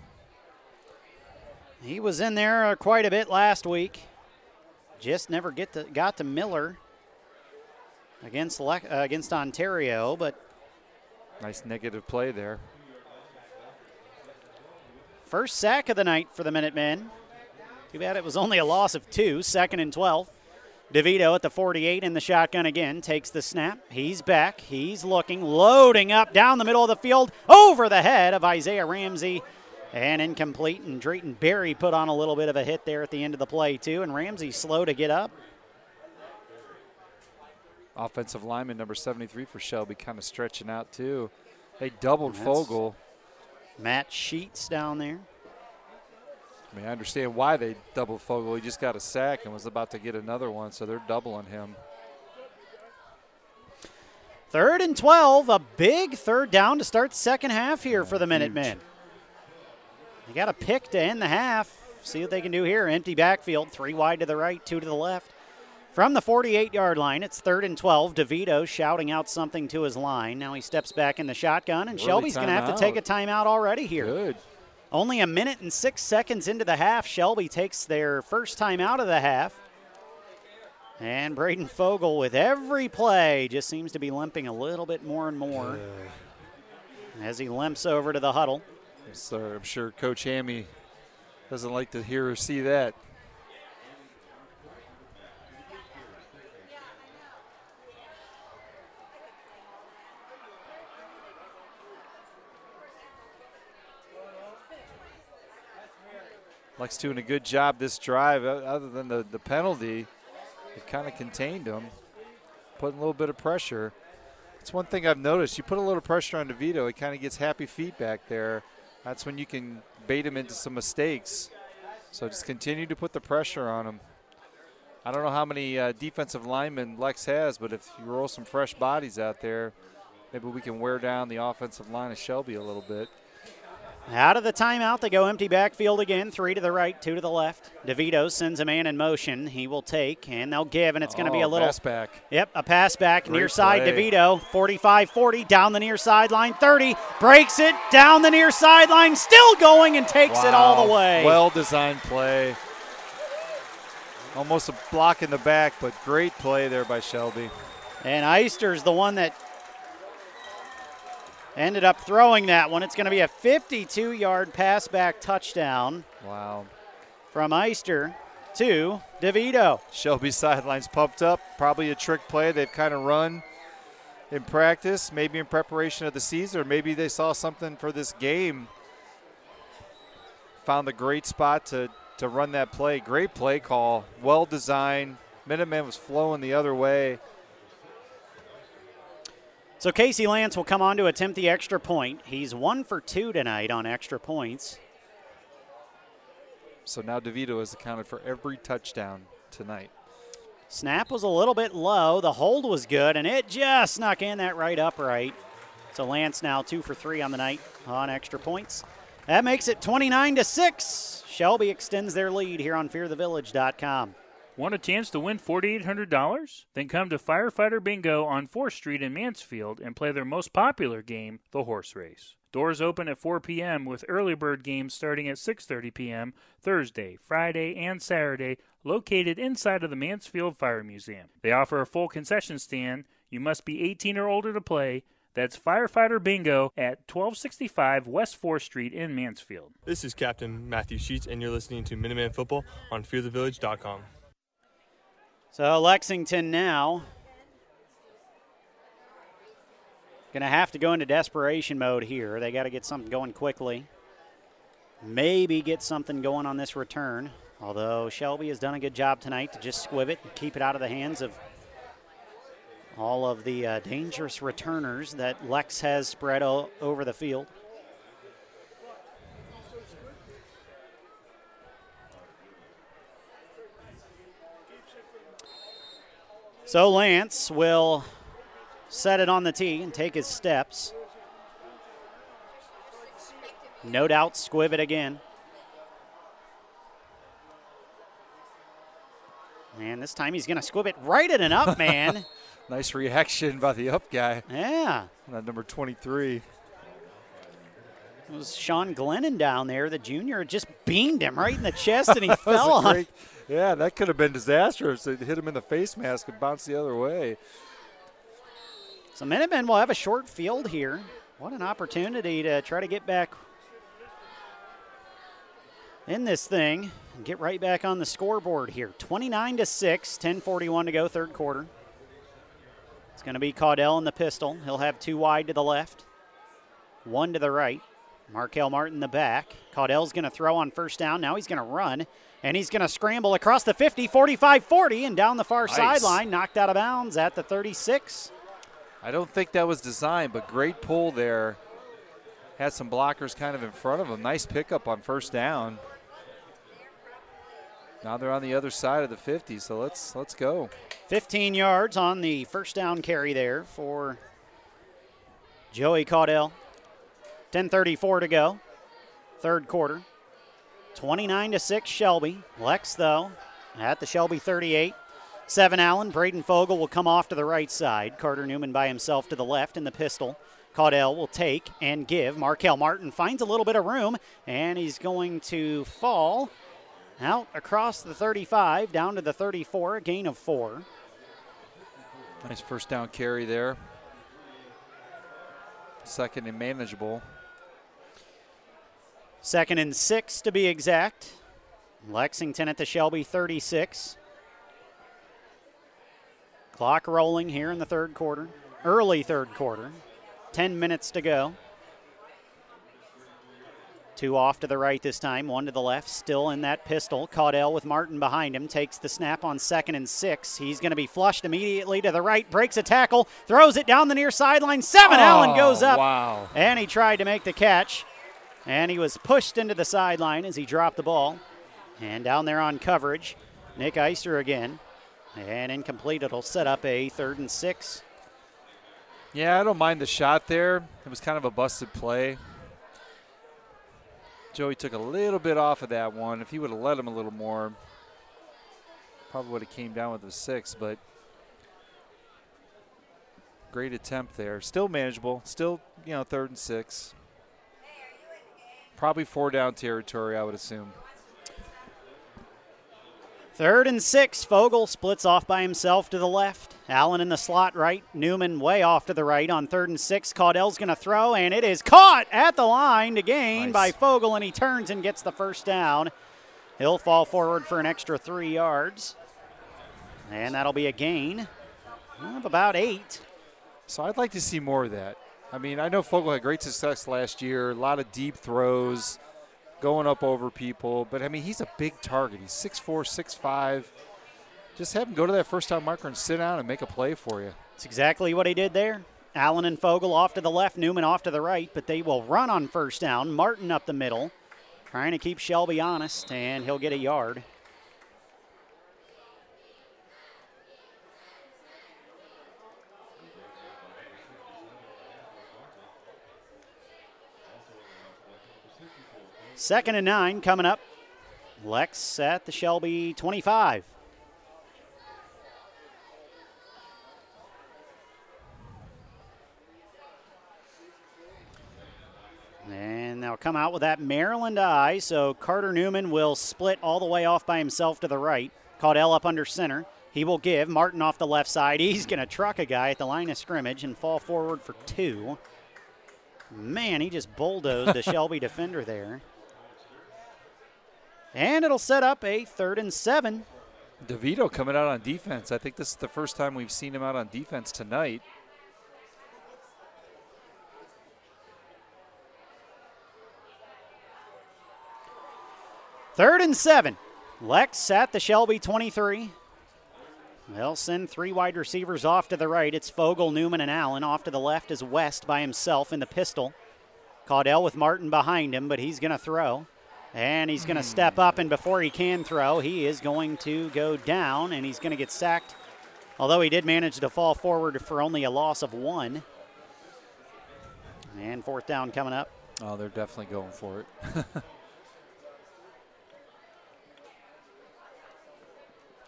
He was in there uh, quite a bit last week. Just never get to, got to Miller against uh, against Ontario, but nice negative play there. First sack of the night for the Minutemen. Too bad it was only a loss of two. Second and 12. DeVito at the 48 in the shotgun again takes the snap. He's back. He's looking, loading up down the middle of the field over the head of Isaiah Ramsey. And incomplete. And Drayton Berry put on a little bit of a hit there at the end of the play, too. And Ramsey slow to get up offensive lineman number 73 for Shelby kind of stretching out too. They doubled Fogel. Matt Sheets down there. I mean, I understand why they doubled Fogel. He just got a sack and was about to get another one, so they're doubling him. Third and 12, a big third down to start the second half here for the Minutemen. They got a pick to end the half. See what they can do here. Empty backfield, three wide to the right, two to the left. From the 48 yard line, it's third and 12. DeVito shouting out something to his line. Now he steps back in the shotgun, and Early Shelby's going to have to take a timeout already here. Good. Only a minute and six seconds into the half, Shelby takes their first time out of the half. And Braden Fogel, with every play, just seems to be limping a little bit more and more as he limps over to the huddle. So I'm sure Coach Hammy doesn't like to hear or see that. Luck's doing a good job this drive. Other than the, the penalty, it kind of contained him, putting a little bit of pressure. It's one thing I've noticed. You put a little pressure on DeVito, he kind of gets happy feet back there. That's when you can bait him into some mistakes. So just continue to put the pressure on him. I don't know how many uh, defensive linemen Lex has, but if you roll some fresh bodies out there, maybe we can wear down the offensive line of Shelby a little bit. Out of the timeout, they go empty backfield again. Three to the right, two to the left. DeVito sends a man in motion. He will take, and they'll give, and it's going to be oh, a Oh, little. pass back. Yep, a pass back Great near side. play. DeVito, 45 40, down the near sideline, 30, breaks it, down the near sideline, still going, and takes it all the way. Well designed play. Almost a block in the back, but great play there by Shelby. And Eister's the one that ended up throwing that one. It's going to be a 52 yard pass back touchdown Wow. from Eister to DeVito. Shelby's sidelines pumped up. Probably a trick play they've kind of run in practice, maybe in preparation of the season, or maybe they saw something for this game. Found the great spot to, to run that play. Great play call. Well designed. Minuteman was flowing the other way. So Casey Lance will come on to attempt the extra point. He's one for two tonight on extra points. So now DeVito has accounted for every touchdown tonight. Snap was a little bit low. The hold was good, and it just snuck in that right upright. So Lance now two for three on the night on extra points. That makes it 29 to six. Shelby extends their lead here on FearTheVillage.com. Want a chance to win $4,800? Then come to Firefighter Bingo on 4th Street in Mansfield and play their most popular game, the horse race. Doors open at 4 p.m. with early bird games starting at 6:30 p.m. Thursday, Friday, and Saturday, located inside of the Mansfield Fire Museum. They offer a full concession stand. You must be 18 or older to play. That's Firefighter Bingo at 1265 West 4th Street in Mansfield. This is Captain Matthew Sheets, and you're listening to Minuteman Football on FearTheVillage.com. So Lexington now going to have to go into desperation mode here. They got to get something going quickly. Maybe get something going on this return. Although Shelby has done a good job tonight to just squib it and keep it out of the hands of all of the uh, dangerous returners that Lex has spread over the field. So Lance will set it on the tee and take his steps. No doubt, squib it again. And this time he's going to squib it right at an up man. Nice reaction by the up guy. yeah. That number 23. It was Sean Glennon down there, the junior, just beamed him right in the chest and he fell on. great- yeah, that could have been disastrous. It hit him in the face mask and bounced the other way. So Minutemen will have a short field here. What an opportunity to try to get back in this thing and get right back on the scoreboard here. 29 to 6, 10:41 to go, third quarter. It's going to be Caudell in the pistol. He'll have two wide to the left, one to the right. Markel Martin in the back. Caudell's going to throw on first down. Now he's going to run, and he's going to scramble across the 50, 45, 40, and down the far Nice. sideline, knocked out of bounds at the 36. I don't think that was designed, but great pull there. Had some blockers kind of in front of him. Nice pickup on first down. Now they're on the other side of the 50, so let's let's go. 15 yards on the first down carry there for Joey Caudell. 10:34 to go, third quarter. 29 to 6 Shelby. Lex, though, at the Shelby 38. Seven Allen. Braden Fogel will come off to the right side. Carter Newman by himself to the left in the pistol. Caudell will take and give. Markel Martin finds a little bit of room, and he's going to fall out across the 35 down to the 34, a gain of four. Nice first down carry there. Second and manageable. Second and six to be exact. Lexington at the Shelby 36. Clock rolling here in the third quarter, early third quarter. 10 minutes to go. Two off to the right this time, one to the left, still in that pistol. Caudell with Martin behind him takes the snap on second and six. He's going to be flushed immediately to the right, breaks a tackle, throws it down the near sideline. Seven oh, Allen goes up. Wow. And he tried to make the catch. And he was pushed into the sideline as he dropped the ball. And down there on coverage, Nick Eister again. And incomplete. It'll set up a third and six. Yeah, I don't mind the shot there. It was kind of a busted play. Joey took a little bit off of that one. If he would have let him a little more, probably would have came down with a six, but great attempt there. Still manageable. Still, you know, third and six. Probably four down territory, I would assume. Third and six. Fogel splits off by himself to the left. Allen in the slot right. Newman way off to the right on third and six. Caudell's going to throw, and it is caught at the line to gain Nice. by Fogel, and he turns and gets the first down. He'll fall forward for an extra three yards. And that'll be a gain of about eight. So I'd like to see more of that. I mean, I know Fogel had great success last year, a lot of deep throws, going up over people, but I mean, he's a big target. He's 6'4, 6'5. Just have him go to that first down marker and sit down and make a play for you. It's exactly what he did there. Allen and Fogel off to the left, Newman off to the right, but they will run on first down. Martin up the middle, trying to keep Shelby honest, and he'll get a yard. Second and nine coming up. Lex at the Shelby 25. And they'll come out with that Maryland I. So Carter Newman will split all the way off by himself to the right. Caudell up under center. He will give Martin off the left side. He's going to truck a guy at the line of scrimmage and fall forward for two. Man, he just bulldozed the Shelby defender there. And it'll set up a third and seven. DeVito coming out on defense. I think this is the first time we've seen him out on defense tonight. Third and seven. Lex at the Shelby 23. They'll send three wide receivers off to the right. It's Fogel, Newman, and Allen. Off to the left is West by himself in the pistol. Caudell with Martin behind him, but he's going to throw. And he's going to step up, and before he can throw, he is going to go down, and he's going to get sacked. Although he did manage to fall forward for only a loss of one. And fourth down coming up. Oh, they're definitely going for it.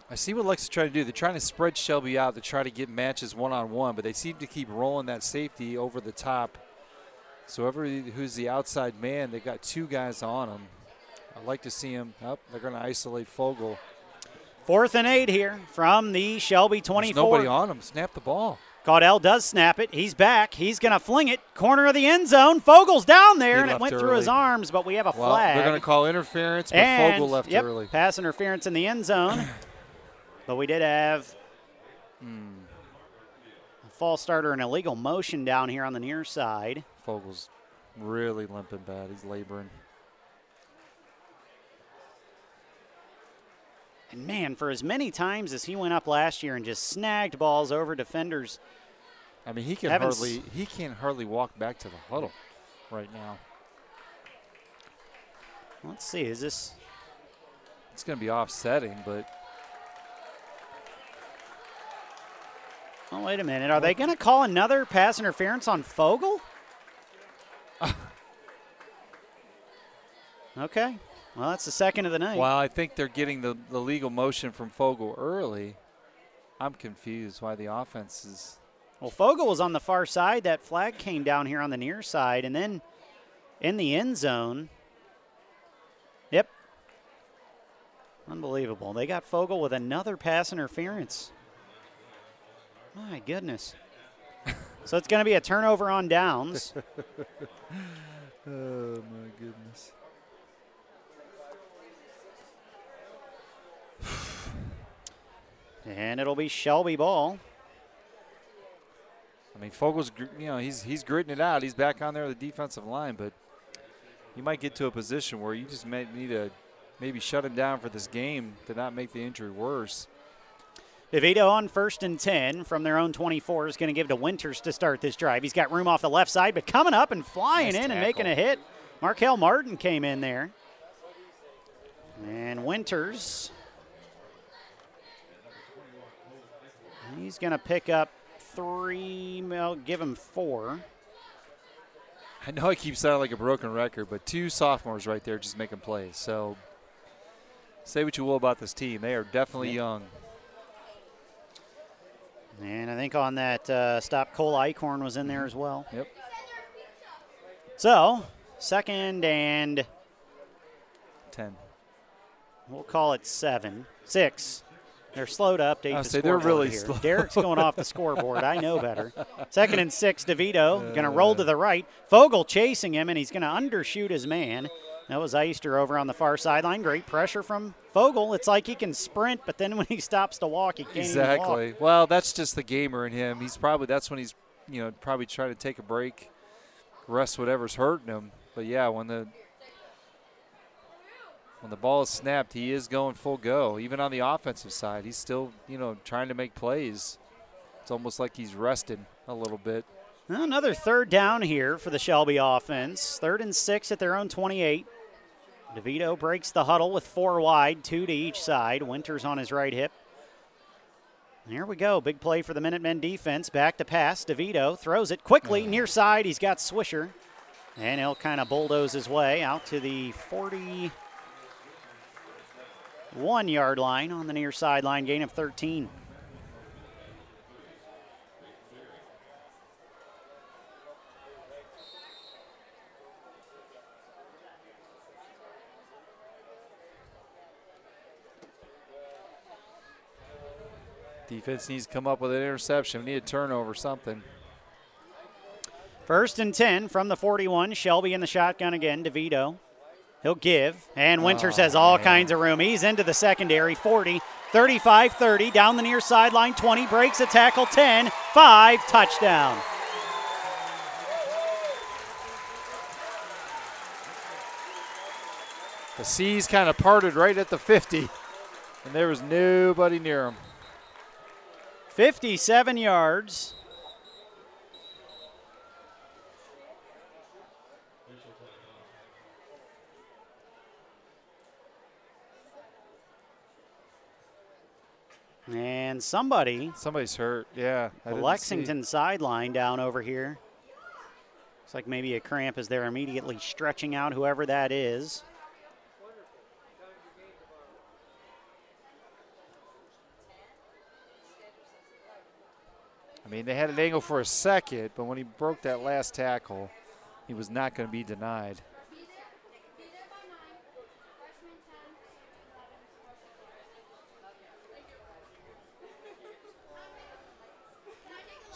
I see what Lex is trying to do. They're trying to spread Shelby out to try to get matches one on one, but they seem to keep rolling that safety over the top. So whoever who's the outside man, they've got two guys on him. I'd like to see him. Up, they're going to isolate Fogel. Fourth and eight here from the Shelby There's 24. nobody on him. Snap the ball. Caudell does snap it. He's back. He's going to fling it. Corner of the end zone. Fogel's down there, He and it went through his arms, but we have a Well, flag. they're going to call interference, but and, Fogel left yep, early. Pass interference in the end zone. but we did have Hmm. a false starter and illegal motion down here on the near side. Fogel's really limping bad. He's laboring. And man, for as many times as he went up last year and just snagged balls over defenders, I mean, he can Haven't hardly he can't hardly walk back to the huddle right now. let's see, is this It's going to be offsetting, but Oh, wait a minute. Are they going to call another pass interference on Fogel? okay. Well, that's the second of the night. While I think they're getting the, the legal motion from Fogel early, I'm confused why the offense is. Well, Fogel was on the far side. That flag came down here on the near side, and then in the end zone. Yep. Unbelievable. They got Fogel with another pass interference. My goodness. so it's going to be a turnover on downs. oh, my goodness. And it'll be Shelby ball. I mean, Fogel's, you know, he's he's gritting it out. He's back on there the defensive line, but you might get to a position where you just may need to maybe shut him down for this game to not make the injury worse. DeVito on first and 10 from their own 24 is going to give to Winters to start this drive. He's got room off the left side, but coming up and flying Nice in and making a hit. Markel Martin came in there. And Winters, he's going to pick up three, I'll give him four. I know I keep sounding like a broken record, but two sophomores right there just making plays. So say what you will about this team, they are definitely young. And I think on that uh, stop, Cole Eichhorn was in there as well. Yep. So, second and Ten. We'll call it seven, six. They're slow to update I'll the say they're really here. slow. Derek's going off the scoreboard. I know better. Second and six, DeVito going to roll to the right. Fogel chasing him, and he's going to undershoot his man. That was Eister over on the far sideline. Great pressure from Fogel. It's like he can sprint, but then when he stops to walk, he can't even walk. Exactly. Well, that's just the gamer in him. He's probably that's when he's you know probably trying to take a break, rest whatever's hurting him. But yeah, when the when the ball is snapped, he is going full go. Even on the offensive side, he's still you know trying to make plays. It's almost like he's rested a little bit. Another third down here for the Shelby offense. Third and six at their own 28. DeVito breaks the huddle with four wide, two to each side. Winters on his right hip. Here we go. Big play for the Minutemen defense. Back to pass. DeVito throws it quickly near side. He's got Swisher. And he'll kind of bulldoze his way out to the 41 yard line on the near sideline, gain of 13. Defense needs to come up with an interception. We need a turnover, something. First and 10 from the 41. Shelby in the shotgun again. DeVito. He'll give. And Winters oh, has all kinds of room. He's into the secondary. 40, 35 30. Down the near sideline. 20. Breaks a tackle. 10, 5. Touchdown. The seas kind of parted right at the 50, and there was nobody near him. 57 yards. And somebody, Somebody's hurt. Yeah. I the Lexington sideline down over here. Looks like maybe a cramp as they're immediately stretching out whoever that is. I mean, they had an angle for a second, but when he broke that last tackle, he was not going to be denied.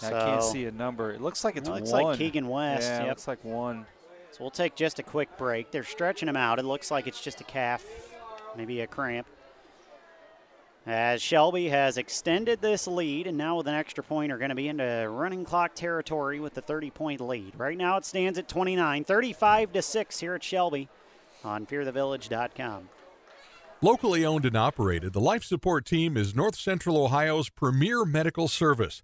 I can't see a number. It looks like it's It looks one. like Keegan West, Yeah, it yep. looks like one. So we'll take just a quick break. They're stretching him out. It looks like it's just a calf, maybe a cramp. As Shelby has extended this lead, and now with an extra point, are going to be into running clock territory with the 30 point lead. Right now it stands at 29, 35 to 6 here at Shelby on fearthevillage.com. Locally owned and operated, the Life Support Team is North Central Ohio's premier medical service,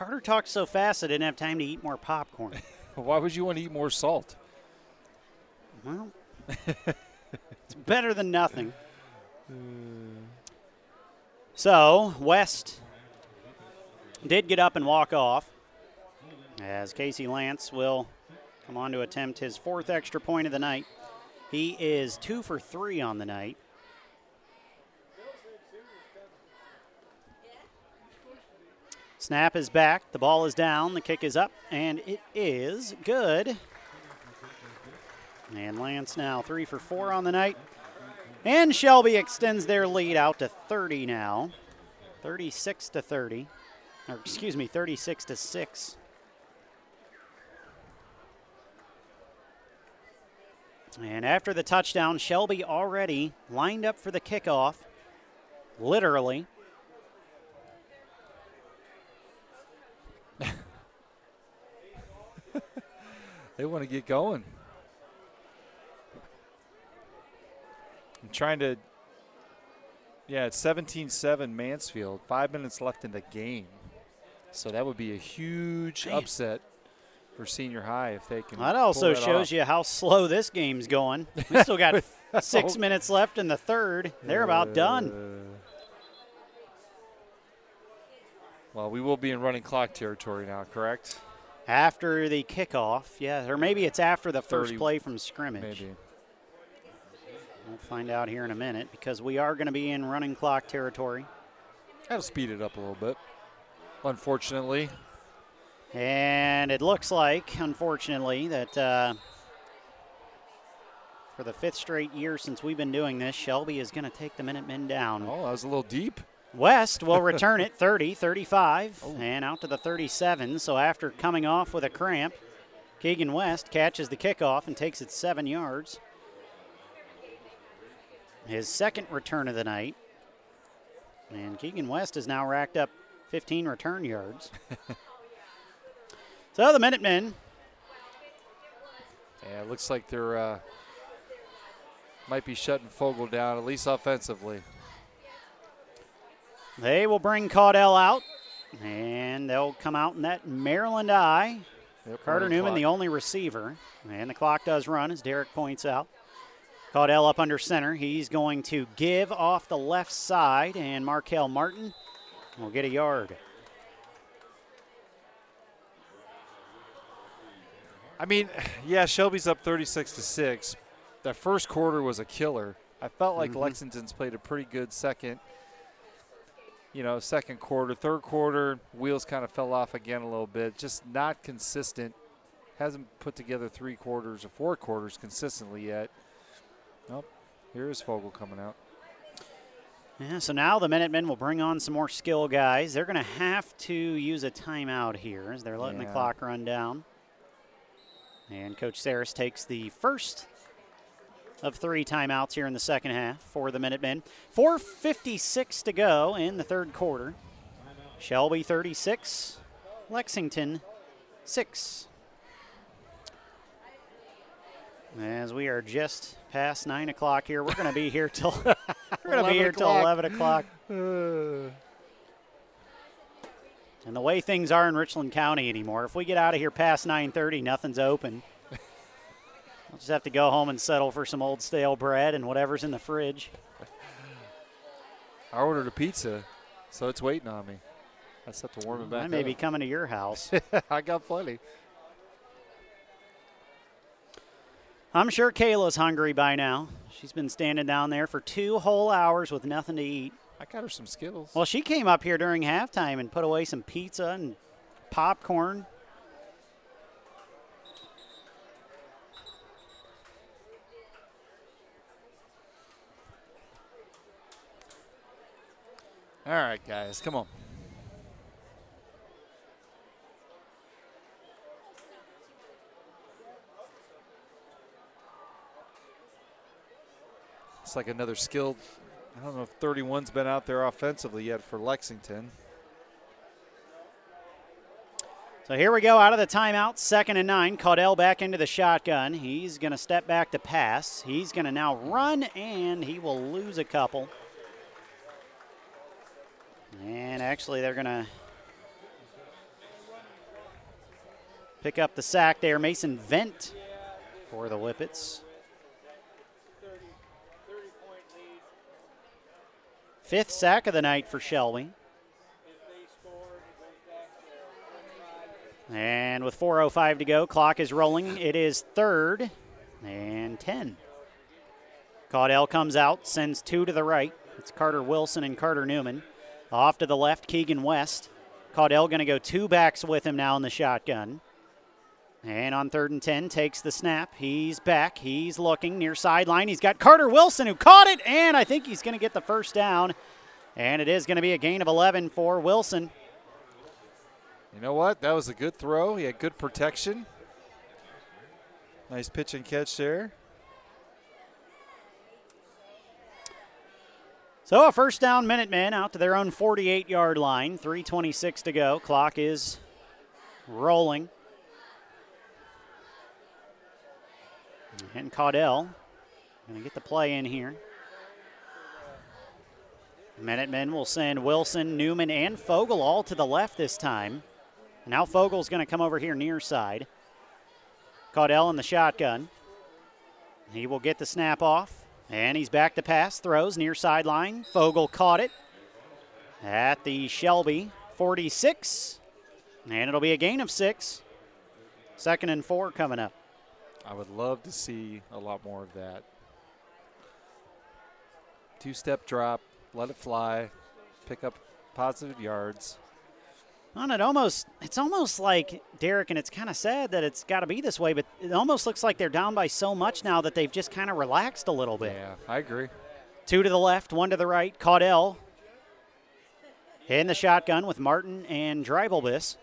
Carter talked so fast I didn't have time to eat more popcorn. Why would you want to eat more salt? well, it's better than nothing. So, West did get up and walk off as Casey Lance will come on to attempt his fourth extra point of the night. He is two for three on the night. Snap is back. The ball is down. The kick is up, and it is good. And Lance now three for four on the night. And Shelby extends their lead out to 30 now. 36 to 30. Or excuse me, 36 to 6. And after the touchdown, Shelby already lined up for the kickoff. Literally. They want to get going. I'm trying to. Yeah, it's 17 7 Mansfield. Five minutes left in the game. So that would be a huge Man. upset for senior high if they can. That also that shows off. you how slow this game's going. We still got six minutes left in the third. They're about done. Uh, Well, we will be in running clock territory now, correct? After the kickoff, yeah, or maybe it's after the first 30 play from scrimmage. Maybe. We'll find out here in a minute because we are going to be in running clock territory. That'll speed it up a little bit. Unfortunately, And it looks like, unfortunately, that uh, for the fifth straight year since we've been doing this, Shelby is going to take the Minutemen down. oh, that was a little deep. West will return it 30, 35, Oh. and out to the 37. So after coming off with a cramp, Keegan West catches the kickoff and takes it seven yards. His second return of the night. And Keegan West has now racked up 15 return yards. so the Minutemen Yeah, it looks like they're uh, might be shutting Fogel down at least offensively. They will bring Caudell out, and they'll come out in that Maryland I. Yep, Carter Newman, clock. the only receiver, and the clock does run, as Derek points out. Caudell up under center. He's going to give off the left side, and Markel Martin will get a yard. I mean, yeah, Shelby's up 36 to 6. That first quarter was a killer. I felt like Mhm. Lexington's played a pretty good second. You know, second quarter, third quarter, wheels kind of fell off again a little bit. Just not consistent. Hasn't put together three quarters or four quarters consistently yet. Nope. Here is Fogel coming out. Yeah, so now the Minutemen will bring on some more skill guys. They're going to have to use a timeout here as they're letting the clock run down. And Coach Saris takes the first of three timeouts here in the second half for the Minutemen. 4.56 to go in the third quarter. Shelby 36, Lexington 6. As we are just past 9 o'clock here, we're going to be here till we're going to be 11 here till. 11 o'clock. And the way things are in Richland County anymore, if we get out of here past 9:30, nothing's open. I'll just have to go home and settle for some old stale bread and whatever's in the fridge. I ordered a pizza, so it's waiting on me. I just have to warm it back I may be coming to your house. I got plenty. I'm sure Kayla's hungry by now. She's been standing down there for two whole hours with nothing to eat. I got her some Skittles. Well, she came up here during halftime and put away some pizza and popcorn. All right, guys, come on. It's like another skilled. I don't know if 31's been out there offensively yet for Lexington. So here we go out of the timeout, second and nine. Caudell back into the shotgun. He's going to step back to pass. He's going to now run, and he will lose a couple. And actually, they're going to pick up the sack there. Mason Vent for the Whippets. Fifth sack of the night for Shelby. And with 4.05 to go, clock is rolling. It is third and 10. Caudell comes out, sends two to the right. It's Carter Wilson and Carter Newman. Off to the left, Keegan West. Caudell going to go two backs with him now in the shotgun. And on third and 10, takes the snap. He's back. He's looking near sideline. He's got Carter Wilson who caught it, and I think he's going to get the first down. And it is going to be a gain of 11 for Wilson. You know what? That was a good throw. He had good protection. Nice pitch and catch there. So a first down Minutemen out to their own 48 yard line. 3.26 to go. Clock is rolling. And Caudell going to get the play in here. Minutemen will send Wilson, Newman, and Fogel all to the left this time. Now Fogel's going to come over here near side. Caudell in the shotgun. He will get the snap off, and he's back to pass. Throws near sideline. Fogel caught it at the Shelby 46, and it'll be a gain of six. Second and four coming up. I would love to see a lot more of that. Two step drop, let it fly, pick up positive yards. On it almost it's almost like Derek, and it's kind of sad that it's got to be this way, but it almost looks like they're down by so much now that they've just kind of relaxed a little bit. Yeah, I agree. Two to the left, one to the right. Caudell in the shotgun with Martin and Dreibelbis.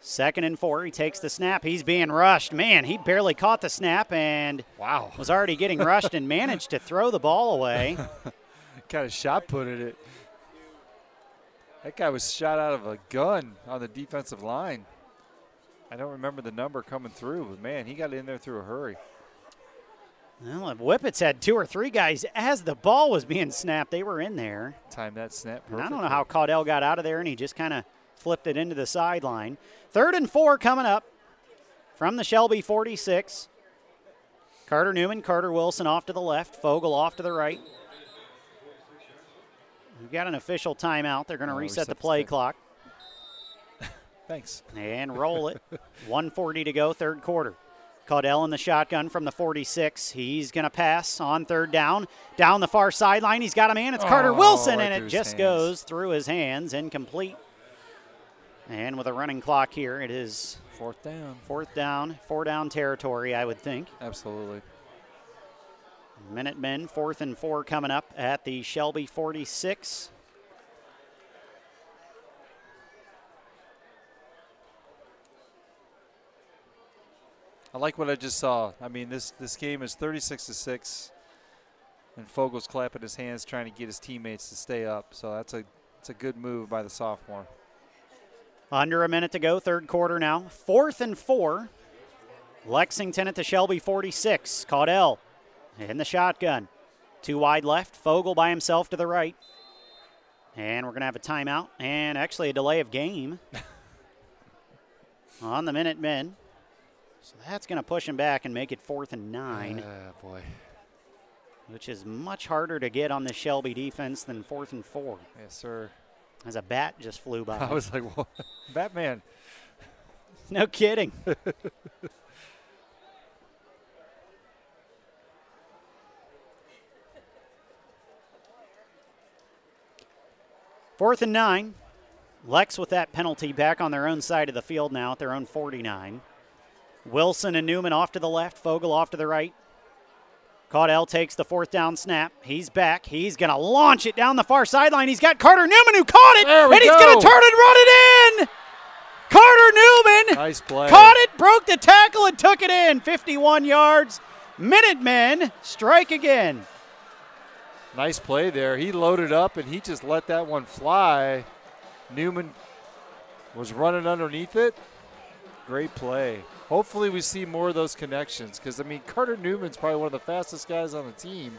Second and four. He takes the snap. He's being rushed. Man, he barely caught the snap and wow was already getting rushed and managed to throw the ball away. kind of shot putted it. That guy was shot out of a gun on the defensive line. I don't remember the number coming through, but man, he got in there through a hurry. Well, if Whippets had two or three guys as the ball was being snapped. They were in there. Time that snap And. I don't know how Caudell got out of there, and he just kind of flipped it into the sideline. Third and four coming up from the Shelby 46. Carter Newman, Carter Wilson off to the left, Fogel off to the right. We've got an official timeout. They're going to Oh, reset the reset the play clock Thanks. and roll it. 140 to go, third quarter. Caudell in the shotgun from the 46. He's going to pass on third down. Down the far sideline. He's got a man. It's Carter Oh, Wilson, right and it just hands. goes through his hands. Incomplete. And with a running clock here, it is Fourth down. fourth down, four down territory, I would think. Absolutely. Minutemen, fourth and four coming up at the Shelby 46. I like what I just saw. I mean, this this game is 36 to six, and Fogel's clapping his hands, trying to get his teammates to stay up. So that's a it's a good move by the sophomore. Under a minute to go, third quarter now. Fourth and four. Lexington at the Shelby 46. Caudell in the shotgun. Two wide left. Fogel by himself to the right. And we're going to have a timeout and actually a delay of game on the minute men. So that's going to push him back and make it fourth and nine, Ah, boy. which is much harder to get on the Shelby defense than fourth and four. Yes, sir. As a bat just flew by. I was like, what? Batman. No kidding. Fourth and nine. Lex with that penalty back on their own side of the field now at their own 49. Wilson and Newman off to the left, Fogel off to the right. Caudell takes the fourth down snap. He's back. He's going to launch it down the far sideline. He's got Carter Newman who caught it, and he's going to turn and run it in. Carter Newman Nice play. caught it, broke the tackle, and took it in. 51 yards. Minutemen strike again. Nice play there. He loaded up and he just let that one fly. Newman was running underneath it. Great play. Hopefully, we see more of those connections because, I mean, Carter Newman's probably one of the fastest guys on the team.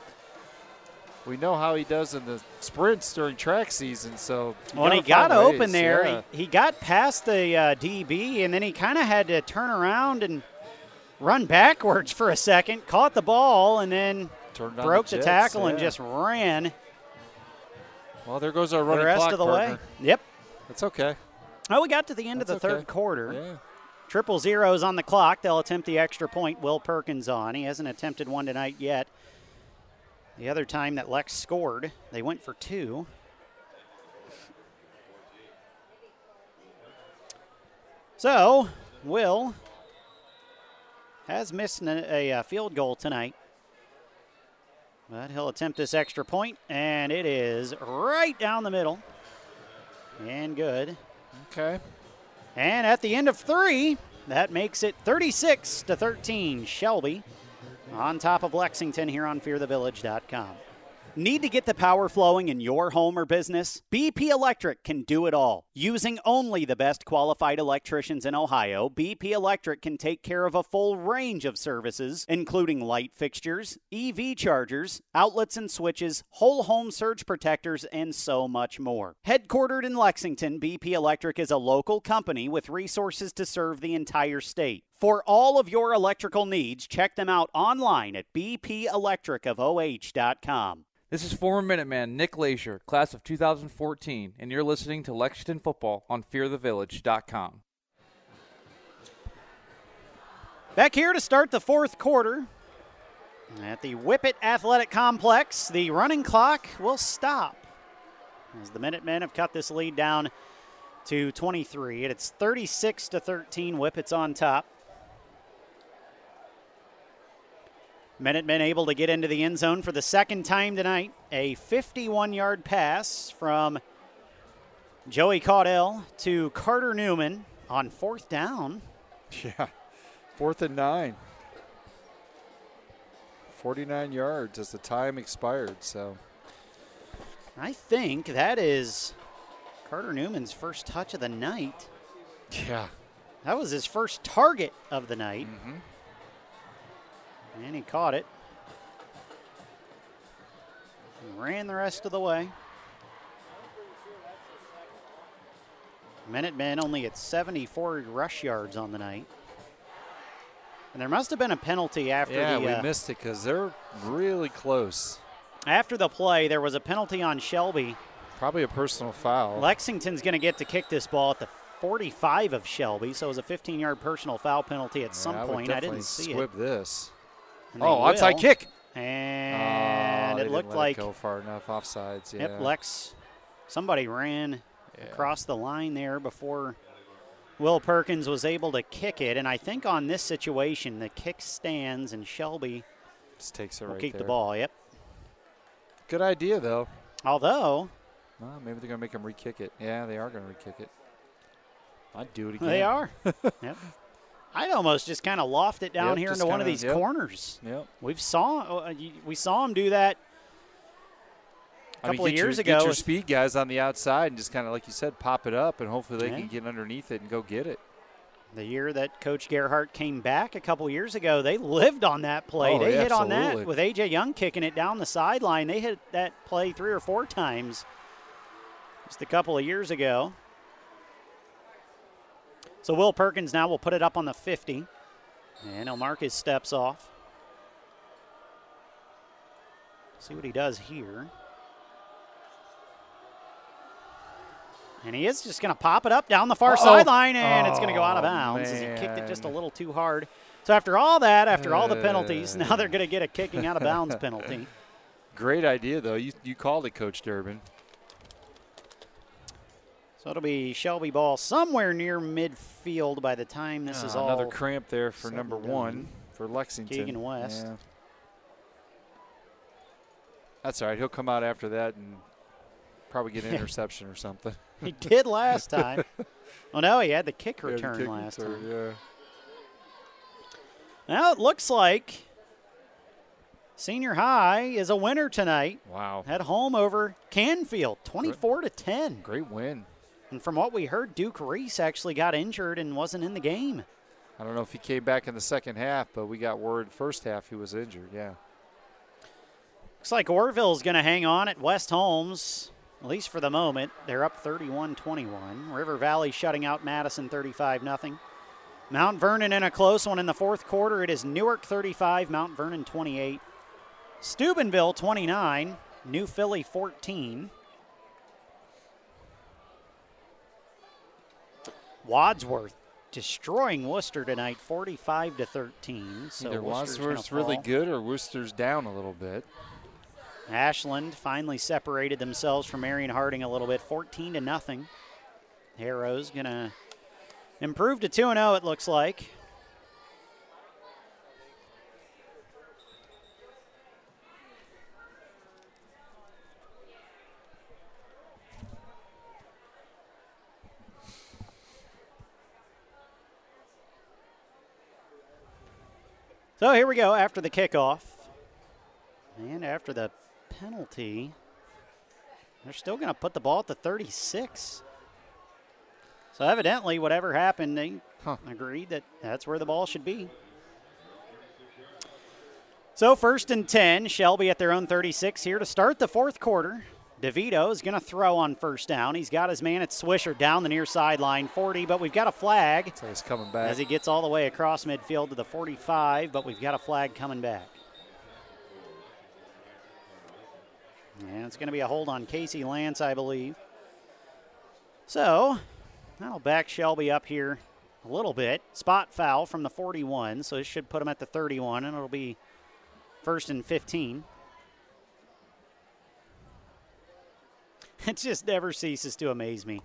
We know how he does in the sprints during track season, so. When he got open there, yeah. he, he, got past the uh, DB, and then he kind of had to turn around and run backwards for a second, caught the ball, and then broke the, the tackle yeah. and just ran. Well, there goes our running the rest clock of the partner. way. Yep. That's okay. Oh, we got to the end That's of the okay. third quarter. Yeah. Triple zeros on the clock. They'll attempt the extra point. Will Perkins on. He hasn't attempted one tonight yet. The other time that Lex scored, they went for two. So, Will has missed a, a field goal tonight. But he'll attempt this extra point, and it is right down the middle. And good. Okay. And at the end of three, that makes it 36 to 13. Shelby on top of Lexington here on FearTheVillage.com. Need to get the power flowing in your home or business? BP Electric can do it all. Using only the best qualified electricians in Ohio, BP Electric can take care of a full range of services, including light fixtures, EV chargers, outlets and switches, whole home surge protectors, and so much more. Headquartered in Lexington, BP Electric is a local company with resources to serve the entire state. For all of your electrical needs, check them out online at bpelectricofoh.com. This is former Minuteman Nick Leisure, class of 2014, and you're listening to Lexington Football on FearTheVillage.com. Back here to start the fourth quarter at the Whippet Athletic Complex, the running clock will stop as the Minutemen have cut this lead down to 23. It's 36 to 13. Whippet's on top. Minutemen able to get into the end zone for the second time tonight. A 51 yard pass from Joey Caudell to Carter Newman on fourth down. Yeah, fourth and nine. 49 yards as the time expired, so. I think that is Carter Newman's first touch of the night. Yeah. That was his first target of the night. Mm-hmm. And he caught it. And ran the rest of the way. Minutemen only at 74 rush yards on the night. And there must have been a penalty after yeah, the. we uh, missed it because they're really close. After the play, there was a penalty on Shelby. Probably a personal foul. Lexington's going to get to kick this ball at the 45 of Shelby, so it was a 15 yard personal foul penalty at Yeah, some I point. I didn't see squib it. this. And Oh, onside will. kick. And Oh, it looked let like go far enough offsides. Yeah. Yep, Lex. Somebody ran Yeah. across the line there before Will Perkins was able to kick it. And I think on this situation, the kick stands and Shelby Just takes it will right keep there. the ball. Yep. Good idea though. Although Well, maybe they're gonna make him re-kick it. Yeah, they are gonna re-kick it. I'd do it again. they are. yep. I'd almost just kind of loft it down Yep, here into one of kinda- these yep. corners. Yep. We've saw uh, we saw him do that a I mean, couple of get your- years Get ago. your speed guys on the outside and just kind of, like you said, pop it up, and hopefully they Yeah. can get underneath it and go get it. The year that Coach Gerhart came back a couple years ago, they lived on that play. Oh, they yeah, hit on that with AJ Young kicking it down the sideline. They hit that play three or four times just a couple of years ago. So Will Perkins now will put it up on the 50. And he'll mark his steps off. See what he does here. And he is just going to pop it up down the far Uh-oh. sideline, and it's going to go out of Oh, bounds as he kicked it just a little too hard. So after all that, after all the penalties, now they're going to get a kicking out of bounds penalty. Great idea, though. You you called it, Coach Durbin. So it'll be Shelby ball somewhere near midfield by the time this is Ah, all. another cramp there for number one for Lexington. Keegan West. Yeah. That's all right. He'll come out after that and probably get an interception or something. He did last time. well, no, he had the kick Yeah, the return kick last return, time. Yeah. Now it looks like Senior High is a winner tonight Wow. at home over Canfield, 24 to 10. Great win. And from what we heard, Duke Reese actually got injured and wasn't in the game. I don't know if he came back in the second half, but we got word first half he was injured. Yeah. Looks like Orrville's going to hang on at West Holmes, at least for the moment. They're up 31 21. River Valley shutting out Madison 35 0. Mount Vernon in a close one in the fourth quarter. It is Newark 35, Mount Vernon 28. Steubenville 29, New Philly 14. Wadsworth destroying Wooster tonight, 45 to 13. So Either Wooster's Wadsworth's really good or Wooster's down a little bit. Ashland finally separated themselves from Marion Harding a little bit, 14 to nothing. Arrows gonna improve to 2 0. It looks like. So here we go after the kickoff. And after the penalty, they're still going to put the ball at the 36. So evidently, whatever happened, they agreed that that's where the ball should be. So first and 10, Shelby at their own 36 here to start the fourth quarter. DeVito is going to throw on first down. He's got his man at Swisher down the near sideline, 40, but we've got a flag So he's coming back. as he gets all the way across midfield to the 45, but we've got a flag coming back. And it's going to be a hold on Casey Lance, I believe. So that'll back Shelby up here a little bit. Spot foul from the 41, so it should put him at the 31, and it'll be first and 15. It just never ceases to amaze me.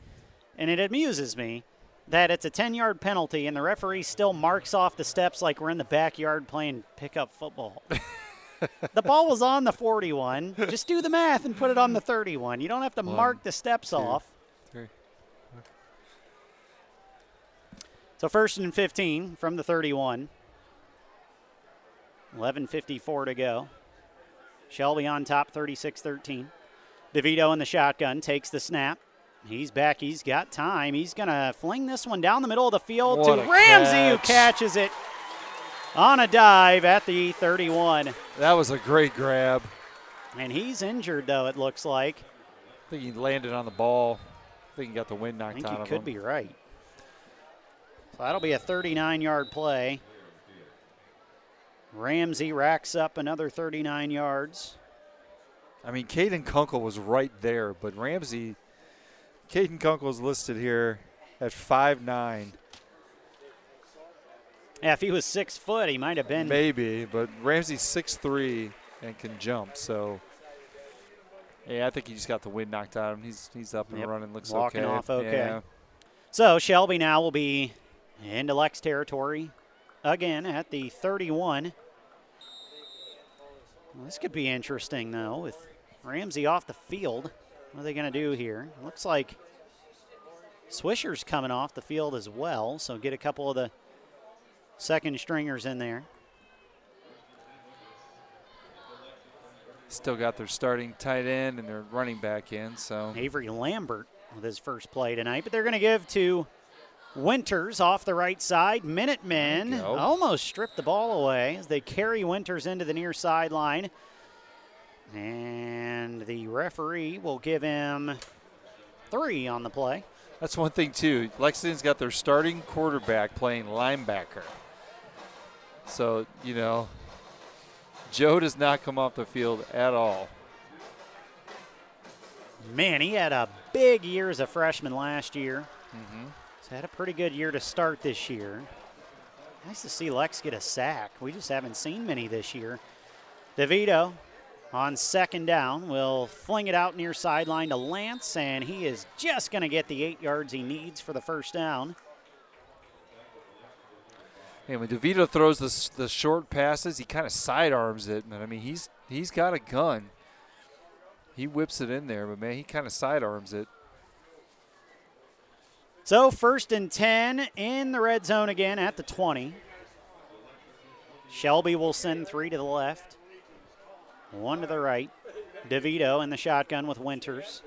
And it amuses me that it's a 10 yard penalty and the referee still marks off the steps like we're in the backyard playing pickup football. the ball was on the 41. Just do the math and put it on the 31. You don't have to One, mark the steps off. three. So first and 15 from the 31. 11.54 to go. Shelby on top, 36 13. DeVito in the shotgun takes the snap. He's back. He's got time. He's going to fling this one down the middle of the field What to Ramsey, who catches it on a dive at the 31. That was a great grab. And he's injured, though, it looks like. I think he landed on the ball. I think he got the wind I knocked think out of could him. be right. So that'll be a 39 yard play. Ramsey racks up another 39 yards. I mean, Caden Kunkel was right there, but Ramsey, Caden Kunkel's listed here at five nine, Yeah, if he was six foot, he might have been. maybe, but Ramsey's six three and can jump. So, yeah, I think he just got the wind knocked out of him. He's he's up and Yep, running. Looks walking okay. off okay. Yeah. So Shelby now will be into Lex territory again at the 31. Well, this could be interesting, though, with Ramsey off the field. What are they going to do here? Looks like Swisher's coming off the field as well, so get a couple of the second stringers in there. Still got their starting tight end and their running back in. So Avery Lambert with his first play tonight, but they're going to give to Winters off the right side. Minutemen almost stripped the ball away as they carry Winters into the near sideline. And the referee will give him three on the play. That's one thing too. Lexington's got their starting quarterback playing linebacker. So you know, Joe does not come off the field at all. Man, he had a big year as a freshman last year. Mm-hmm. He's had a pretty good year to start this year. Nice to see Lex get a sack. We just haven't seen many this year. DeVito on second down will fling it out near sideline to Lance, and he is just going to get the eight yards he needs for the first down. And when DeVito throws the the short passes, he kind of sidearms it. But I mean, he's he's got a gun. He whips it in there, but man, he kind of sidearms it. So first and 10 in the red zone again at the 20. Shelby will send three to the left, one to the right. DeVito in the shotgun with Winters.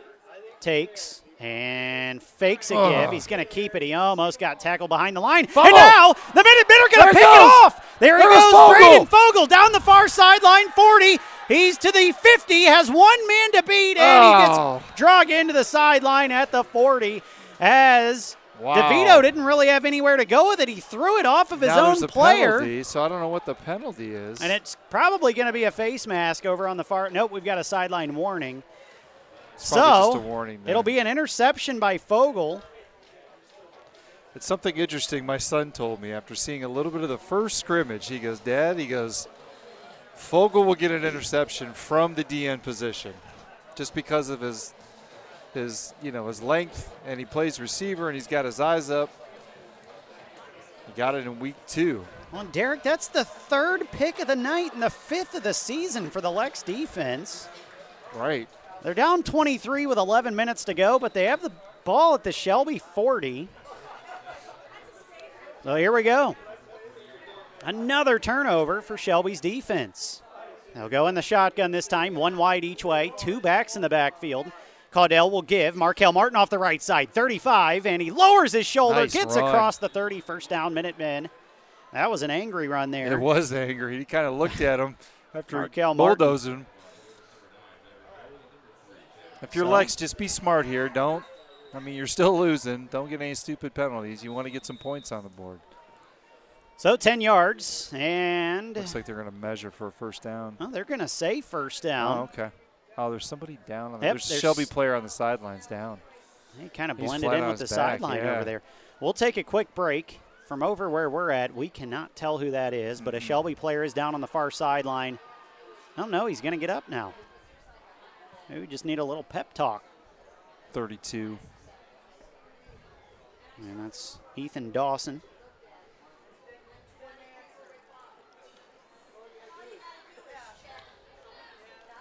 Takes And fakes a give. He's going to keep it. He almost got tackled behind the line. Fumble. And now the minute men are going to pick goes. it off. There he There goes goes, Fogel. Braden Fogel down the far sideline, 40. He's to the 50, has one man to beat, and he Oh. gets drug into the sideline at the 40 as Wow. DeVito didn't really have anywhere to go with it. He threw it off of his now own player. penalty, so I don't know what the penalty is. And it's probably going to be a face mask over on the far. Nope, we've got a sideline warning. It's so just a warning. it'll be an interception by Fogel. It's something interesting my son told me after seeing a little bit of the first scrimmage. He goes, Dad, he goes, Fogel will get an interception from the DN position just because of his his you know his length and he plays receiver and he's got his eyes up. He got it in week two. Well, Derek, that's the third pick of the night and the fifth of the season for the Lex defense. Right. They're down 23 with 11 minutes to go, but they have the ball at the Shelby 40. So here we go. Another turnover for Shelby's defense. They'll go in the shotgun this time, one wide each way, two backs in the backfield. Caudell will give. Markel Martin off the right side, 35, and he lowers his shoulder, Nice gets run. across the 30, first down, Minutemen. That was an angry run there. It was angry. He kind of looked at him after Markel Martin. bulldozing him. If you're So- Lex, just be smart here. Don't. I mean, you're still losing. Don't get any stupid penalties. You want to get some points on the board. So 10 yards, and Looks like they're going to measure for a first down. oh, they're going to say first down. Oh, okay. Oh, there's somebody down on the Yep, There's a there's- Shelby player on the sidelines down. He kind of blended in with the sideline yeah. over there. We'll take a quick break. From over where we're at, we cannot tell who that is, but a. Shelby player is down on the far sideline. I don't know. He's going to get up now. Maybe we just need a little pep talk. 32. And that's Ethan Dawson.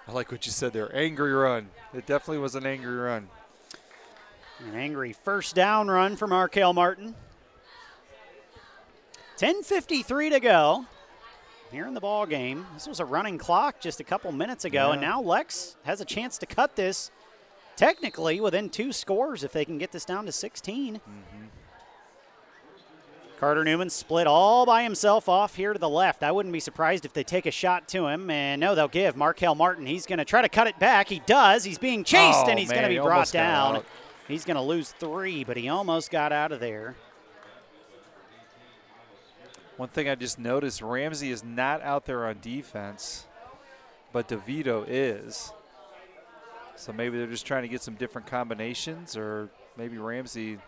I like what you said there. Angry run. It definitely was an angry run. An angry first down run for Markel Martin. 10:53 to go. Here in the ball game. This was a running clock just a couple minutes ago, and now Lex has a chance to cut this technically within two scores if they can get this down to 16. Mm-hmm. Carter Newman split all by himself off here to the left. I wouldn't be surprised if they take a shot to him. And no, they'll give Markel Martin. He's going to try to cut it back. He does. He's being chased, Oh, and he's going to be brought down. He's going to lose three, but he almost got out of there. One thing I just noticed Ramsey is not out there on defense, but DeVito is. So maybe they're just trying to get some different combinations, or maybe Ramsey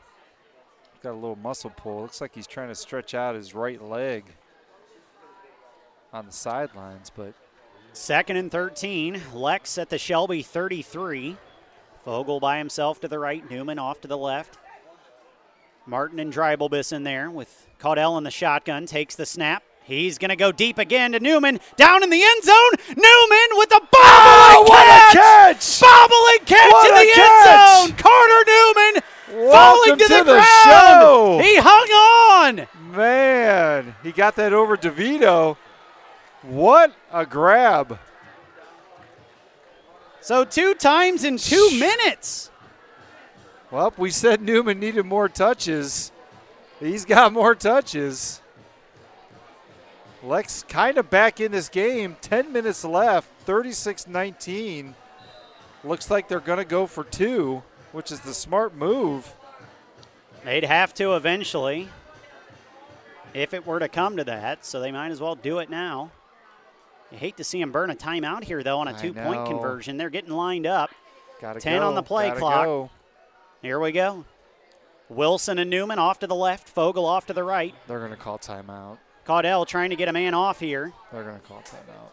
got a little muscle pull. Looks like he's trying to stretch out his right leg on the sidelines, but Second and 13. Lex at the Shelby 33. Fogel by himself to the right. Newman off to the left. Martin and Dreibelbis in there with Caudell in the shotgun. Takes the snap. He's going to go deep again to Newman. Down in the end zone. Newman with the bobbling oh, catch. Bobbling catch What in the catch! end zone. Carter Newman falling Welcome to the, the ground. show. He hung on. man, he got that over DeVito. What a grab! So two times in two minutes. Well, we said Newman needed more touches. He's got more touches. Lex kind of back in this game. 10 minutes left, 36 19. Looks like they're going to go for two, which is the smart move. They'd have to eventually if it were to come to that, so they might as well do it now. You hate to see them burn a timeout here, though, on a two point conversion. They're getting lined up. Gotta 10 on the play Gotta clock. go. Here we go. Wilson and Newman off to the left, Fogel off to the right. They're going to call timeout. Caudell trying to get a man off here. They're going to call timeout.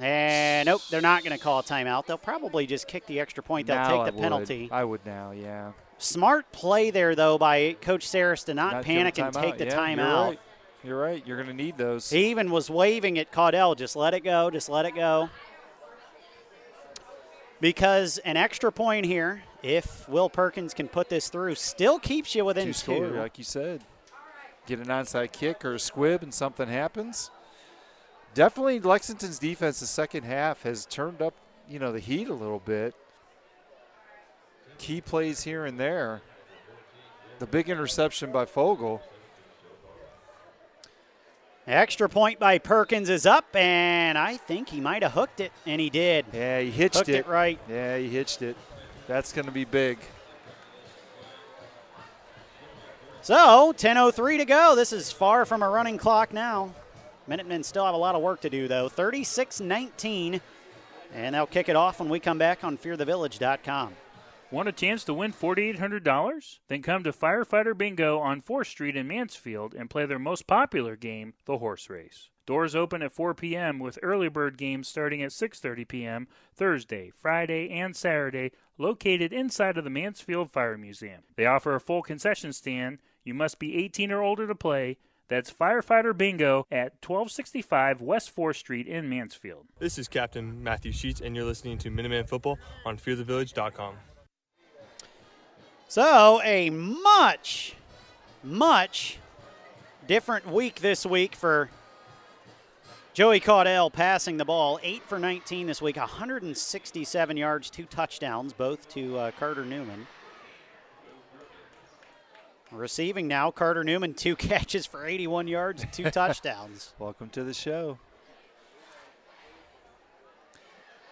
And nope, they're not going to call a timeout. They'll probably just kick the extra point. They'll Now take I the would. penalty. I would now, yeah. Smart play there, though, by Coach Saris to not, Not panic and take the timeout. Yeah, timeout. You're right. You're right. You're going to need those. He even was waving at Caudell, just let it go, just let it go. Because an extra point here, if Will Perkins can put this through, still keeps you within two two. score, like you said. Get an onside kick or a squib and something happens. Definitely Lexington's defense the second half has turned up, you know, the heat a little bit. key plays here and there. The big interception by Fogel. Extra point by Perkins is up, and I think he might have hooked it, and he did. Yeah, he hitched it. it right. Yeah, he hitched it. That's going to be big. So, 10.03 to go. This is far from a running clock now. Minutemen still have a lot of work to do, though. 36 19. And they'll kick it off when we come back on fearthevillage.com. Want a chance to win $4,800? Then come to Firefighter Bingo on 4th Street in Mansfield and play their most popular game, the horse race. Doors open at 4 p.m. with early bird games starting at 6:30 p.m. Thursday, Friday, and Saturday, located inside of the Mansfield Fire Museum. They offer a full concession stand. You must be 18 or older to play. That's Firefighter Bingo at 1265 West 4th Street in Mansfield. This is Captain Matthew Sheets, and you're listening to Minuteman Football on fearthevillage.com. So, a much, much different week this week for Joey Caudell passing the ball. 8 for 19 this week, 167 yards, two touchdowns, both to uh, Carter Newman. Receiving now, Carter Newman, two catches for 81 yards and two touchdowns. Welcome to the show.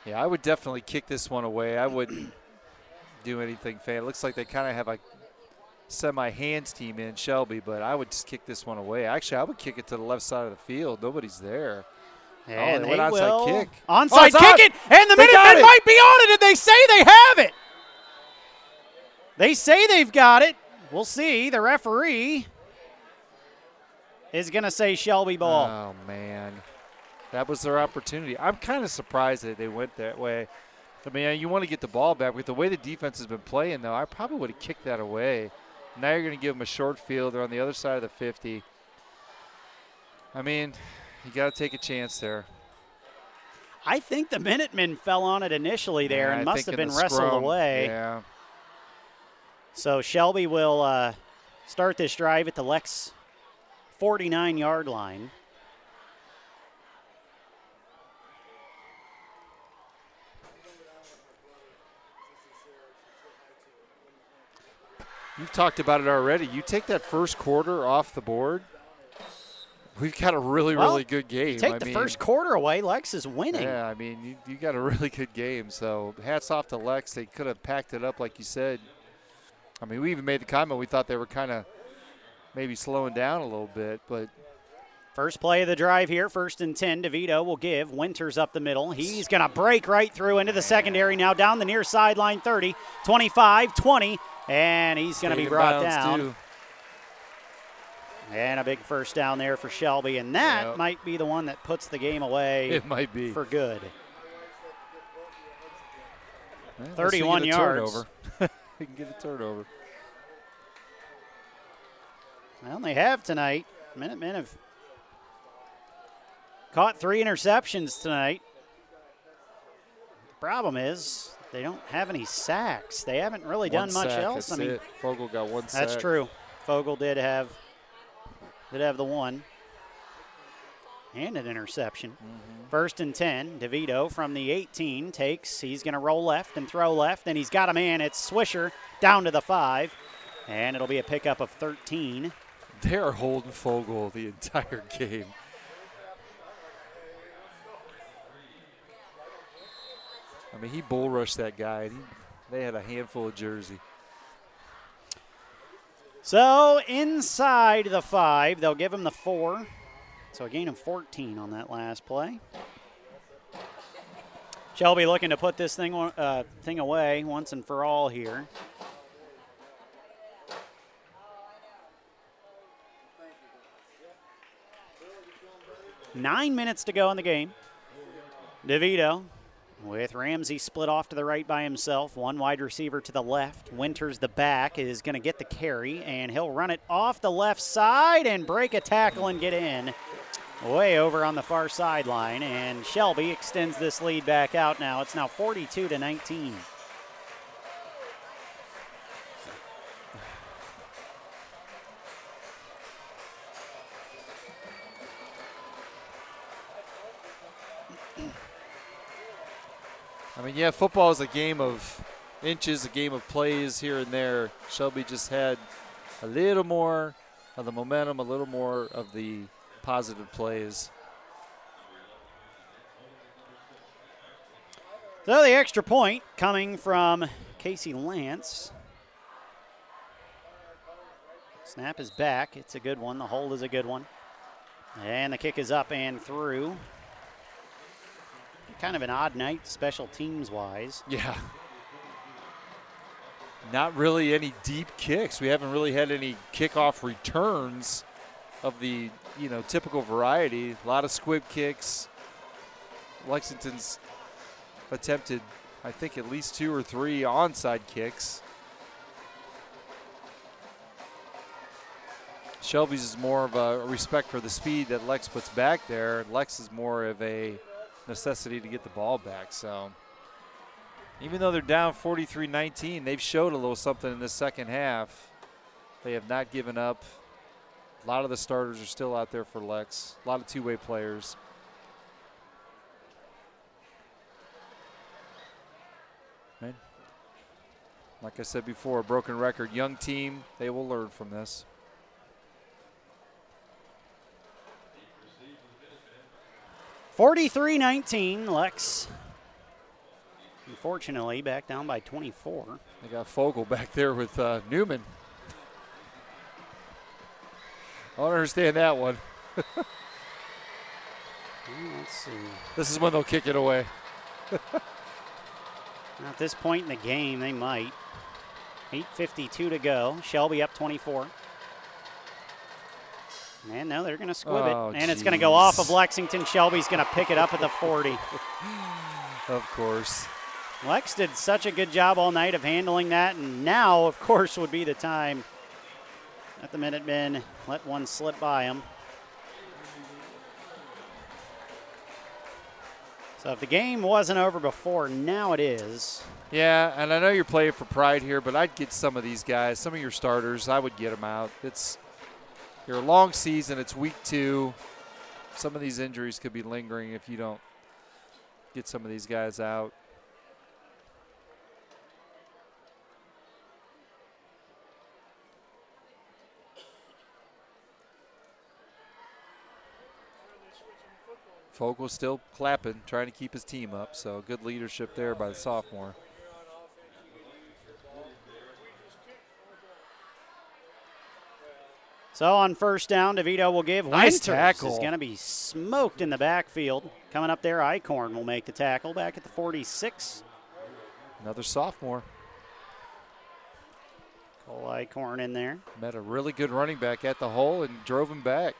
Yeah, I would definitely kick this one away. I wouldn't do anything fan. It looks like they kind of have a semi hands team in Shelby, but I would just kick this one away. Actually, I would kick it to the left side of the field. Nobody's there. And they they went onside will kick. onside Oh, kick on. it, and the They Minutemen might be on it, and they say they have it. They say they've got it. We'll see. The referee is going to say Shelby ball. Oh man, that was their opportunity. I'm kind of surprised that they went that way. I mean, you want to get the ball back with the way the defense has been playing, though. I probably would have kicked that away. Now you're going to give them a short field. They're on the other side of the 50. I mean, you got to take a chance there. I think the Minutemen fell on it initially there Yeah, and I must have been wrestled scrum, away. Yeah. So Shelby will uh, start this drive at the Lex 49 yard line. You've talked about it already. You take that first quarter off the board. We've got a really, Well, really good game. Take I the mean, first quarter away. Lex is winning. Yeah, I mean, you, you got a really good game. So hats off to Lex. They could have packed it up, like you said. I mean, we even made the comment we thought they were kind of maybe slowing down a little bit, but First play of the drive here, first and 10. DeVito will give. Winters up the middle. He's going to break right through into the secondary now down the near sideline 30, 25, 20, and he's going to be brought down. too. And a big first down there for Shelby, and that Yep. might be the one that puts the game away It might be. for good. Eh, 31 get a yards. Turnover. They can get a turnover. Well, they have tonight. Minutemen have caught three interceptions tonight. The problem is they don't have any sacks. They haven't really done One much sack, else. I mean, it. Fogel got one that's sack. true. Fogel did have did have the one and an interception. Mm-hmm. First and 10, DeVito from the 18 takes. He's going to roll left and throw left, and he's got a man. It's Swisher down to the five, and it'll be a pickup of 13. They are holding Fogel the entire game. I mean, he bull rushed that guy. And he, they had a handful of jersey. So inside the five, they'll give him the four. So a gain of 14 on that last play. Shelby looking to put this thing uh, thing away once and for all here. Nine minutes to go in the game. DeVito with Ramsey split off to the right by himself. One wide receiver to the left. Winters, the back, is going to get the carry, and he'll run it off the left side and break a tackle and get in. Way over on the far sideline, and Shelby extends this lead back out now. It's now 42 to 19. I mean, yeah, football is a game of inches, a game of plays here and there. Shelby just had a little more of the momentum, a little more of the positive plays. So the extra point coming from Casey Lance. Snap is back. It's a good one. The hold is a good one. And the kick is up and through. Kind of an odd night, special teams wise. Yeah. Not really any deep kicks. We haven't really had any kickoff returns of the you know typical variety. A lot of squib kicks. Lexington's attempted, I think, at least two or three onside kicks. Shelby's is more of a respect for the speed that Lex puts back there. Lex is more of a necessity to get the ball back. So even though they're down 43-19, they've showed a little something in the second half. They have not given up. A lot of the starters are still out there for Lex. A lot of two-way players. Man. Like I said before, a broken record, young team, they will learn from this. Forty-three nineteen, Lex. Unfortunately, back down by 24. They got Fogel back there with uh, Newman. I don't understand that one. Let's see. This is when they'll kick it away. At this point in the game, they might. 8.52 to go. Shelby up 24. And no, they're going to squib Oh, it. And it's going to go off of. Lexington. Shelby's going to pick it up at the 40. Of course. Lex did such a good job all night of handling that, and now, of course, would be the time that the Minutemen let one slip by them. So if the game wasn't over before, now it is. Yeah, and I know you're playing for pride here, but I'd get some of these guys, some of your starters, I would get them out. It's you're long season. It's week two. Some of these injuries could be lingering if you don't get some of these guys out. Fogel still clapping, trying to keep his team up. So good leadership there by the sophomore. So on first down, DeVito will give. Nice Winters tackle. is going to be smoked in the backfield. Coming up there, Icorn will make the tackle back at the 46. Another sophomore. Cole Icorn in there. Met a really good running back at the hole and drove him back.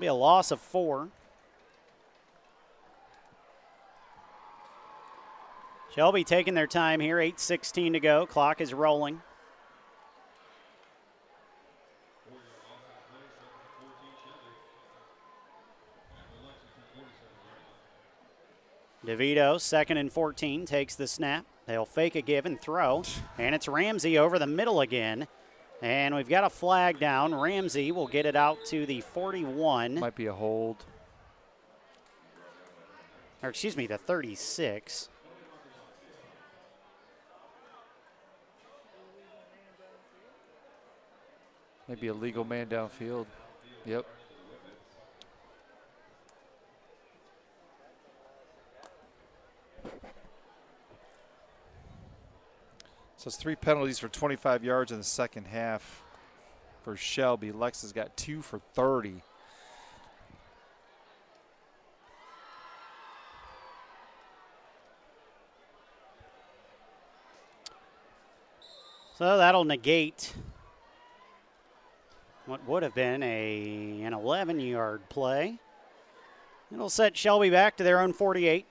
It'll be a loss of four. Shelby taking their time here. 8.16 to go. Clock is rolling. DeVito, second and 14, takes the snap. They'll fake a give and throw. And it's Ramsey over the middle again. And we've got a flag down. Ramsey will get it out to the 41. Might be a hold. Or excuse me, the 36. Maybe a legal man downfield. Yep. So it's three penalties for 25 yards in the second half for Shelby. Lex has got two for 30. So that'll negate what would have been a an 11 yard play. It'll set Shelby back to their own 48.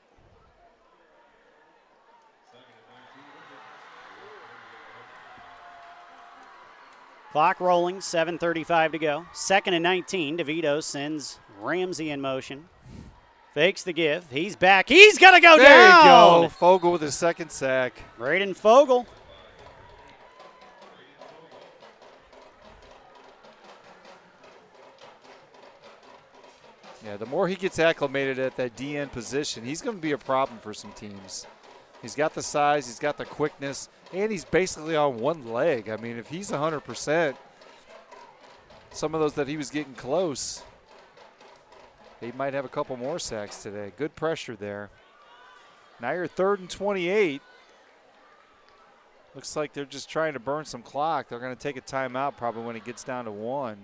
Clock rolling, 7.35 to go. Second and 19. DeVito sends Ramsey in motion. Fakes the give. He's back. He's going to go there down. you go. Fogel with his second sack. Braden Fogel. Yeah, the more he gets acclimated at that DN position, he's going to be a problem for some teams. He's got the size, he's got the quickness, and he's basically on one leg. I mean, if he's 100%, some of those that he was getting close, he might have a couple more sacks today. Good pressure there. Now you're third and 28. Looks like they're just trying to burn some clock. They're going to take a timeout probably when it gets down to one.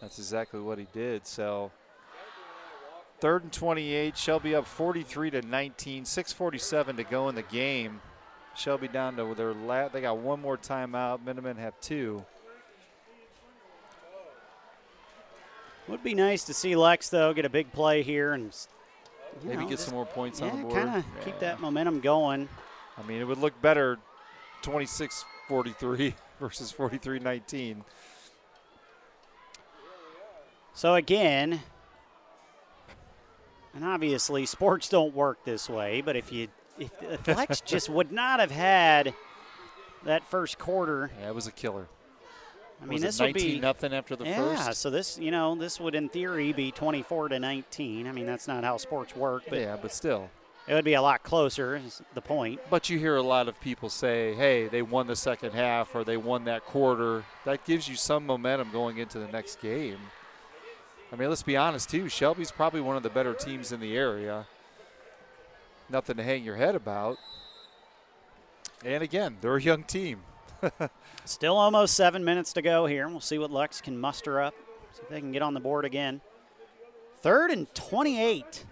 That's exactly what he did. So third and 28. Shelby up 43 to 19. 6:47 to go in the game. Shelby down to their last. They got one more timeout. Minutemen have two. Would be nice to see Lex though get a big play here and Maybe know, get just- some more points yeah, on the board. kind of keep that momentum going. I mean, it would look better 26 43 versus 43 19. So again, and obviously sports don't work this way, but if you if, if Lex just would not have had that first quarter, Yeah, it was a killer. I mean Was this it would 19 be nothing after the yeah. first. So this you know this would in theory be 24 to 19. I mean that's not how sports work, but yeah, but still. it would be a lot closer. Is the point? But you hear a lot of people say, hey, they won the second half or they won that quarter. That gives you some momentum going into the next game. I mean, let's be honest, too. Shelby's probably one of the better teams in the area. Nothing to hang your head about. And again, they're a young team. Still almost seven minutes to go here, and we'll see what Lex can muster up. See if they can get on the board again. Third and 28.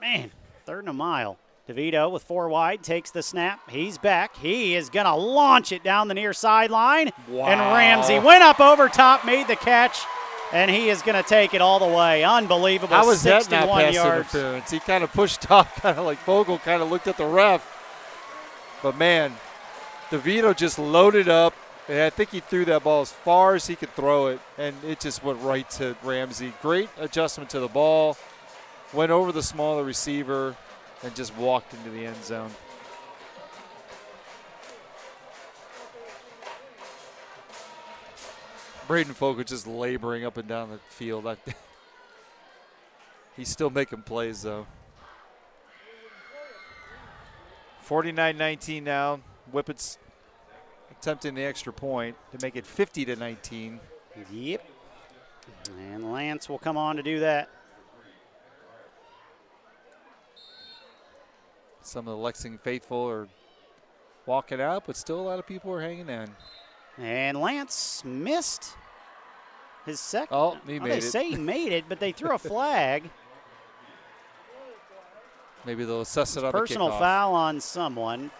Man, third and a mile. DeVito with four wide takes the snap. He's back. He is going to launch it down the near sideline. Wow. And Ramsey went up over top, made the catch, and he is going to take it all the way. Unbelievable. How was that not 61 pass yards. interference? He kind of pushed off, kind of like Fogel kind of looked at the ref. But man, DeVito just loaded up, and I think he threw that ball as far as he could throw it, and it just went right to Ramsey. Great adjustment to the ball, went over the smaller receiver, and just walked into the end zone. Braden Fogel just laboring up and down the field. He's still making plays though. 49-19 now. Whippets attempting the extra point to make it 50 to 19. Yep. And Lance will come on to do that. Some of the Lexington faithful are walking out, but still a lot of people are hanging in. And Lance missed his second. Oh, he made they it. say he made it, but they threw a flag. Maybe they'll assess it on Personal foul on someone.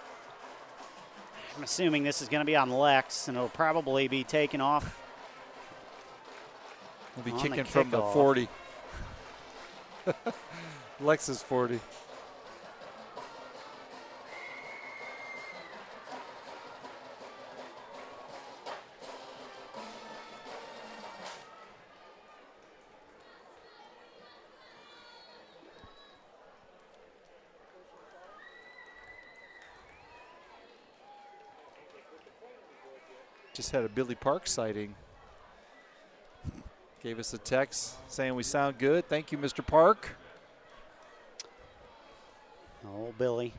I'm assuming this is going to be on Lex, and it'll probably be taken off. We'll be on the kicking from the 40. Lex is 40. Just had a Billy Park sighting. Gave us a text saying we sound good. Thank you, Mr. Park. Oh, Billy.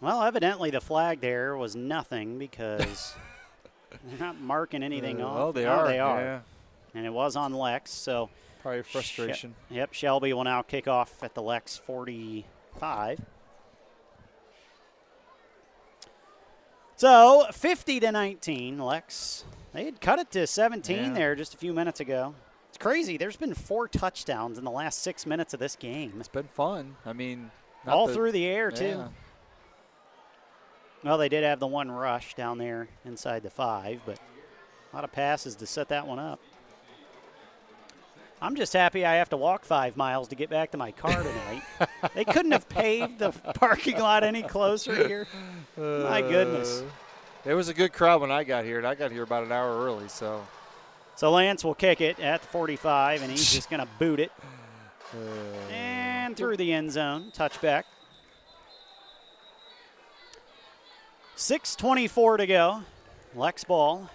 Well, evidently the flag there was nothing because they're not marking anything Uh, off. Oh, they No, are. They are. Yeah. And it was on Lex, so Probably frustration. She- yep, Shelby will now kick off at the Lex 45. So 50 to 19, Lex. They had cut it to 17 Yeah. there just a few minutes ago. It's crazy. There's been four touchdowns in the last six minutes of this game, It's been fun. I mean, not all the- through the air too. yeah. Well, they did have the one rush down there inside the five, but a lot of passes to set that one up. I'm just happy I have to walk five miles to get back to my car tonight. they couldn't have paved the parking lot any closer here. My goodness. Uh, It was a good crowd when I got here, and I got here about an hour early. So So Lance will kick it at the 45, and he's just going to boot it uh, and through the end zone. Touchback. 6.24 to go. Lex ball.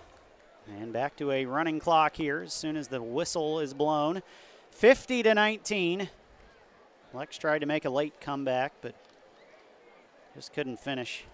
And back to a running clock here as soon as the whistle is blown. 50 to 19. Lex tried to make a late comeback, but just couldn't finish.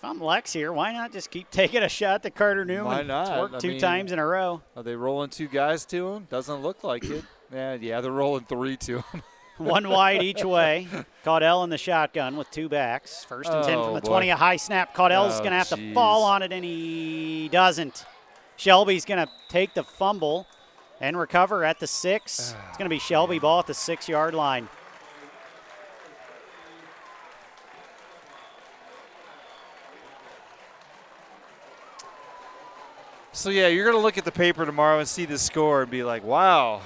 If I'm Lex here, why not just keep taking a shot to Carter Newman? Why not? It's worked I two mean- times in a row. Are they rolling two guys to him? Doesn't look like it. Yeah, yeah, they're rolling three to him. One wide each way. Caudell in the shotgun with two backs. First and 10 Oh, from the boy. 20. A high snap. Caudell's Oh, going to have to fall on it, and he doesn't. Shelby's going to take the fumble and recover at the six. It's going to be Shelby ball at the six yard line. So yeah, you're gonna look at the paper tomorrow and see the score and be like, "Wow,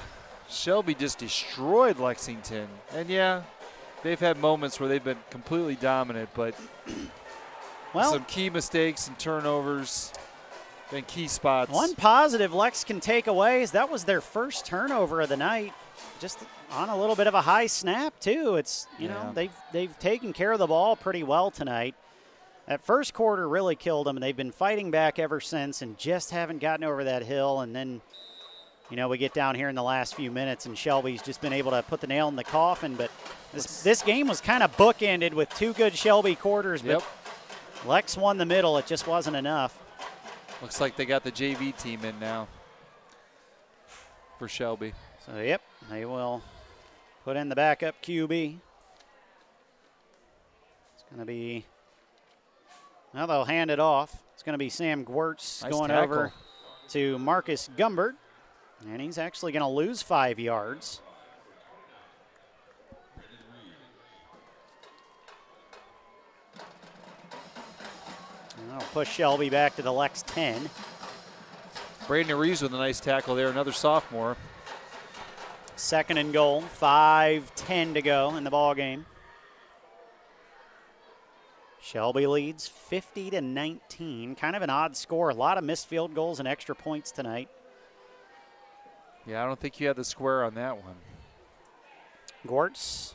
Shelby just destroyed Lexington." And yeah, they've had moments where they've been completely dominant, but Well, some key mistakes and turnovers and key spots. One positive Lex can take away is that was their first turnover of the night. Just on a little bit of a high snap too. It's you Yeah. know they've they've taken care of the ball pretty well tonight. That first quarter really killed them, and they've been fighting back ever since, and just haven't gotten over that hill. And then, you know, we get down here in the last few minutes, and Shelby's just been able to put the nail in the coffin. But this this game was kind of bookended with two good Shelby quarters, but Yep. Lex won the middle. It just wasn't enough. Looks like they got the JV team in now for Shelby. So, yep, they will put in the backup QB. It's going to be, now they'll hand it off. It's going to be Sam Gwertz Nice going tackle. over to Marcus Gumbert, and he's actually going to lose five yards. And That'll push Shelby back to the Lex 10. Brandon Reeves with a nice tackle there, another sophomore. Second and goal, 5-10 to go in the ball game. Shelby leads 50 to 19. Kind of an odd score. A lot of missed field goals and extra points tonight. Yeah, I don't think you had the square on that one. Gortz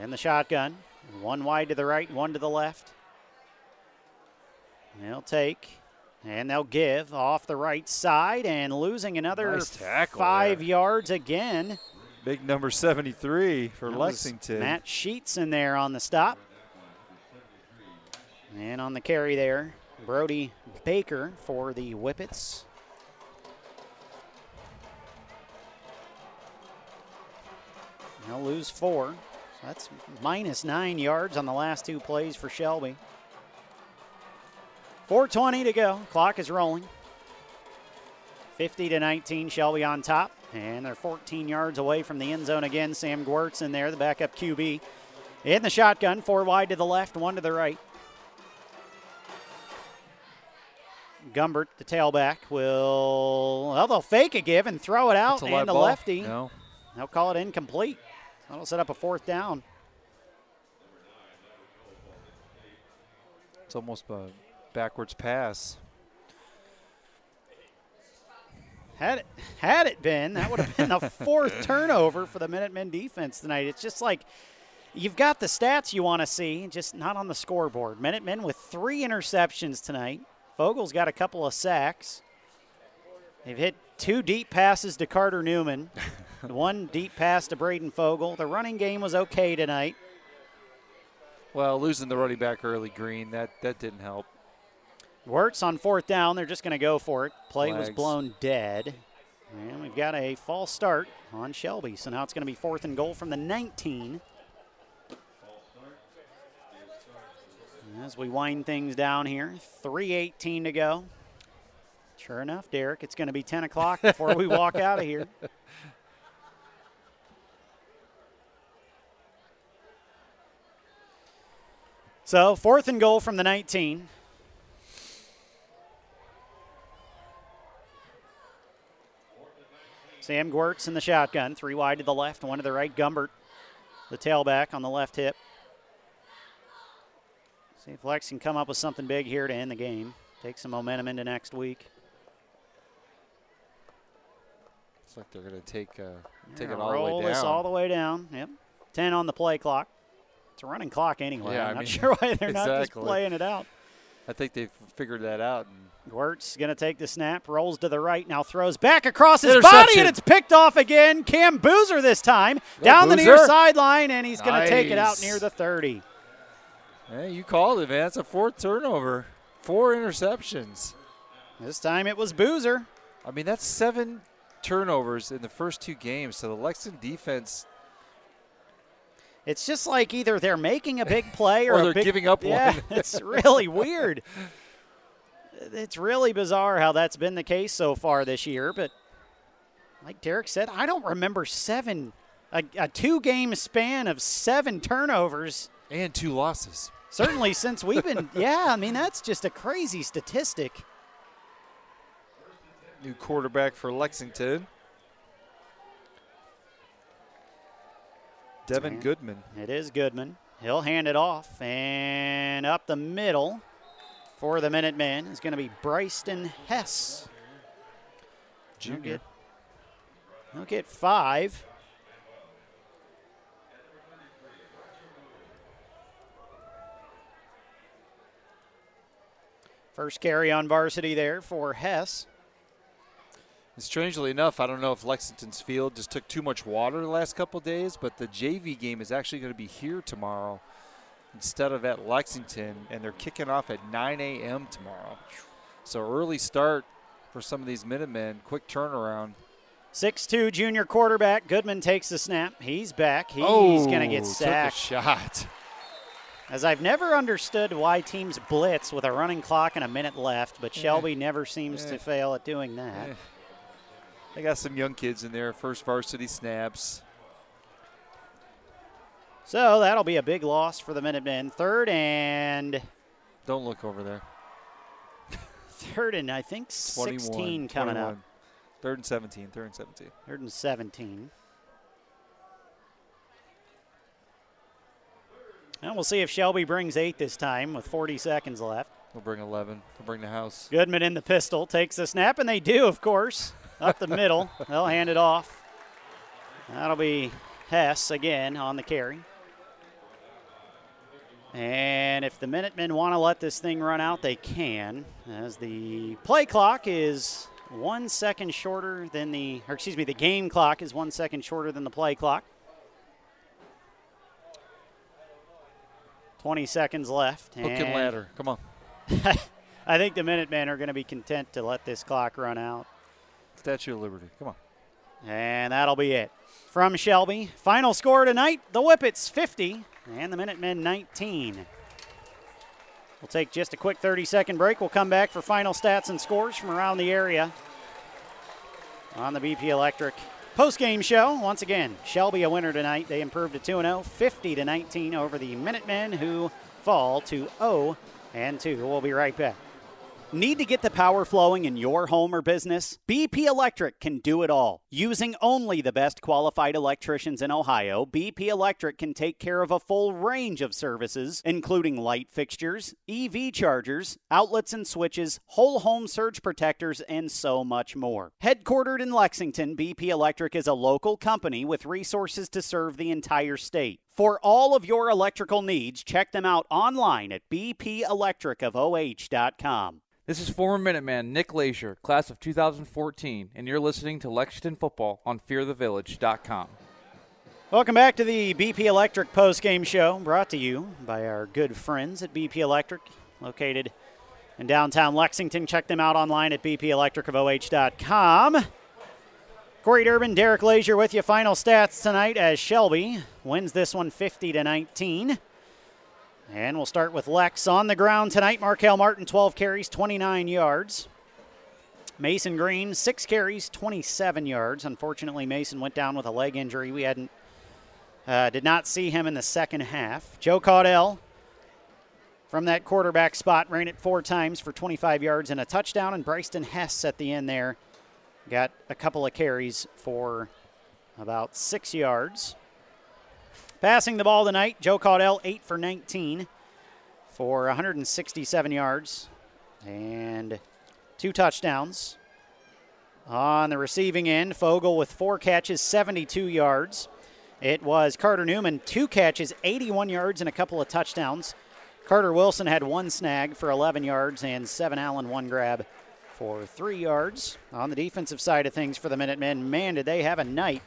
and the shotgun. One wide to the right, one to the left. They'll take and they'll give off the right side and losing another Nice tackle five there. yards again. Big number 73 for That Lexington. Matt Sheets in there on the stop. And on the carry there, Brody Baker for the Whippets. They'll lose four. That's minus nine yards on the last two plays for Shelby. 4.20 to go. Clock is rolling. 50 to 19, Shelby on top. And they're 14 yards away from the end zone again. Sam Gwertz in there, the backup QB. In the shotgun, four wide to the left, one to the right. Gumbert, the tailback, will. Well, they'll fake a give and throw it out. And the ball. lefty. No. They'll call it incomplete. That'll set up a fourth down. It's almost a backwards pass. Had it had it been, that would have been the fourth turnover for the Minutemen defense tonight. It's just like you've got the stats you want to see, just not on the scoreboard. Minutemen with three interceptions tonight. Fogel's got a couple of sacks. They've hit two deep passes to Carter Newman, one deep pass to Braden Fogel. The running game was okay tonight. Well, losing the running back early, Green, that, that didn't help. Wertz on fourth down. They're just going to go for it. Play was blown dead. And we've got a false start on Shelby. So now it's going to be fourth and goal from the 19. As we wind things down here, 3.18 to go. Sure enough, Derek, it's going to be 10 o'clock before we walk out of here. So, fourth and goal from the 19. Sam Gwertz in the shotgun, three wide to the left, one to the right. Gumbert, the tailback on the left hip. See if Lex can come up with something big here to end the game. Take some momentum into next week. Looks like they're going to take uh, take it all the way down. this all the way down. Yep. 10 on the play clock. It's a running clock anyway. Yeah, I I'm not mean, sure why they're not just playing it out. I think they've figured that out. Wertz going to take the snap, rolls to the right, now throws back across his body, and it's picked off again. Cam Boozer this time, Go down the near sideline, and he's going to take it out near the 30. Hey, you called it, man. It's a fourth turnover, four interceptions. This time it was Boozer. I mean, that's seven turnovers in the first two games. So the Lexington defense, It's just like either they're making a big play or, Or they're big- giving up yeah, one. it's really weird. It's really bizarre how that's been the case so far this year. But like Derek said, I don't remember seven, a, a two game span of seven turnovers. and two losses. Certainly since we've been, yeah, I mean, that's just a crazy statistic. New quarterback for Lexington. Devin. Goodman. It is Goodman. He'll hand it off and up the middle for the Minutemen is going to be Bryston Hess. He'll Junior. get, he'll get five. First carry on varsity there for Hess. And strangely enough, I don't know if Lexington's field just took too much water the last couple days, but the JV game is actually going to be here tomorrow instead of at Lexington, and they're kicking off at 9 a.m. tomorrow. So early start for some of these Minutemen. Quick turnaround. 6'2 junior quarterback. Goodman takes the snap. He's back. He's going to get Oh, took a sacked. shot. As I've never understood why teams blitz with a running clock and a minute left, but Shelby never seems to fail at doing that. They got some young kids in there. First varsity snaps. So that'll be a big loss for the Minutemen. Third and Don't look over there. third and I think 21, 16 coming up. Third and 17. Third and 17. Third and 17. And we'll see if Shelby brings eight this time with 40 seconds left. We'll bring 11. We'll bring the house. Goodman in the pistol takes the snap, and they do, of course, up the middle. They'll hand it off. That'll be Hess again on the carry. And if the Minutemen want to let this thing run out, they can, as the play clock is one second shorter than the, or excuse me, the game clock is one second shorter than the play clock. 20 seconds left. Hook and ladder. Come on. I think the Minutemen are going to be content to let this clock run out. Statue of Liberty. Come on. And that'll be it. From Shelby, final score tonight the Whippets 50 and the Minutemen 19. We'll take just a quick 30 second break. We'll come back for final stats and scores from around the area on the BP Electric post-game show. Once again, Shelby a winner tonight. They improved to 2 0, 50 to 19 over the Minutemen who fall to 0 and 2. We'll be right back. Need to get the power flowing in your home or business? BP Electric can do it all. Using only the best qualified electricians in Ohio, BP Electric can take care of a full range of services, including light fixtures, EV chargers, outlets and switches, whole home surge protectors, and so much more. Headquartered in Lexington, BP Electric is a local company with resources to serve the entire state. For all of your electrical needs, check them out online at bpelectricofoh.com. This is former Minuteman Nick Leisure, class of 2014, and you're listening to Lexington Football on FearTheVillage.com. Welcome back to the BP Electric postgame show, brought to you by our good friends at BP Electric, located in downtown Lexington. Check them out online at bpelectricofoh.com. Corey Durbin, Derek Leisure with you. Final stats tonight as Shelby wins this one 50 to 19. And we'll start with Lex on the ground tonight. Markel Martin, 12 carries, 29 yards. Mason Green, six carries, 27 yards. Unfortunately, Mason went down with a leg injury. We hadn't, uh, did not see him in the second half. Joe Caudell from that quarterback spot ran it four times for 25 yards and a touchdown. And Bryston Hess at the end there got a couple of carries for about six yards. Passing the ball tonight, Joe Caudell, 8 for 19 for 167 yards and two touchdowns. On the receiving end, Fogel with four catches, 72 yards. It was Carter Newman, two catches, 81 yards, and a couple of touchdowns. Carter Wilson had one snag for 11 yards, and Seven Allen one grab for three yards. On the defensive side of things for the Minutemen, man, did they have a night.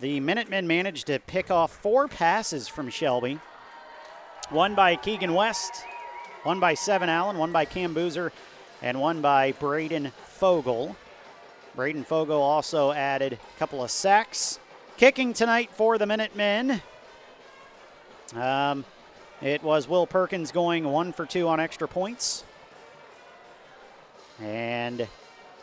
The Minutemen managed to pick off four passes from Shelby. One by Keegan West, one by Seven Allen, one by Cam Boozer, and one by Braden Fogel. Braden Fogel also added a couple of sacks. Kicking tonight for the Minutemen. Um, it was Will Perkins going one for two on extra points. And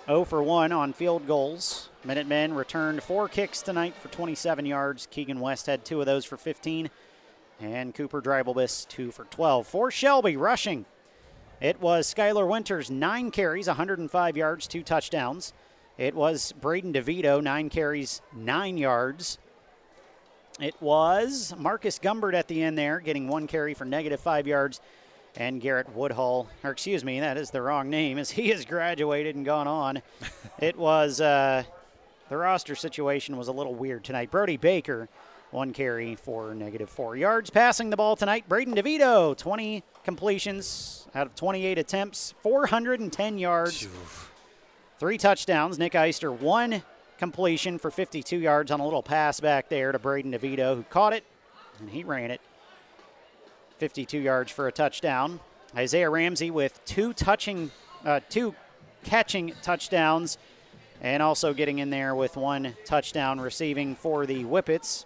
0 for 1 on field goals. Minutemen returned four kicks tonight for 27 yards. Keegan West had two of those for 15. And Cooper Dreibelbis, two for 12. For Shelby, rushing. It was Skylar Winters, nine carries, 105 yards, two touchdowns. It was Braden DeVito, nine carries, nine yards. It was Marcus Gumbert at the end there, getting one carry for negative five yards. And Garrett Woodhull, or excuse me, that is the wrong name, as he has graduated and gone on. it was uh, the roster situation was a little weird tonight. Brody Baker, one carry for negative four yards. Passing the ball tonight, Braden DeVito, 20 completions out of 28 attempts, 410 yards, three touchdowns. Nick Eister, one completion for 52 yards on a little pass back there to Braden DeVito, who caught it and he ran it. 52 yards for a touchdown. Isaiah Ramsey with two touching, uh, two catching touchdowns, and also getting in there with one touchdown receiving for the Whippets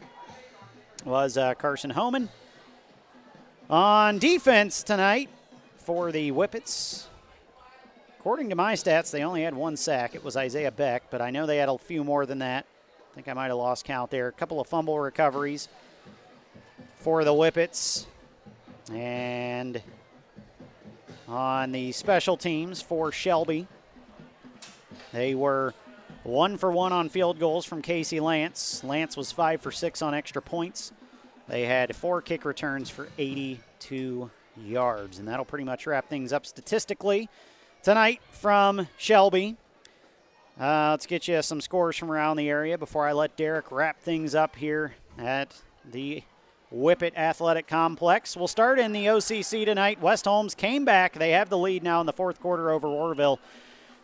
was uh, Carson Homan. On defense tonight for the Whippets, according to my stats, they only had one sack. It was Isaiah Beck, but I know they had a few more than that. I think I might have lost count there. A couple of fumble recoveries for the Whippets. And on the special teams for Shelby, they were one for one on field goals from Casey Lance. Lance was five for six on extra points. They had four kick returns for 82 yards, and that'll pretty much wrap things up statistically tonight from Shelby. Uh, let's get you some scores from around the area before I let Derek wrap things up here at the Whippet Athletic Complex. We'll start in the OCC tonight. West Holmes came back. They have the lead now in the fourth quarter over Orrville,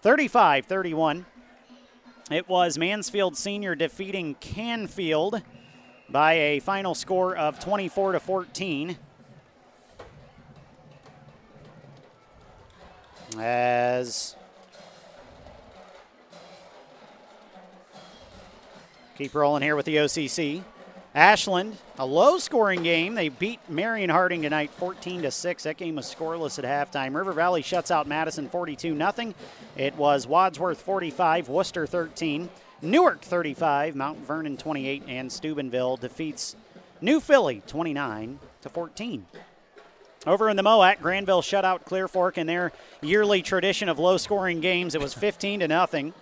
35 31. It was Mansfield Senior defeating Canfield by a final score of 24 to 14. As keep rolling here with the OCC. Ashland, a low scoring game. They beat Marion Harding tonight 14 to 6. That game was scoreless at halftime. River Valley shuts out Madison 42 0. It was Wadsworth 45, Wooster 13, Newark 35, Mount Vernon 28, and Steubenville defeats New Philly 29 to 14. Over in the MOAC, Granville shut out Clear Fork in their yearly tradition of low scoring games. It was 15 to nothing.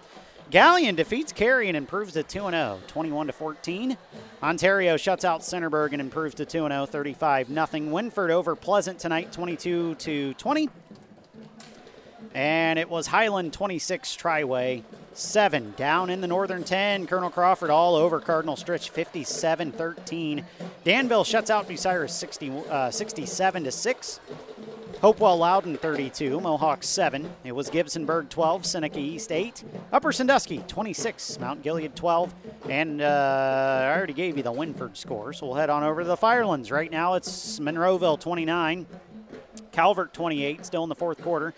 Galion defeats Carey and improves to 2 0, 21 to 14. Ontario shuts out Centerburg and improves to 2 0, 35 0. Wynford over Pleasant tonight, 22 to 20. And it was Highland 26, Triway 7. Down in the Northern 10, Colonel Crawford all over Cardinal Stritch 57 13. Danville shuts out Bucyrus 60, uh, 67 to 6. Hopewell Loudon 32, Mohawk 7. It was Gibsonburg 12, Seneca East 8. Upper Sandusky 26, Mount Gilead 12. And uh, I already gave you the Wynford score, so we'll head on over to the Firelands. Right now it's Monroeville 29, Calvert 28, still in the fourth quarter.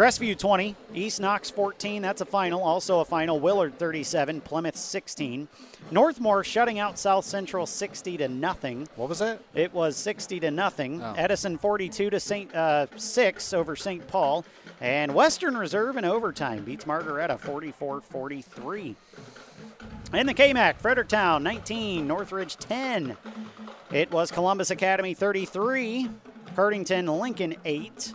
Crestview 20, East Knox 14, that's a final. Also a final, Willard 37, Plymouth 16. Northmor shutting out South Central 60 to nothing. What was that? It was 60 to nothing. Oh. Edison 42 to St. Uh, 6 over St. Paul. And Western Reserve in overtime beats Margaretta 44 43. In the KMAC, Fredericktown 19, Northridge 10. It was Columbus Academy 33, Cardington Lincoln 8.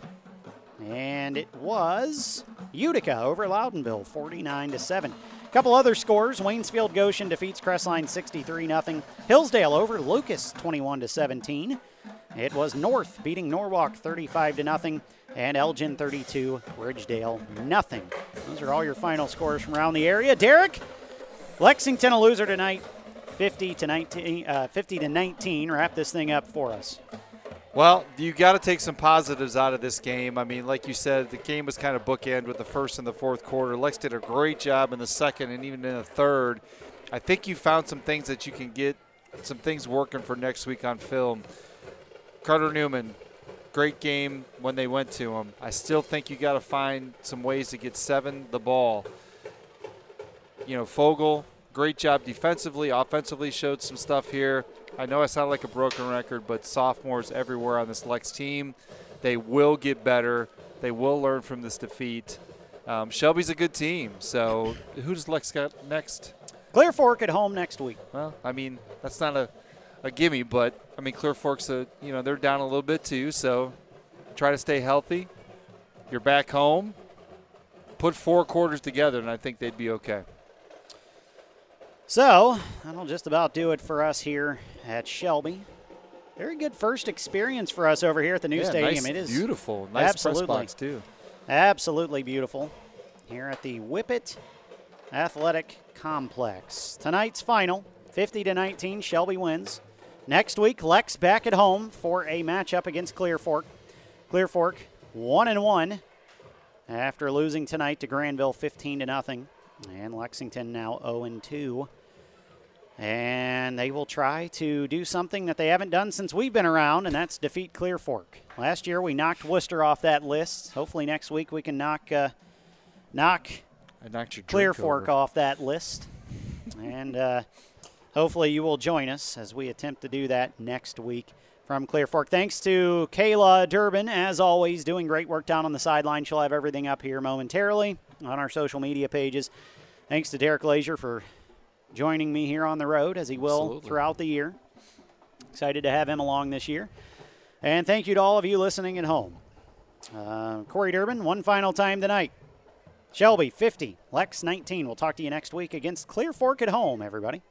And it was Utica over Loudonville 49 to 7. Couple other scores. Waynesfield Goshen defeats Crestline 63 0. Hillsdale over Lucas 21 to 17. It was North beating Norwalk 35 to nothing. and Elgin 32, Ridgedale nothing. Those are all your final scores from around the area. Derek, Lexington a loser tonight, 50 to 19. Uh, 50 to 19. Wrap this thing up for us. Well, you got to take some positives out of this game. I mean, like you said, the game was kind of bookend with the first and the fourth quarter. Lex did a great job in the second and even in the third. I think you found some things that you can get some things working for next week on film. Carter Newman, great game when they went to him. I still think you got to find some ways to get seven the ball. You know, Fogel, great job defensively, offensively showed some stuff here. I know I sound like a broken record, but sophomores everywhere on this Lex team, they will get better. They will learn from this defeat. Um, Shelby's a good team, so who does Lex got next? Clear Fork at home next week. Well, I mean that's not a, a gimme, but I mean Clear Fork's a you know they're down a little bit too, so try to stay healthy. You're back home. Put four quarters together, and I think they'd be okay. So that'll just about do it for us here at Shelby. Very good first experience for us over here at the new yeah, stadium. Nice, it is beautiful. Nice absolutely. press box too. Absolutely beautiful here at the Whippet Athletic Complex. Tonight's final, 50 to 19, Shelby wins. Next week, Lex back at home for a matchup against Clear Fork. Clear Fork one and one after losing tonight to Granville 15 to nothing, and Lexington now 0 and 2. And they will try to do something that they haven't done since we've been around, and that's defeat Clear Fork. Last year we knocked Wooster off that list. Hopefully next week we can knock uh, knock I knocked your Clear Fork over. off that list. and uh, hopefully you will join us as we attempt to do that next week from Clear Fork. Thanks to Kayla Durbin, as always, doing great work down on the sideline. She'll have everything up here momentarily on our social media pages. Thanks to Derek Lazier for joining me here on the road, as he will Absolutely. throughout the year. Excited to have him along this year. And thank you to all of you listening at home. Uh, Corey Durbin, one final time tonight. Shelby 50, Lex 19. We'll talk to you next week against Clear Fork at home, everybody.